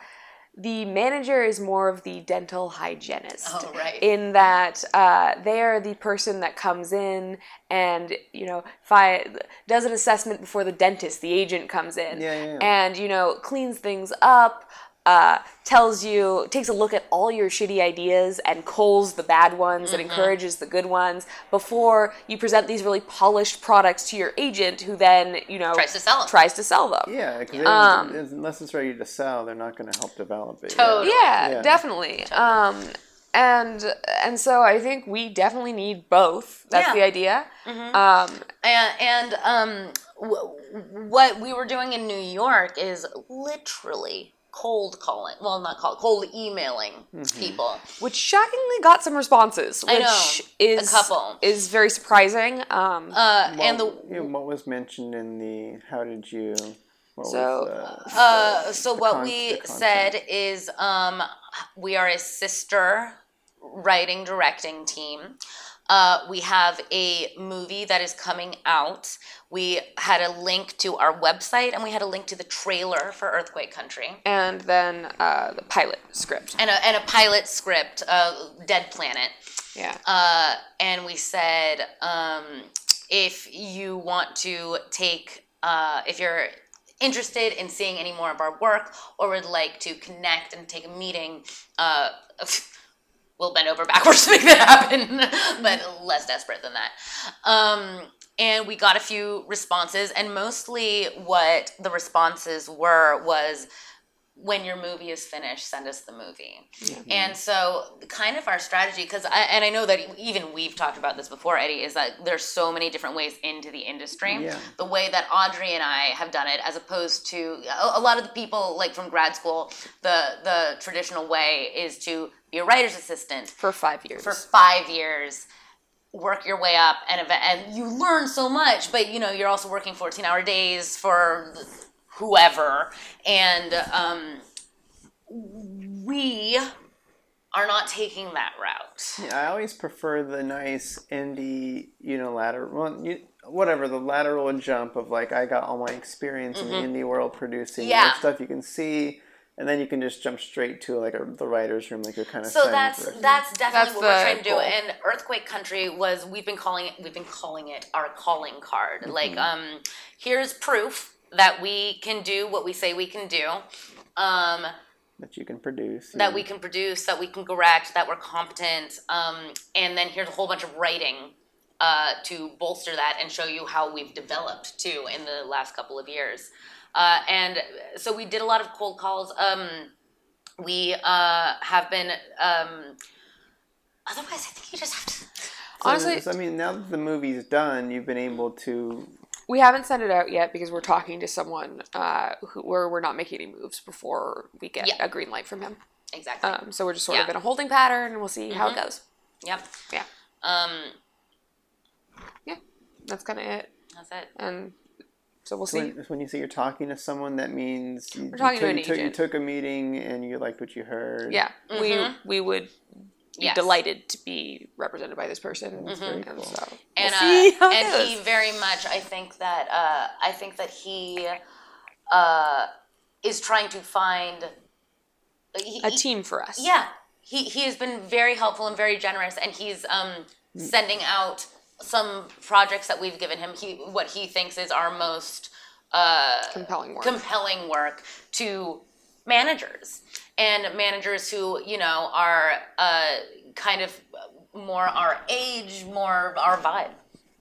the manager is more of the dental hygienist Oh, right. in that uh, they are the person that comes in and you know fi- does an assessment before the dentist the agent comes in Yeah, yeah, yeah. and you know cleans things up uh, tells you takes a look at all your shitty ideas and culls the bad ones Mm-hmm. and encourages the good ones before you present these really polished products to your agent who then you know Tries to sell 'em. tries to sell them Yeah, because Um, unless it's ready to sell, they're not going to help develop it. yet. Totally. yeah, Yeah. definitely um and and so i think we definitely need both that's Yeah. the idea Mm-hmm. um And, and um, w- what we were doing in New York is literally cold calling. Well, not cold, cold emailing people. which shockingly got some responses which I know, is a couple. is very surprising um Uh, Well, and the you know, what was mentioned in the how did you? What So, was, uh, Uh, so what con- we said is um, we are a sister writing directing team. Uh, we have a movie that is coming out. We had a link to our website and we had a link to the trailer for Earthquake Country and then uh, the pilot script. and a, and a pilot script, uh, Dead Planet. Yeah. Uh, and we said um, if you want to take, uh, if you're interested in seeing any more of our work or would like to connect and take a meeting, uh, we'll bend over backwards to make that happen, but less desperate than that. Um, and we got a few responses, and mostly what the responses were was when your movie is finished, send us the movie. And so, kind of our strategy, because I and I know that even we've talked about this before, Eddie, is that there's so many different ways into the industry. Yeah. The way that Audrey and I have done it, as opposed to a, a lot of the people like from grad school, the the traditional way is to be a writer's assistant For five years. for five years work your way up and and you learn so much but you know you're also working 14 hour days for whoever and um, we are not taking that route Yeah, I always prefer the nice indie unilateral, well, you, whatever the lateral jump of like I got all my experience in the indie world producing Mm-hmm. Yeah. stuff you can see, and then you can just jump straight to like a, the writers' room, like you're kind of so that's that's definitely That's what we're trying to do goal. and earthquake country was we've been calling it we've been calling it our calling card Mm-hmm. like um here's proof that we can do what we say we can do um that you can produce. that yeah. we can produce, that we can correct, that we're competent, um, and then here's a whole bunch of writing uh, to bolster that and show you how we've developed too in the last couple of years. Uh, and so we did a lot of cold calls. Um, we uh, have been. Um, otherwise, I think you just have to. So, Honestly- so, I mean, now that the movie's done, you've been able to. We haven't sent it out yet because we're talking to someone uh, who, where we're not making any moves before we get Yeah. a green light from him. Exactly. Um, so we're just sort of in a holding pattern, and we'll see how it Mhm. goes. yep. Yeah, Um, yeah, that's kind of it. that's it. And so we'll see. When, when you say you're talking to someone, that means you, We're talking you, to took, an you, took, you took a meeting and you liked what you heard. Yeah, Mhm. we we would Yes. delighted to be represented by this person. Very And cool. so and we'll uh, and he very much I think that uh, I think that he uh, is trying to find he, a team for us. Yeah, he he has been very helpful and very generous, and he's um sending out some projects that we've given him. He what he thinks is our most uh, compelling work. compelling work to managers and managers who you know are uh, kind of more our age, more our vibe.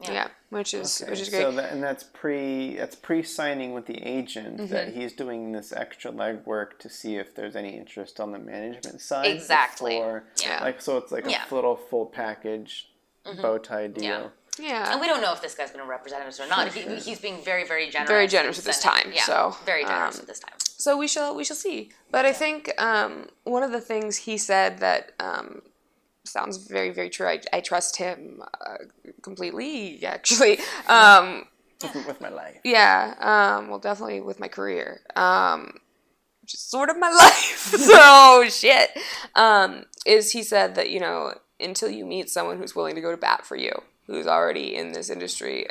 yeah, which is Okay, which is great. So that, and that's pre that's pre signing with the agent Mm-hmm. that he's doing this extra legwork to see if there's any interest on the management side. Exactly. before- Yeah. Like so, it's like a Yeah. little full package bow tie deal. Yeah. yeah, And we don't know if this guy's going to represent us or not. He, he's being very, very generous. Very generous at this time, Yeah, so, very generous um, with his time. So we shall we shall see. But I think um, one of the things he said that um, sounds very very true. I, I trust him uh, completely. Actually, um, With, with my life. yeah. Um, well, definitely with my career. Um, which is sort of my life. so shit. Um, is he said that you know until you meet someone who's willing to go to bat for you, who's already in this industry.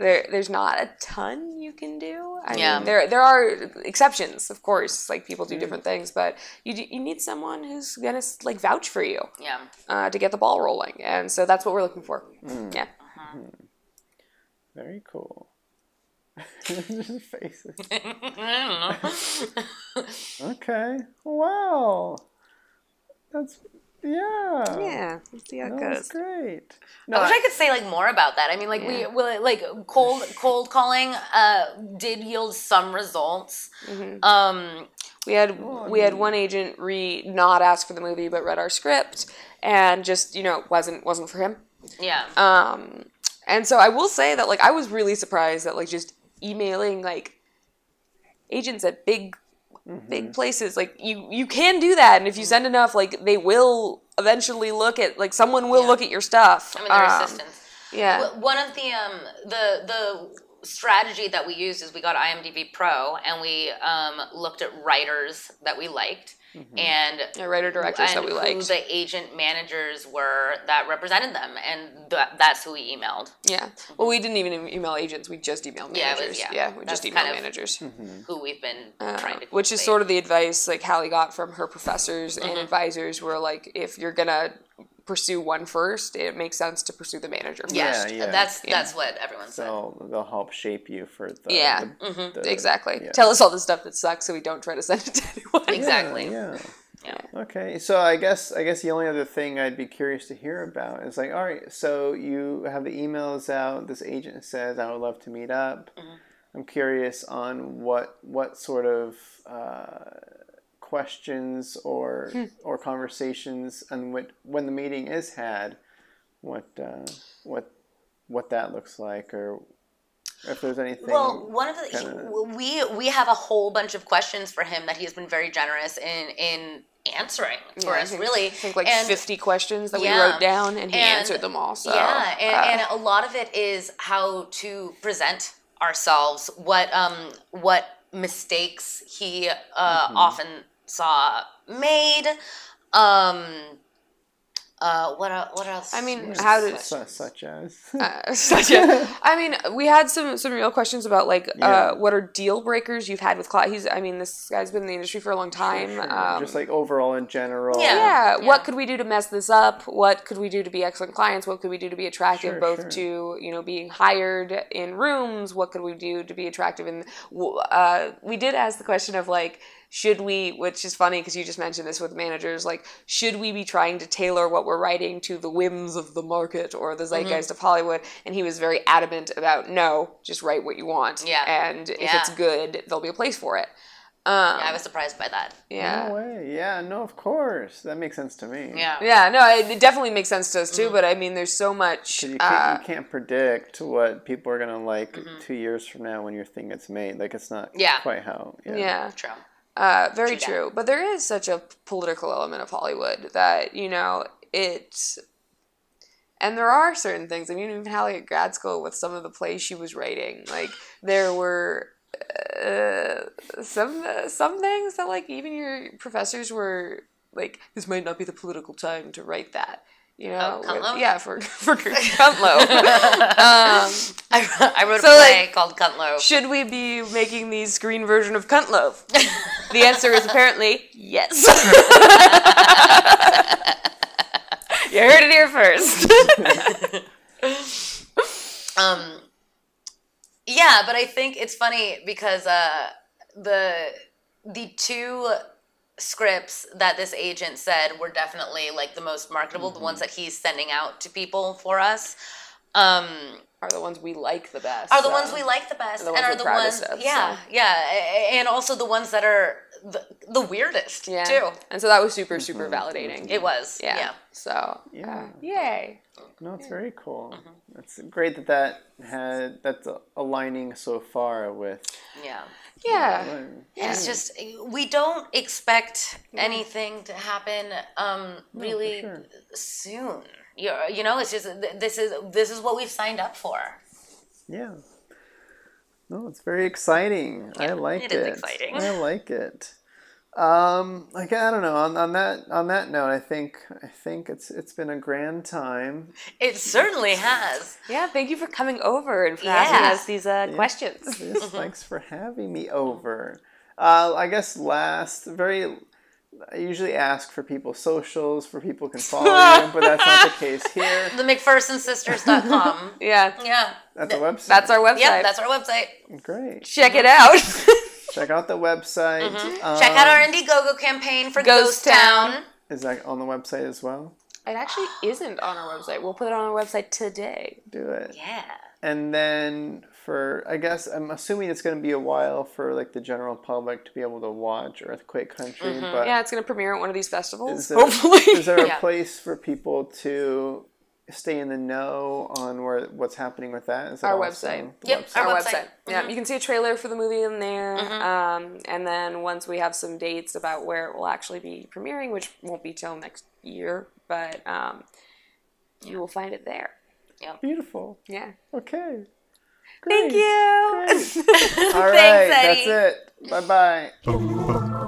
There, there's not a ton you can do. I Yeah. mean, there there are exceptions, of course. Like people do mm-hmm. different things, but you do, you need someone who's gonna like vouch for you Yeah. uh, to get the ball rolling, and so that's what we're looking for. Mm. Yeah, uh-huh. Very cool. Faces. don't know. okay. Wow. That's yeah. yeah. Let's see how it That was goes. great. I wish I could say like more about that. I mean, like Yeah. we well, like cold cold calling uh, did yield some results. Mm-hmm. Um, We had we had one agent re not ask for the movie, but read our script, and just you know wasn't wasn't for him. yeah. Um, and so I will say that like I was really surprised that like just emailing like agents at big big places like you you can do that and if you send enough like they will eventually look at like someone will Yeah. look at your stuff. I mean, their Um, assistants. yeah. One of the um the the strategy that we used is we got IMDb Pro and we um looked at writers that we liked and yeah, writer directors and that we liked. who the agent managers were that represented them, and th- that's who we emailed. yeah well we didn't even email agents we just emailed Yeah, managers was- yeah, yeah. we That's just emailed kind of- managers Who we've been Uh, trying to, which is sort of the advice like Hallie got from her professors and Mm-hmm. advisors were like if you're gonna pursue one first it makes sense to pursue the manager first yeah, Yeah, yeah. That's Yeah. that's what everyone said. So they'll help shape you for the Yeah. the- the- exactly yeah. tell us all the stuff that sucks so we don't try to send it to anyone Exactly. Yeah. Yeah. Okay, so I guess I guess the only other thing I'd be curious to hear about is like, all right, so you have the emails out. This agent says, "I would love to meet up." Mm-hmm. I'm curious on what what sort of uh, questions or Hmm. or conversations and what when the meeting is had, what uh, what what that looks like, or if there's anything. Well, one of the kinda- we we have a whole bunch of questions for him that he has been very generous in in answering for Yeah, I us. think- really, I think like And- 50 questions that we wrote down and he And- answered them all so yeah, and, uh, and a lot of it is how to present ourselves, what um what mistakes he uh, Mm-hmm. often saw made. Um, uh, what what else? I mean, was- how did su- such as uh, such a, I mean, we had some some real questions about like Yeah. uh, what are deal breakers you've had with Cloud. He's, I mean, this guy's been in the industry for a long time. Sure, Um, just like overall in general. Yeah. yeah, Yeah. what could we do to mess this up? What could we do to be excellent clients? What could we do to be attractive, Sure, both sure. to you know being hired in rooms? What could we do to be attractive? And uh, we did ask the question of like, should we? Which is funny because you just mentioned this with managers. Like, should we be trying to tailor what we're writing to the whims of the market or the zeitgeist of Hollywood? And he was very adamant about no, just write what you want. Yeah. and if Yeah. it's good, there'll be a place for it. Um, yeah, I was surprised by that. yeah. No way. Yeah, no, of course. That makes sense to me. Yeah. Yeah, no, it it definitely makes sense to us too. But I mean, there's so much. You Uh, can't, you can't predict what people are going to like Mm-hmm. two years from now when your thing gets made. Like, it's not Yeah. quite how. Yeah. yeah, True. Uh, very True true. But there is such a political element of Hollywood that you know it. And there are certain things. I mean, even Hallie at grad school with some of the plays she was writing, like there were uh, some some things that like even your professors were like this might not be the political time to write that. You know, Oh, Cuntlow? yeah, for for Cuntlow. um, I, I wrote So, a play like- called Cuntlow. should we be making the screen version of Cuntlow? the answer is apparently yes. you heard it here first. Um, yeah, but I think it's funny because uh, the the two scripts that this agent said were definitely like the most marketable, the ones that he's sending out to people for us. Um, Are the ones we like the best. are the so. ones we like the best, the and are the ones, of, yeah, so. yeah, and also the ones that are the, the weirdest Yeah. too. And so that was super, super validating. It was, yeah. yeah. So Yeah. uh, yay. No, it's very cool. Mm-hmm. It's great that that had that's aligning so far with. yeah. Yeah. It's just we don't expect anything to happen um, really sure. soon. You you know, it's just this is this is what we've signed up for. Yeah. No, it's very exciting. I like it. it is exciting. I like it. Um, like I don't know. On, on that on that note, I think I think it's it's been a grand time. It certainly has. Yeah, thank you for coming over and for Yeah. asking us these uh, questions. Yes, thanks for having me over. Uh, I guess last very. I usually ask for people's socials, for people can follow you, but that's not the case here. The McPhersonsisters.com. Yeah, yeah. That's a website. that's our website. Yep, that's our website. great. Check it out. Check out the website. Mm-hmm. Check out our Indiegogo campaign for Ghost Ghost, Town. Town. Is that on the website as well? it actually isn't on our website. We'll put it on our website today. Do it. Yeah. And then for I guess I'm assuming it's going to be a while for like the general public to be able to watch Earthquake Country. But Yeah, it's gonna premiere at one of these is festivals. there, hopefully. is there a Yeah. place for people to stay in the know on where what's happening with that? Is that Our website. Yep, website? our our website. website. Yeah, you can see a trailer for the movie in there. Um, and then once we have some dates about where it will actually be premiering, which won't be till next year, but um, you will find it there. Beautiful. Yeah. Okay. Thank you. Great. All right, Eddie. that's it. Bye bye. Bum, bum,